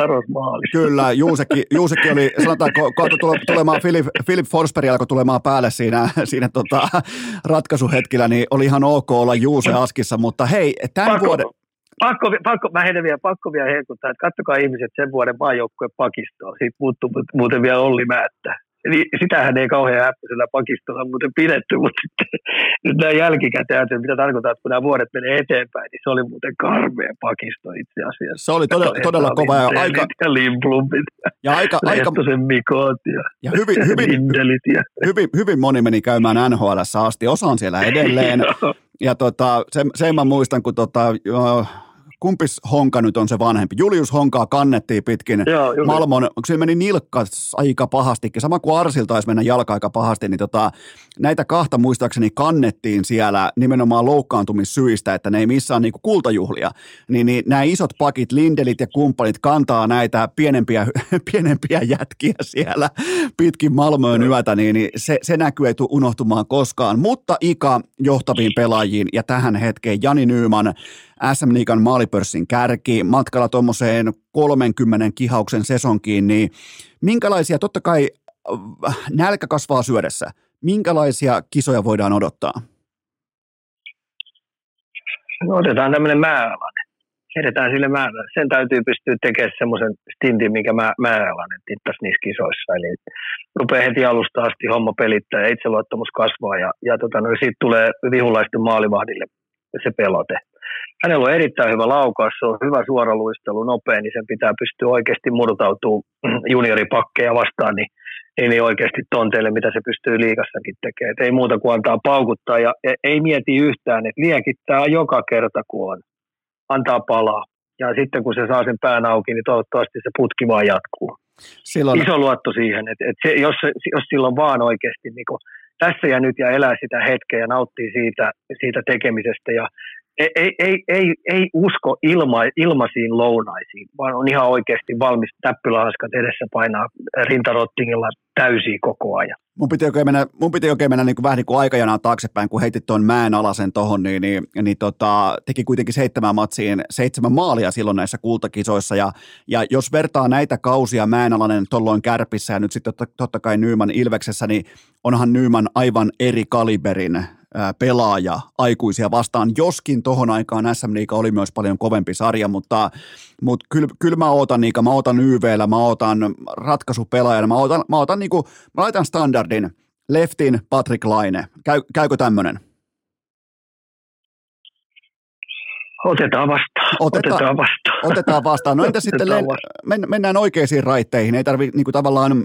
Saros maalis. Kyllä, Juusekki, Juusekki oli, sanotaanko, alkoi tulemaan, Philip, Philip Forsberg alkoi tulemaan päälle siinä, siinä tota, ratkaisuhetkillä, niin oli ihan ok olla Juuse Askissa, mutta hei, tämän pakko, vuoden... Pakko, pakko, mä heidän vielä, pakko vielä heikuttaa, että katsokaa ihmiset sen vuoden maajoukkueen pakistoon. Siitä muuttuu muuten vielä Olli Määttä. Eli sitähän ei kauhean häppöisellä pakistolla muuten pidetty, mutta sitten nyt nämä jälkikäteen että mitä tarkoittaa, että kun nämä vuodet menee eteenpäin, niin se oli muuten karmea pakisto itse asiassa. Se oli todella, todella kova ja aika... Ja Limblumpit. Ja aika... aika Mikot ja, ja hyvin, hyvin, ja... hyvin, hyvin, moni meni käymään NHL asti. Osa on siellä edelleen. ja tota, sen, sen mä muistan, kun tota, kumpis Honka nyt on se vanhempi? Julius Honkaa kannettiin pitkin Joo, Malmon, kun se meni nilkka aika pahasti, sama kuin Arsil taisi mennä jalka aika pahasti, niin tota, näitä kahta muistaakseni kannettiin siellä nimenomaan loukkaantumissyistä, että ne ei missään niinku kultajuhlia. Niin, niin nämä isot pakit, Lindelit ja kumppanit kantaa näitä pienempiä, pienempiä jätkiä siellä pitkin Malmöön yötä, niin, niin se, se näkyy ei tule unohtumaan koskaan. Mutta Ika johtaviin pelaajiin ja tähän hetkeen Jani Nyyman, SM Liigan maalipörssin kärki, matkalla tuommoiseen 30 kihauksen sesonkiin, niin minkälaisia, totta kai äh, nälkä kasvaa syödessä, minkälaisia kisoja voidaan odottaa? No otetaan tämmöinen määräalainen. Edetään sille määrä. Sen täytyy pystyä tekemään semmoisen stintin, mikä mä, määräalainen tittaisi niissä kisoissa. Eli rupeaa heti alusta asti homma pelittää ja itseluottamus kasvaa ja, ja tota, no, siitä tulee vihulaisten maalivahdille se pelote hänellä on erittäin hyvä laukaus, se on hyvä suoraluistelu, nopea, niin sen pitää pystyä oikeasti murtautumaan junioripakkeja vastaan, niin ei niin oikeasti tonteille, mitä se pystyy liikassakin tekemään. Et ei muuta kuin antaa paukuttaa ja e, ei mieti yhtään, että liekittää joka kerta, kun on. Antaa palaa. Ja sitten kun se saa sen pään auki, niin toivottavasti se putki vaan jatkuu. Silloin... Iso luotto siihen, että, että se, jos, jos silloin vaan oikeasti niin tässä ja nyt ja elää sitä hetkeä ja nauttii siitä, siitä tekemisestä ja ei, ei, ei, ei usko ilma, ilmaisiin lounaisiin, vaan on ihan oikeasti valmis täppylahanskat edessä painaa rintarottingilla täysiä koko ajan. Mun piti oikein mennä, mun piti oikein mennä niin kuin vähän niin kuin aikajanaan taaksepäin, kun heitit tuon mäen alasen tohon, niin, niin, niin tota, teki kuitenkin seitsemän matsiin seitsemän maalia silloin näissä kultakisoissa. Ja, ja jos vertaa näitä kausia mäenalainen tolloin kärpissä ja nyt sitten totta, totta kai Nyman Ilveksessä, niin onhan Nyman aivan eri kaliberin pelaaja aikuisia vastaan, joskin tohon aikaan SM Liiga oli myös paljon kovempi sarja, mutta, mutta kyllä, kyllä mä ootan niitä, mä ootan YVllä, mä ootan ratkaisupelaajana, mä ootan, mä ootan niinku, mä laitan standardin, leftin Patrick Laine, Käy, käykö tämmönen? Otetaan vastaan. Otetaan, otetaan vastaan. Otetaan vastaan. No entä sitten vastaan. mennään oikeisiin raitteihin? Ei tarvitse niin tavallaan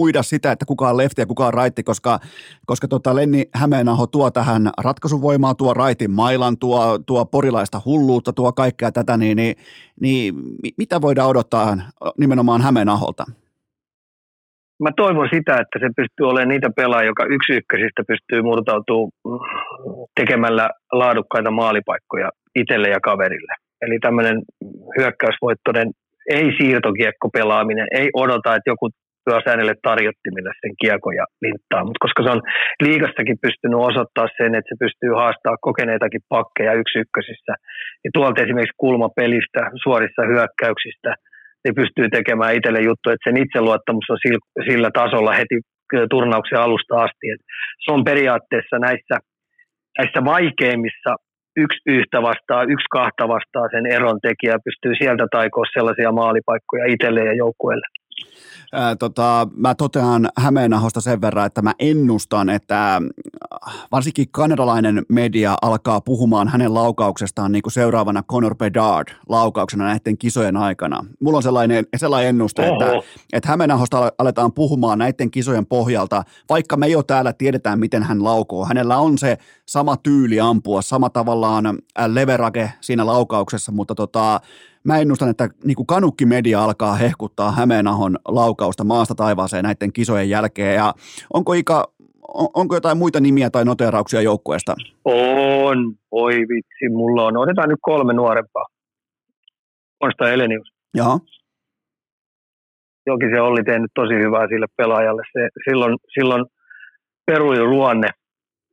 puida sitä, että kuka on lefti ja kuka on raitti, koska, koska tota Lenni Hämeenaho tuo tähän ratkaisuvoimaa, tuo raitin mailan, tuo, tuo porilaista hulluutta, tuo kaikkea tätä, niin, niin, niin mitä voidaan odottaa nimenomaan Hämeenaholta? Mä toivon sitä, että se pystyy olemaan niitä pelaajia, joka yksi ykkösistä pystyy murtautumaan tekemällä laadukkaita maalipaikkoja itselle ja kaverille. Eli tämmöinen hyökkäysvoittoinen ei siirtokiekko pelaaminen, ei odota, että joku myös hänelle tarjottimille sen kiekon ja linttaa. Mutta koska se on liigassakin pystynyt osoittaa sen, että se pystyy haastamaan kokeneitakin pakkeja yksi ykkösissä, niin tuolta esimerkiksi kulmapelistä, suorissa hyökkäyksistä, niin pystyy tekemään itselle juttu, että sen itseluottamus on sillä tasolla heti turnauksen alusta asti. Et se on periaatteessa näissä, näissä vaikeimmissa yksi yhtä vastaa, yksi kahta vastaa sen eron tekijä pystyy sieltä taikoa sellaisia maalipaikkoja itselle ja joukkueelle. Ää, tota, mä totean Hämeenahosta sen verran, että mä ennustan, että äh, varsinkin kanadalainen media alkaa puhumaan hänen laukauksestaan niin kuin seuraavana Conor Bedard laukauksena näiden kisojen aikana. Mulla on sellainen, sellainen ennuste, Oho. että, että Hämeenahosta aletaan puhumaan näiden kisojen pohjalta, vaikka me jo täällä tiedetään, miten hän laukoo. Hänellä on se sama tyyli ampua, sama tavallaan äh, leverage siinä laukauksessa, mutta tota, mä ennustan, että niin kuin kanukkimedia alkaa hehkuttaa Hämeenahon laukausta maasta taivaaseen näiden kisojen jälkeen. Ja onko Ika, on, onko jotain muita nimiä tai noterauksia joukkueesta? On, oi vitsi, mulla on. Otetaan nyt kolme nuorempaa. Konsta Elenius. Joo. Jokin se oli tehnyt tosi hyvää sille pelaajalle. Se, silloin, silloin peruilun luonne,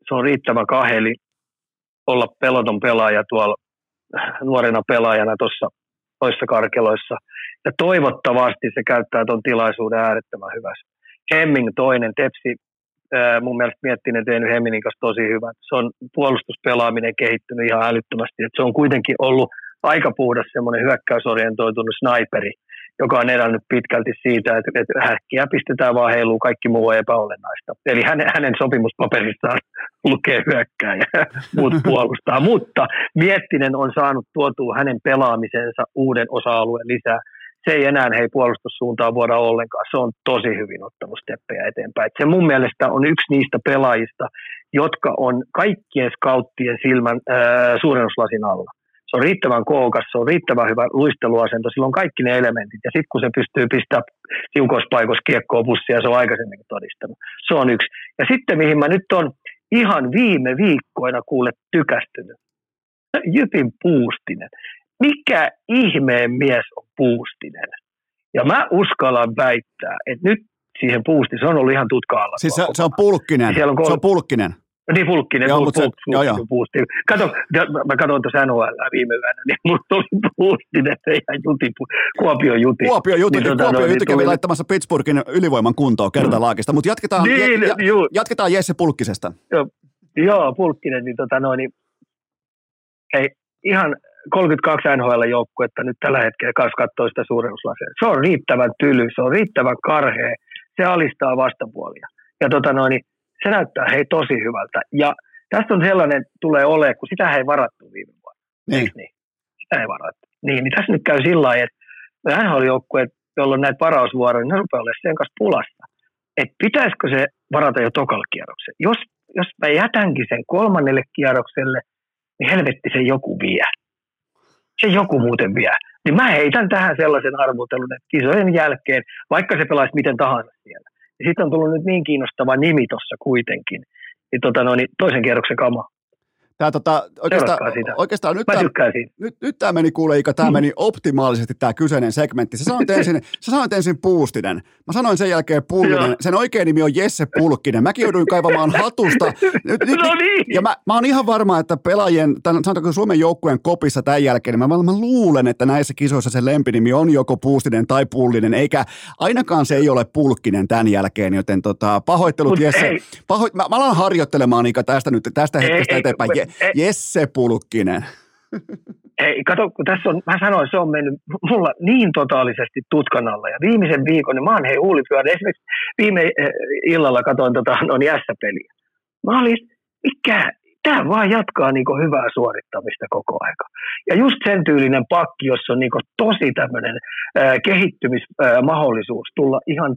se on riittävän kaheli olla peloton pelaaja tuolla nuorena pelaajana tuossa toissa karkeloissa. Ja toivottavasti se käyttää tuon tilaisuuden äärettömän hyvässä. Hemming toinen, Tepsi, ää, mun mielestä Miettinen tehnyt Hemmingin kanssa tosi hyvä. Se on puolustuspelaaminen kehittynyt ihan älyttömästi. Et se on kuitenkin ollut aika puhdas semmoinen hyökkäysorientoitunut sniperi, joka on elänyt pitkälti siitä, että, että häkkiä pistetään vaan heiluu, kaikki muu on epäolennaista. Eli hänen, hänen sopimuspaperissaan lukee hyökkääjä, muut puolustaa. Mutta Miettinen on saanut tuotua hänen pelaamisensa uuden osa-alueen lisää. Se ei enää hei puolustussuuntaan vuoda ollenkaan. Se on tosi hyvin ottanut steppejä eteenpäin. Et se mun mielestä on yksi niistä pelaajista, jotka on kaikkien skauttien silmän ää, suurennuslasin alla se on riittävän kookas, se on riittävän hyvä luisteluasento, sillä on kaikki ne elementit. Ja sitten kun se pystyy pistämään tiukoissa paikoissa kiekkoa bussia, se on aikaisemminkin todistanut. Se on yksi. Ja sitten mihin mä nyt on ihan viime viikkoina kuule tykästynyt. Jypin Puustinen. Mikä ihmeen mies on Puustinen? Ja mä uskallan väittää, että nyt siihen Puustinen, se on ollut ihan tutka alla. Siis se, se on pulkkinen. Siellä on kol- Se on pulkkinen. Niin Pulkkinen, Joo, joo, se- puust, joo, joo. puusti. Kato, mä- katsoin tuossa NHL viime yönä, niin mulla oli Puustinen, se ihan juti, Kuopio juti. Kuopio Jutti, Niin tota Kuopio niin kävi tuli- laittamassa Pittsburghin ylivoiman kuntoon kertalaakista, mutta jatketaan, Niin, ja, juu. jatketaan Jesse Pulkkisesta. Joo, Pulkkinen, niin tota noin, niin, hei, ihan 32 NHL-joukkuetta nyt tällä hetkellä kanssa katsoo sitä suurennuslasia. Se on riittävän tyly, se on riittävän karhea, se alistaa vastapuolia. Ja tota noin, niin se näyttää hei tosi hyvältä. Ja tästä on sellainen, tulee olemaan, kun sitä ei varattu viime vuonna. Niin. Niin? Sitä ei varattu. Niin, niin tässä nyt käy sillä lailla, että NHL-joukkueet, joilla on näitä varausvuoroja, niin ne rupeaa olemaan sen kanssa pulassa. Että pitäisikö se varata jo tokalla kierroksella? Jos, jos mä jätänkin sen kolmannelle kierrokselle, niin helvetti se joku vie. Se joku muuten vie. Niin mä heitän tähän sellaisen arvotelun, että kisojen jälkeen, vaikka se pelaisi miten tahansa siellä. Sitten on tullut nyt niin kiinnostava nimi tuossa kuitenkin. Niin, tota, no, niin toisen kierroksen kama. Tää, tota, oikeastaan, oikeastaan nyt Mä tämä nyt, nyt tämä meni kuule Ika, tämä meni optimaalisesti tämä kyseinen segmentti. Sä sanoit ensin, sä sanoit ensin Puustinen. Mä sanoin sen jälkeen Pullinen. Joo. Sen oikea nimi on Jesse Pulkkinen. Mäkin jouduin kaivamaan hatusta. Nyt, nyt, No niin. Ja mä, mä oon ihan varma, että pelaajien, tämän, sanotaanko Suomen joukkueen kopissa tämän jälkeen, niin mä, mä luulen, että näissä kisoissa se lempinimi on joko Puustinen tai Pullinen, eikä ainakaan se ei ole Pulkkinen tämän jälkeen, joten tota, pahoittelut Mut Jesse. ei. Pahoit, mä, mä alan harjoittelemaan Ika tästä nyt, tästä Ei, hetkestä ei, eteenpäin. Je, ei. Jesse Pulkkinen. Hei, kato, kun tässä on, mä sanoin, se on mennyt mulla niin totaalisesti tutkan alla. Ja viimeisen viikon, niin mä oon hei huulipyörä. Esimerkiksi viime eh, illalla katsoin tota, niin S-peliä. Mä olin, mikä, tämä vaan jatkaa niinku hyvää suorittamista koko aika. Ja just sen tyylinen pakki, jossa on niinku tosi tämmöinen kehittymismahdollisuus tulla ihan,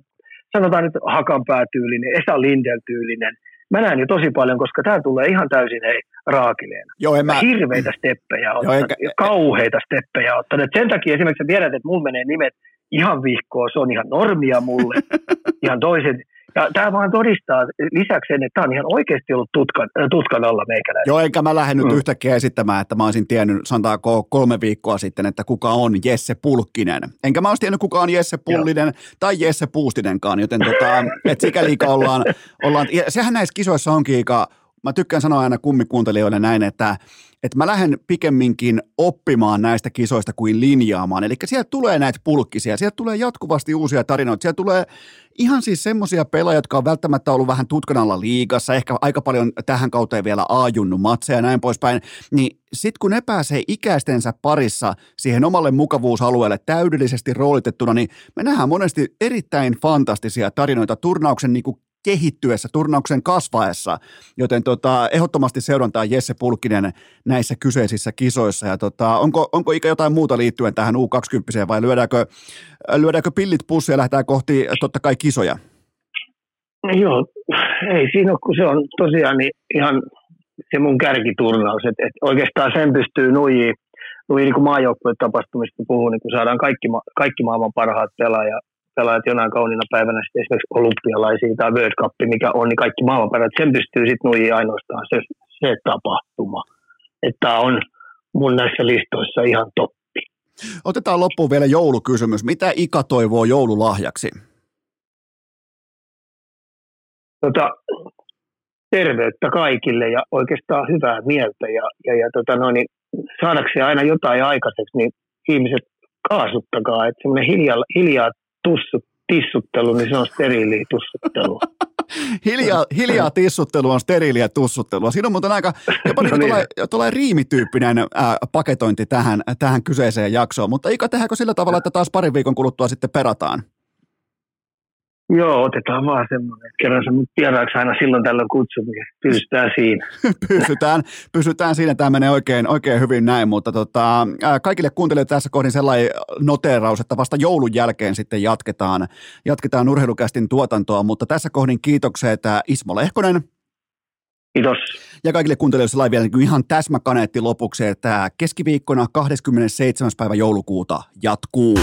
sanotaan nyt Hakanpää-tyylinen, Esa Lindel-tyylinen. Mä näen jo tosi paljon, koska tämä tulee ihan täysin hei, raakileena. Joo, en mä. Hirveitä steppejä ottanut, enkä- kauheita steppejä ottanut. Et sen takia esimerkiksi tiedät, että mulla menee nimet ihan vihkoon, se on ihan normia mulle, ihan toiset. Ja tämä vaan todistaa lisäksi sen, että tämä on ihan oikeasti ollut tutkan, äh, tutkan alla meikäläinen. Joo, enkä mä lähde nyt Mm. yhtäkkiä esittämään, että mä olisin tiennyt, sanotaanko kolme viikkoa sitten, että kuka on Jesse Pulkkinen. Enkä mä olisi tiennyt, kuka on Jesse Pullinen tai Jesse Puustinenkaan, joten tota, et sikäli ollaan, ollaan, sehän näissä kisoissa onkin Ika, mä tykkään sanoa aina kummikuuntelijoille näin, että että mä lähden pikemminkin oppimaan näistä kisoista kuin linjaamaan. Eli sieltä tulee näitä pulkkisia, sieltä tulee jatkuvasti uusia tarinoita, sieltä tulee ihan siis semmoisia pelaajia, jotka on välttämättä ollut vähän tutkan alla liigassa, ehkä aika paljon tähän kauteen vielä aajunnu matseja ja näin poispäin, niin sitten kun ne pääsee ikäistensä parissa siihen omalle mukavuusalueelle täydellisesti roolitettuna, niin me nähdään monesti erittäin fantastisia tarinoita turnauksen niin kuin kehittyessä, turnauksen kasvaessa, joten tota, ehdottomasti seurantaa Jesse Pulkkinen näissä kyseisissä kisoissa. Ja tota, onko, onko ikä jotain muuta liittyen tähän U20 vai lyödäänkö, lyödäänkö pillit pussia ja lähdetään kohti totta kai kisoja? No joo, ei siinä ole, kun se on tosiaan niin ihan se mun kärkiturnaus, että et oikeastaan sen pystyy nuijii, nuijii niin maajoukkueen tapahtumista puhuu, niin kun saadaan kaikki, kaikki maailman parhaat pelaajat pelaajat jonain kauniina päivänä sitten esimerkiksi olympialaisia tai World Cup, mikä on, niin kaikki maailmanperät, sen pystyy sitten nuijiin ainoastaan se, se tapahtuma. Että on mun näissä listoissa ihan toppi. Otetaan loppuun vielä joulukysymys. Mitä Ika toivoo joululahjaksi? Tota, terveyttä kaikille ja oikeastaan hyvää mieltä ja, ja, ja tota noin, niin saadakseen aina jotain aikaiseksi, niin ihmiset kaasuttakaa, että semmoinen hiljaa, hiljaa tussut, tissuttelu, niin se on steriili tussuttelu. hiljaa, hiljaa tissuttelu on steriiliä tussuttelua. Siinä on muuten aika jopa no niin. tuolla riimityyppinen ää, paketointi tähän, tähän kyseiseen jaksoon. Mutta Ika, tehdäänkö sillä tavalla, että taas parin viikon kuluttua sitten perataan? Joo, otetaan vaan semmoinen, kerran se vieraaksi aina silloin tällöin kutsut, niin pysytään siinä. pysytään, pysytään siinä, tämä menee oikein, oikein hyvin näin, mutta tota, kaikille kuuntelijoille tässä kohdin sellainen noteeraus, että vasta joulun jälkeen sitten jatketaan, jatketaan urheilukästin tuotantoa, mutta tässä kohdin kiitokset Ismo Lehkonen. Kiitos. Ja kaikille kuuntelijoille sellainen vielä niin ihan täsmäkaneetti lopuksi, että keskiviikkona 27. päivä joulukuuta jatkuu.